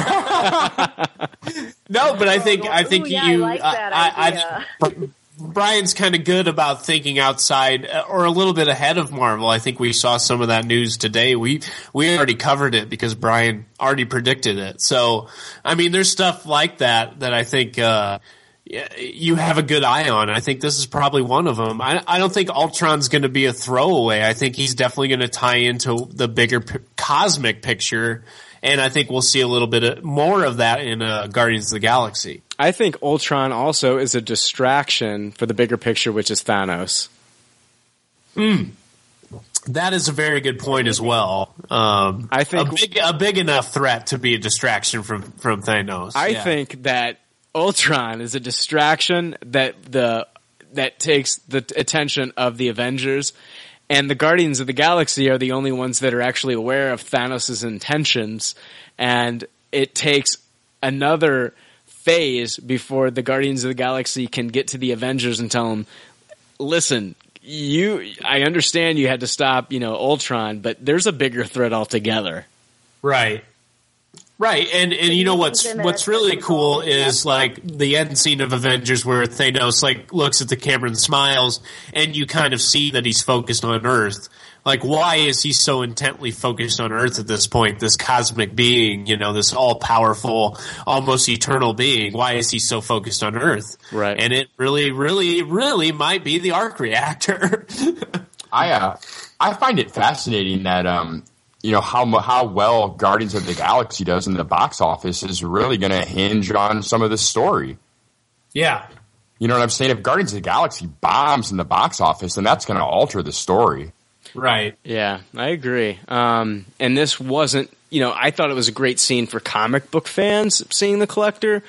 No, but I think I think Ooh, yeah, you. I like that I, I. I- Brian's kind of good about thinking outside uh, or a little bit ahead of Marvel. I think we saw some of that news today. We we already covered it because Brian already predicted it. So I mean, there's stuff like that that I think. Uh, you have a good eye on. I think this is probably one of them. I, I don't think Ultron's going to be a throwaway. I think he's definitely going to tie into the bigger p- cosmic picture, and I think we'll see a little bit of, more of that in uh, Guardians of the Galaxy. I think Ultron also is a distraction for the bigger picture, which is Thanos. That is a very good point as well. Um, I think- a big, a big enough threat to be a distraction from from Thanos. I Yeah. think that Ultron is a distraction that the that takes the attention of the Avengers, and the Guardians of the Galaxy are the only ones that are actually aware of Thanos' intentions, and it takes another phase before the Guardians of the Galaxy can get to the Avengers and tell them, "Listen." You, I understand you had to stop, you know, Ultron, but there's a bigger threat altogether. Right. Right, and and you know what's what's really cool is like the end scene of Avengers where Thanos like looks at the camera and smiles, and you kind of see that he's focused on Earth. Like, why is he so intently focused on Earth at this point? This cosmic being, you know, this all powerful, almost eternal being. Why is he so focused on Earth? Right. and it really, really, really might be the arc reactor. I uh, I find it fascinating that um, you know how how well Guardians of the Galaxy does in the box office is really going to hinge on some of the story. yeah, You know what I'm saying? If Guardians of the Galaxy bombs in the box office, then that's going to alter the story. right. Yeah, I agree. Um, and this wasn't, you know, I thought it was a great scene for comic book fans seeing the collector.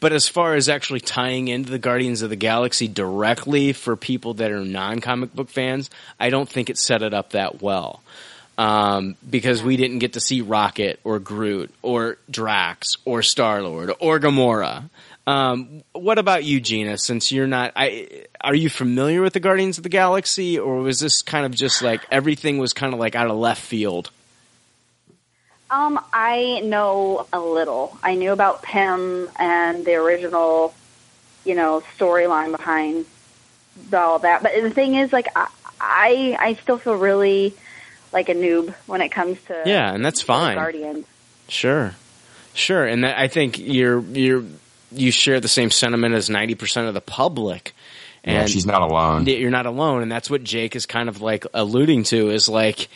But as far as actually tying into the Guardians of the Galaxy directly for people that are non comic book fans, I don't think it set it up that well. Um, because we didn't get to see Rocket or Groot or Drax or Star Lord or Gamora. Um, what about you, Gina? Since you're not, I are you familiar with the Guardians of the Galaxy, or was this kind of just like everything was kind of like out of left field? Um, I know a little. I knew about Pym and the original, you know, storyline behind all that. But the thing is, like, I, I, I still feel really like a noob when it comes to Yeah, and that's fine. Guardians. Sure, sure, and that, I think you're you're you share the same sentiment as ninety percent of the public. And yeah, she's not alone. you're not alone, and that's what Jake is kind of like alluding to is like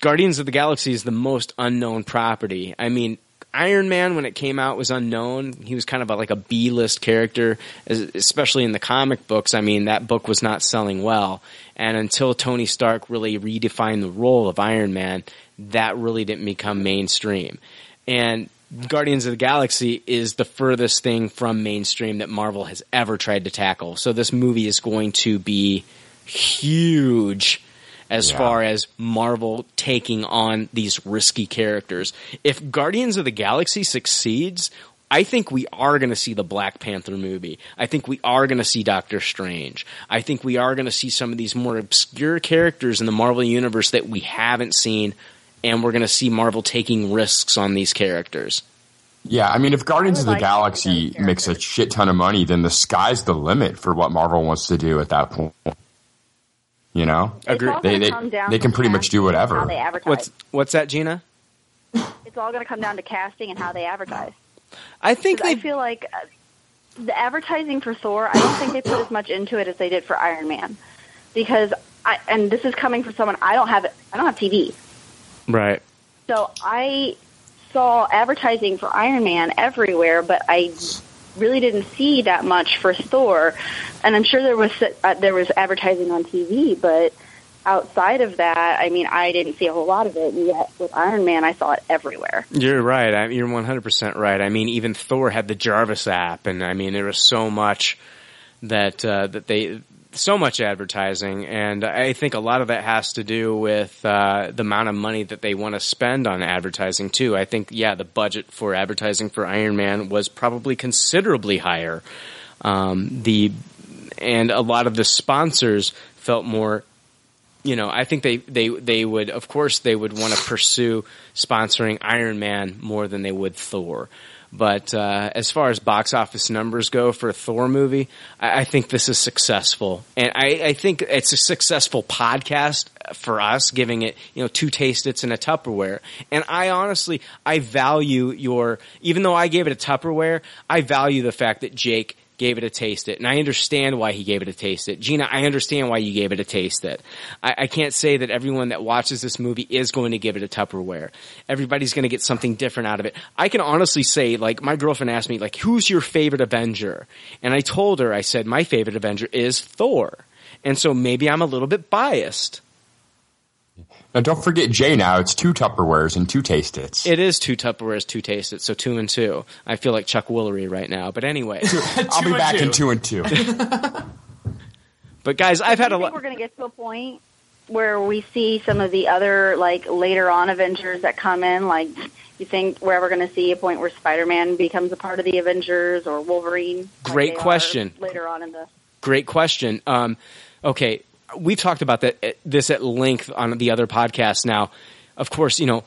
Guardians of the Galaxy is the most unknown property. I mean, Iron Man when it came out was unknown. He was kind of a, like a B list character, especially in the comic books. I mean, that book was not selling well, and until Tony Stark really redefined the role of Iron Man, that really didn't become mainstream. And Guardians of the Galaxy is the furthest thing from mainstream that Marvel has ever tried to tackle. So this movie is going to be huge as Yeah. far as Marvel taking on these risky characters. If Guardians of the Galaxy succeeds, I think we are going to see the Black Panther movie. I think we are going to see Doctor Strange. I think we are going to see some of these more obscure characters in the Marvel universe that we haven't seen and we're going to see Marvel taking risks on these characters. Yeah, I mean, if Guardians of the Galaxy makes a shit ton of money, then the sky's the limit for what Marvel wants to do at that point. You know, It's all They they, they can pretty much do whatever. How they advertise. What's what's that, Gina? It's all going to come down to casting and how they advertise. I think 'Cause I feel like uh, the advertising for Thor. I don't think they put as much into it as they did for Iron Man, because I and this is coming from someone I don't have I don't have TV, Right. so I saw advertising for Iron Man everywhere, but I really didn't see that much for Thor. And I'm sure there was uh, there was advertising on TV, but outside of that, I mean, I didn't see a whole lot of it. And yet with Iron Man, I saw it everywhere. You're right. I, you're 100% right. I mean, even Thor had the Jarvis app, and I mean, there was so much that uh, that they so much advertising, and I think a lot of that has to do with uh, the amount of money that they want to spend on advertising too. I think, yeah, the budget for advertising for Iron Man was probably considerably higher. Um, the and a lot of the sponsors felt more you know, I think they, they, they would, of course, they would want to pursue sponsoring Iron Man more than they would Thor. But uh, as far as box office numbers go for a Thor movie, I, I think this is successful, and I, I think it's a successful podcast for us, giving it you know two taste its and a Tupperware. And I honestly, I value your, even though I gave it a Tupperware, I value the fact that Jake gave it a taste it. And I understand why he gave it a taste it. Gina, I understand why you gave it a taste it. I, I can't say that everyone that watches this movie is going to give it a Tupperware. Everybody's going to get something different out of it. I can honestly say, like, my girlfriend asked me, like, who's your favorite Avenger? And I told her, I said, my favorite Avenger is Thor. And so maybe I'm a little bit biased. Now, don't forget Jay. Now it's two Tupperwares and two Taste Its. It is two Tupperwares, two Taste It, so two and two. I feel like Chuck Woolery right now. But anyway. I'll be back in two and two. But guys, I've had a you lot. we're going to get to a point where we see some of the other like later on Avengers that come in? Like, you think we're ever going to see a point where Spider-Man becomes a part of the Avengers or Wolverine? Great they are question. Later on in the Great question. Um, okay, we've talked about that this at length on the other podcasts. Now, of course, you know,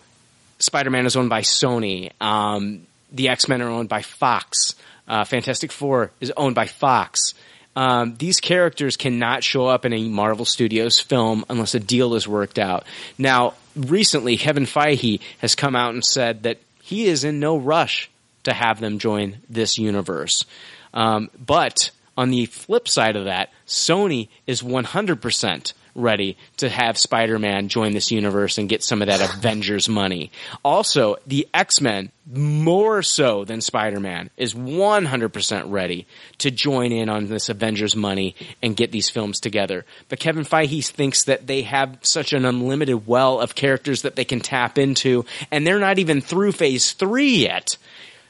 Spider-Man is owned by Sony. Um, the X-Men are owned by Fox. Uh, Fantastic Four is owned by Fox. Um, these characters cannot show up in a Marvel Studios film unless a deal is worked out. Now, recently, Kevin Feige has come out and said that he is in no rush to have them join this universe. Um, but on the flip side of that, Sony is 100% ready to have Spider-Man join this universe and get some of that Avengers money. Also, the X-Men, more so than Spider-Man, is 100% ready to join in on this Avengers money and get these films together. But Kevin Feige thinks that they have such an unlimited well of characters that they can tap into, and they're not even through phase three yet.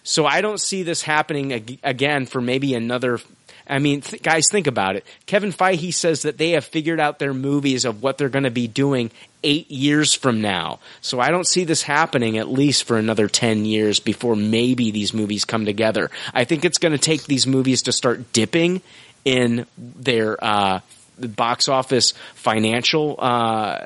So I don't see this happening ag- again for maybe another. I mean, th- guys, think about it. Kevin Feige says that they have figured out their movies of what they're going to be doing eight years from now. So I don't see this happening at least for another 10 years before maybe these movies come together. I think it's going to take these movies to start dipping in their uh, box office financial uh,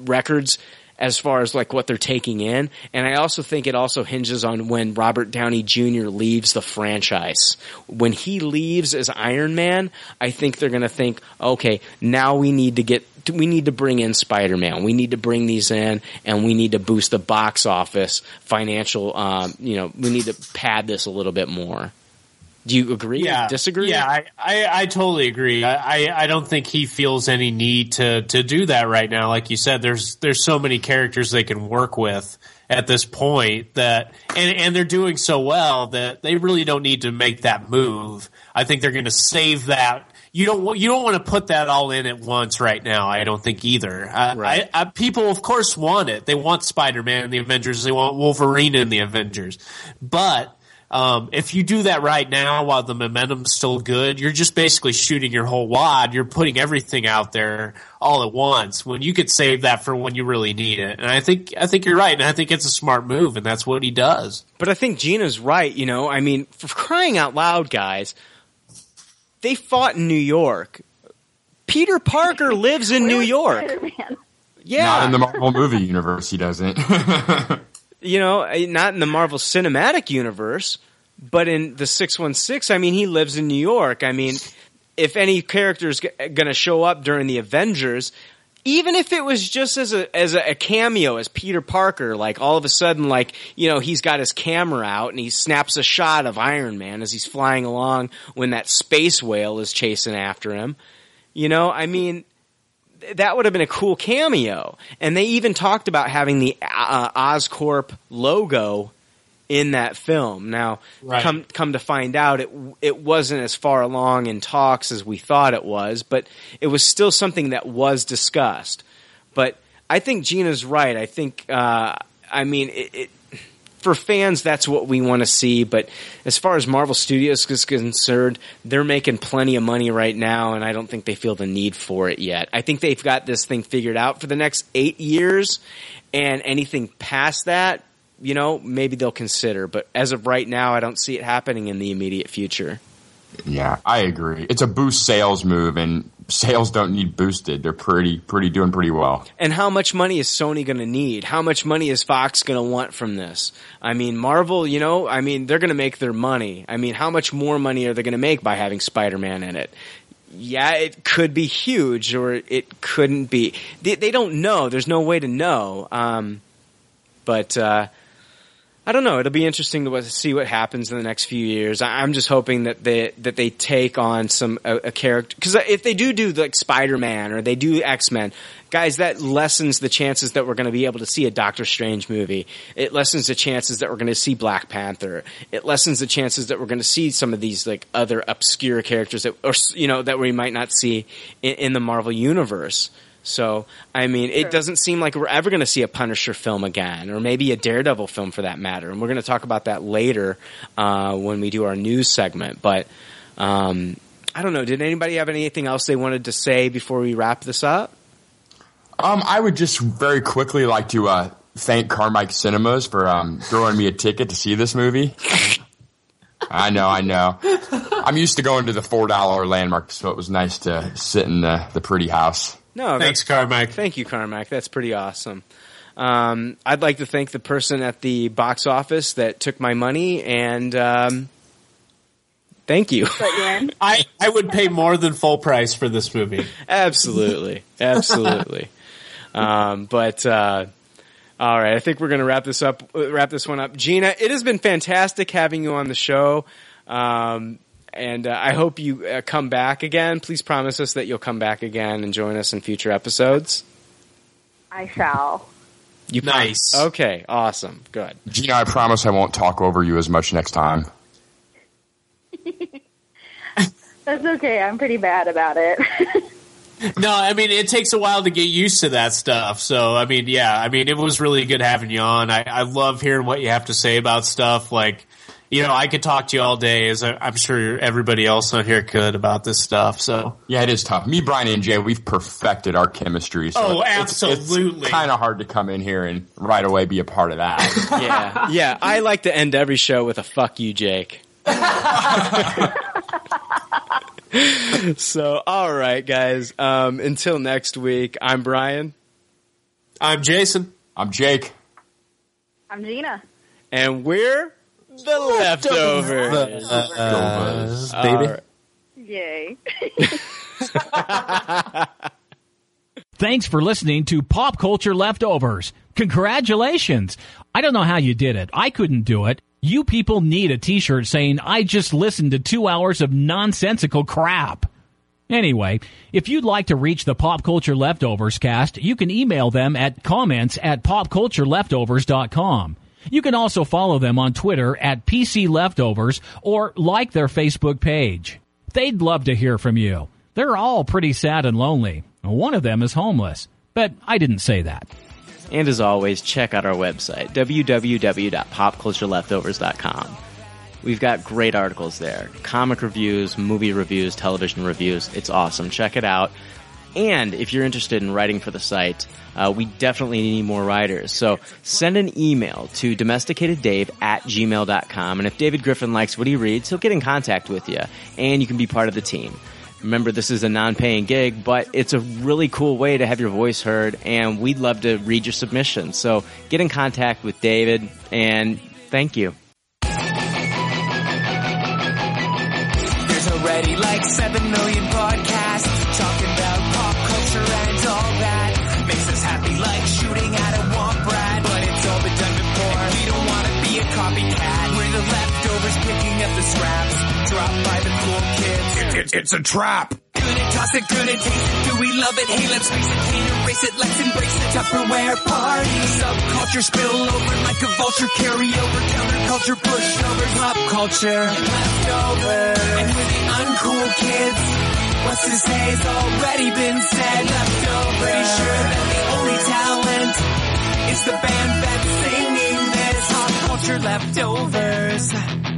records as far as like what they're taking in. And I also think it also hinges on when Robert Downey Jr. leaves the franchise. When he leaves as Iron Man, I think they're going to think, okay, now we need to get we need to bring in Spider-Man. We need to bring these in and we need to boost the box office financial um, you know, we need to pad this a little bit more. Do you agree? Yeah, Disagree? Yeah, I, I, I totally agree. I, I, I don't think he feels any need to to do that right now. Like you said, there's there's so many characters they can work with at this point that and and they're doing so well that they really don't need to make that move. I think they're going to save that. You don't you don't want to put that all in at once right now. I don't think either. I, Right. I, I, people, of course, want it. They want Spider Man and the Avengers. They want Wolverine and the Avengers. But um, if you do that right now while the momentum's still good, you're just basically shooting your whole wad. You're putting everything out there all at once when you could save that for when you really need it. And I think I think you're right, and I think it's a smart move, and that's what he does. But I think Gina's right, you know. I mean, for crying out loud, guys, they fought in New York. Peter Parker lives in New York. Yeah. Not in the Marvel movie universe, he doesn't. you know, eh, not in the Marvel Cinematic Universe, but in the 616, I mean, he lives in New York. I mean, if any character is going to show up during the Avengers, even if it was just as a as a, cameo as Peter Parker, like all of a sudden, like you know, he's got his camera out and he snaps a shot of Iron Man as he's flying along when that space whale is chasing after him. You know, I mean, that would have been a cool cameo. And they even talked about having the uh, Oscorp logo in that film. Now, Right. come come to find out, it it wasn't as far along in talks as we thought it was, but it was still something that was discussed. But I think Gina's right. I think, uh, I mean, it, it, for fans, that's what we want to see. But as far as Marvel Studios is concerned, they're making plenty of money right now, and I don't think they feel the need for it yet. I think they've got this thing figured out for the next eight years, and anything past that, you know, maybe they'll consider. But as of right now, I don't see it happening in the immediate future. Yeah, I agree. It's a boost sales move, and sales don't need boosted. They're pretty, pretty doing pretty well. And how much money is Sony going to need? How much money is Fox going to want from this? I mean, Marvel, you know, I mean, they're going to make their money. I mean, how much more money are they going to make by having Spider-Man in it? Yeah, it could be huge or it couldn't be. They, they don't know. There's no way to know. Um, but, uh, I don't know. It'll be interesting to see what happens in the next few years. I'm just hoping that they that they take on some a, a character because if they do do like Spider Man or they do X Men, guys, that lessens the chances that we're going to be able to see a Doctor Strange movie. It lessens the chances that we're going to see Black Panther. It lessens the chances that we're going to see some of these like other obscure characters that or you know that we might not see in, in the Marvel universe. So, I mean, it doesn't seem like we're ever going to see a Punisher film again, or maybe a Daredevil film for that matter. And we're going to talk about that later uh, when we do our news segment. But um, I don't know. Did anybody have anything else they wanted to say before we wrap this up? Um, I would just very quickly like to uh, thank Carmike Cinemas for um, throwing me a ticket to see this movie. I know, I know. I'm used to going to the four dollar landmark, so it was nice to sit in the, the pretty house. No, Thanks, that's- Carmike. Thank you, Carmike. That's pretty awesome. Um, I'd like to thank the person at the box office that took my money, and um, thank you. I, I would pay more than full price for this movie. Absolutely, absolutely. um, but uh, all right, I think we're going to wrap this up. Wrap this one up, Gina. It has been fantastic having you on the show, um, and uh, I hope you uh, come back again. Please promise us that you'll come back again and join us in future episodes. I shall. You nice. Okay, awesome, good. Gina, I promise I won't talk over you as much next time. That's okay. I'm pretty bad about it. No, I mean it takes a while to get used to that stuff. So I mean, yeah, I mean it was really good having you on. I, I love hearing what you have to say about stuff. Like, you know, I could talk to you all day, as I, I'm sure everybody else on here could about this stuff. So Yeah, it is tough. Me, Brian, and Jay, we've perfected our chemistry. So Oh, it's- absolutely. It's, kind of hard to come in here and right away be a part of that. Yeah, yeah. I like to end every show with a "fuck you, Jake." so, all right, guys. Um, until next week, I'm Brian. I'm Jason. I'm Jake. I'm Gina. And we're the leftovers. Uh, All baby. right. Yay. Thanks for listening to Pop Culture Leftovers. Congratulations. I don't know how you did it. I couldn't do it. You people need a t-shirt saying, I just listened to two hours of nonsensical crap. Anyway, if you'd like to reach the Pop Culture Leftovers cast, you can email them at comments at popcultureleftovers.com. You can also follow them on Twitter at PC Leftovers or like their Facebook page. They'd love to hear from you. They're all pretty sad and lonely. One of them is homeless, but I didn't say that. And as always, check out our website, www.popcultureleftovers.com. We've got great articles there comic reviews, movie reviews, television reviews. It's awesome. Check it out. And if you're interested in writing for the site, uh, we definitely need more writers. So send an email to domesticateddave at gmail.com. And if David Griffin likes what he reads, he'll get in contact with you and you can be part of the team. Remember, this is a non-paying gig, but it's a really cool way to have your voice heard, and we'd love to read your submission. So get in contact with David, and thank you. There's already like 7 million podcasts Dropped by the cool kids. It's, it's a trap. Toss it, taste it. Do we love it? Hey, let's face it, can't erase it. Let's embrace the Tupperware party. Subculture spill over like a vulture. Carry over counterculture, pushovers, pop culture. Leftovers. And we're the uncool kids. What's to say has already been said. Leftovers. Pretty sure that the only talent is the band that's singing this. Pop culture leftovers.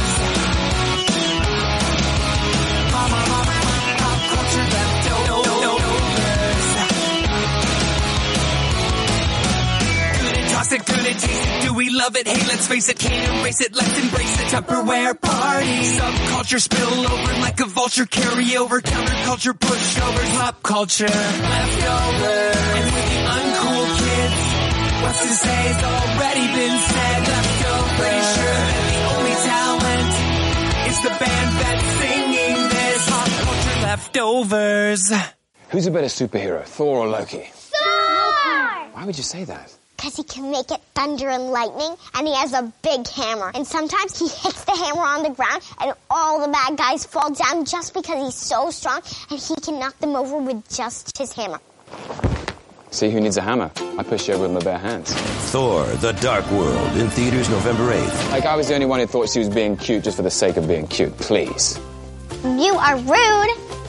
Good and toss it, good and taste it. Do we love it? Hey, let's face it, can't erase it. Let's embrace it. Tupperware party. Subculture spill over like a vulture. Carry over counterculture, pushovers, pop culture, leftovers. And we're the uncool kids. What's to say has already been said. Leftovers. Pretty sure that the only talent is the band that's singing this. Pop culture leftovers. Who's a better superhero, Thor or Loki? Thor! Why would you say that? Because he can make it thunder and lightning, and he has a big hammer. And sometimes he hits the hammer on the ground, and all the bad guys fall down just because he's so strong, and he can knock them over with just his hammer. See who needs a hammer? I push you over with my bare hands. Thor, The Dark World, in theaters November 8th. Like I was the only one who thought she was being cute just for the sake of being cute. Please. You are rude.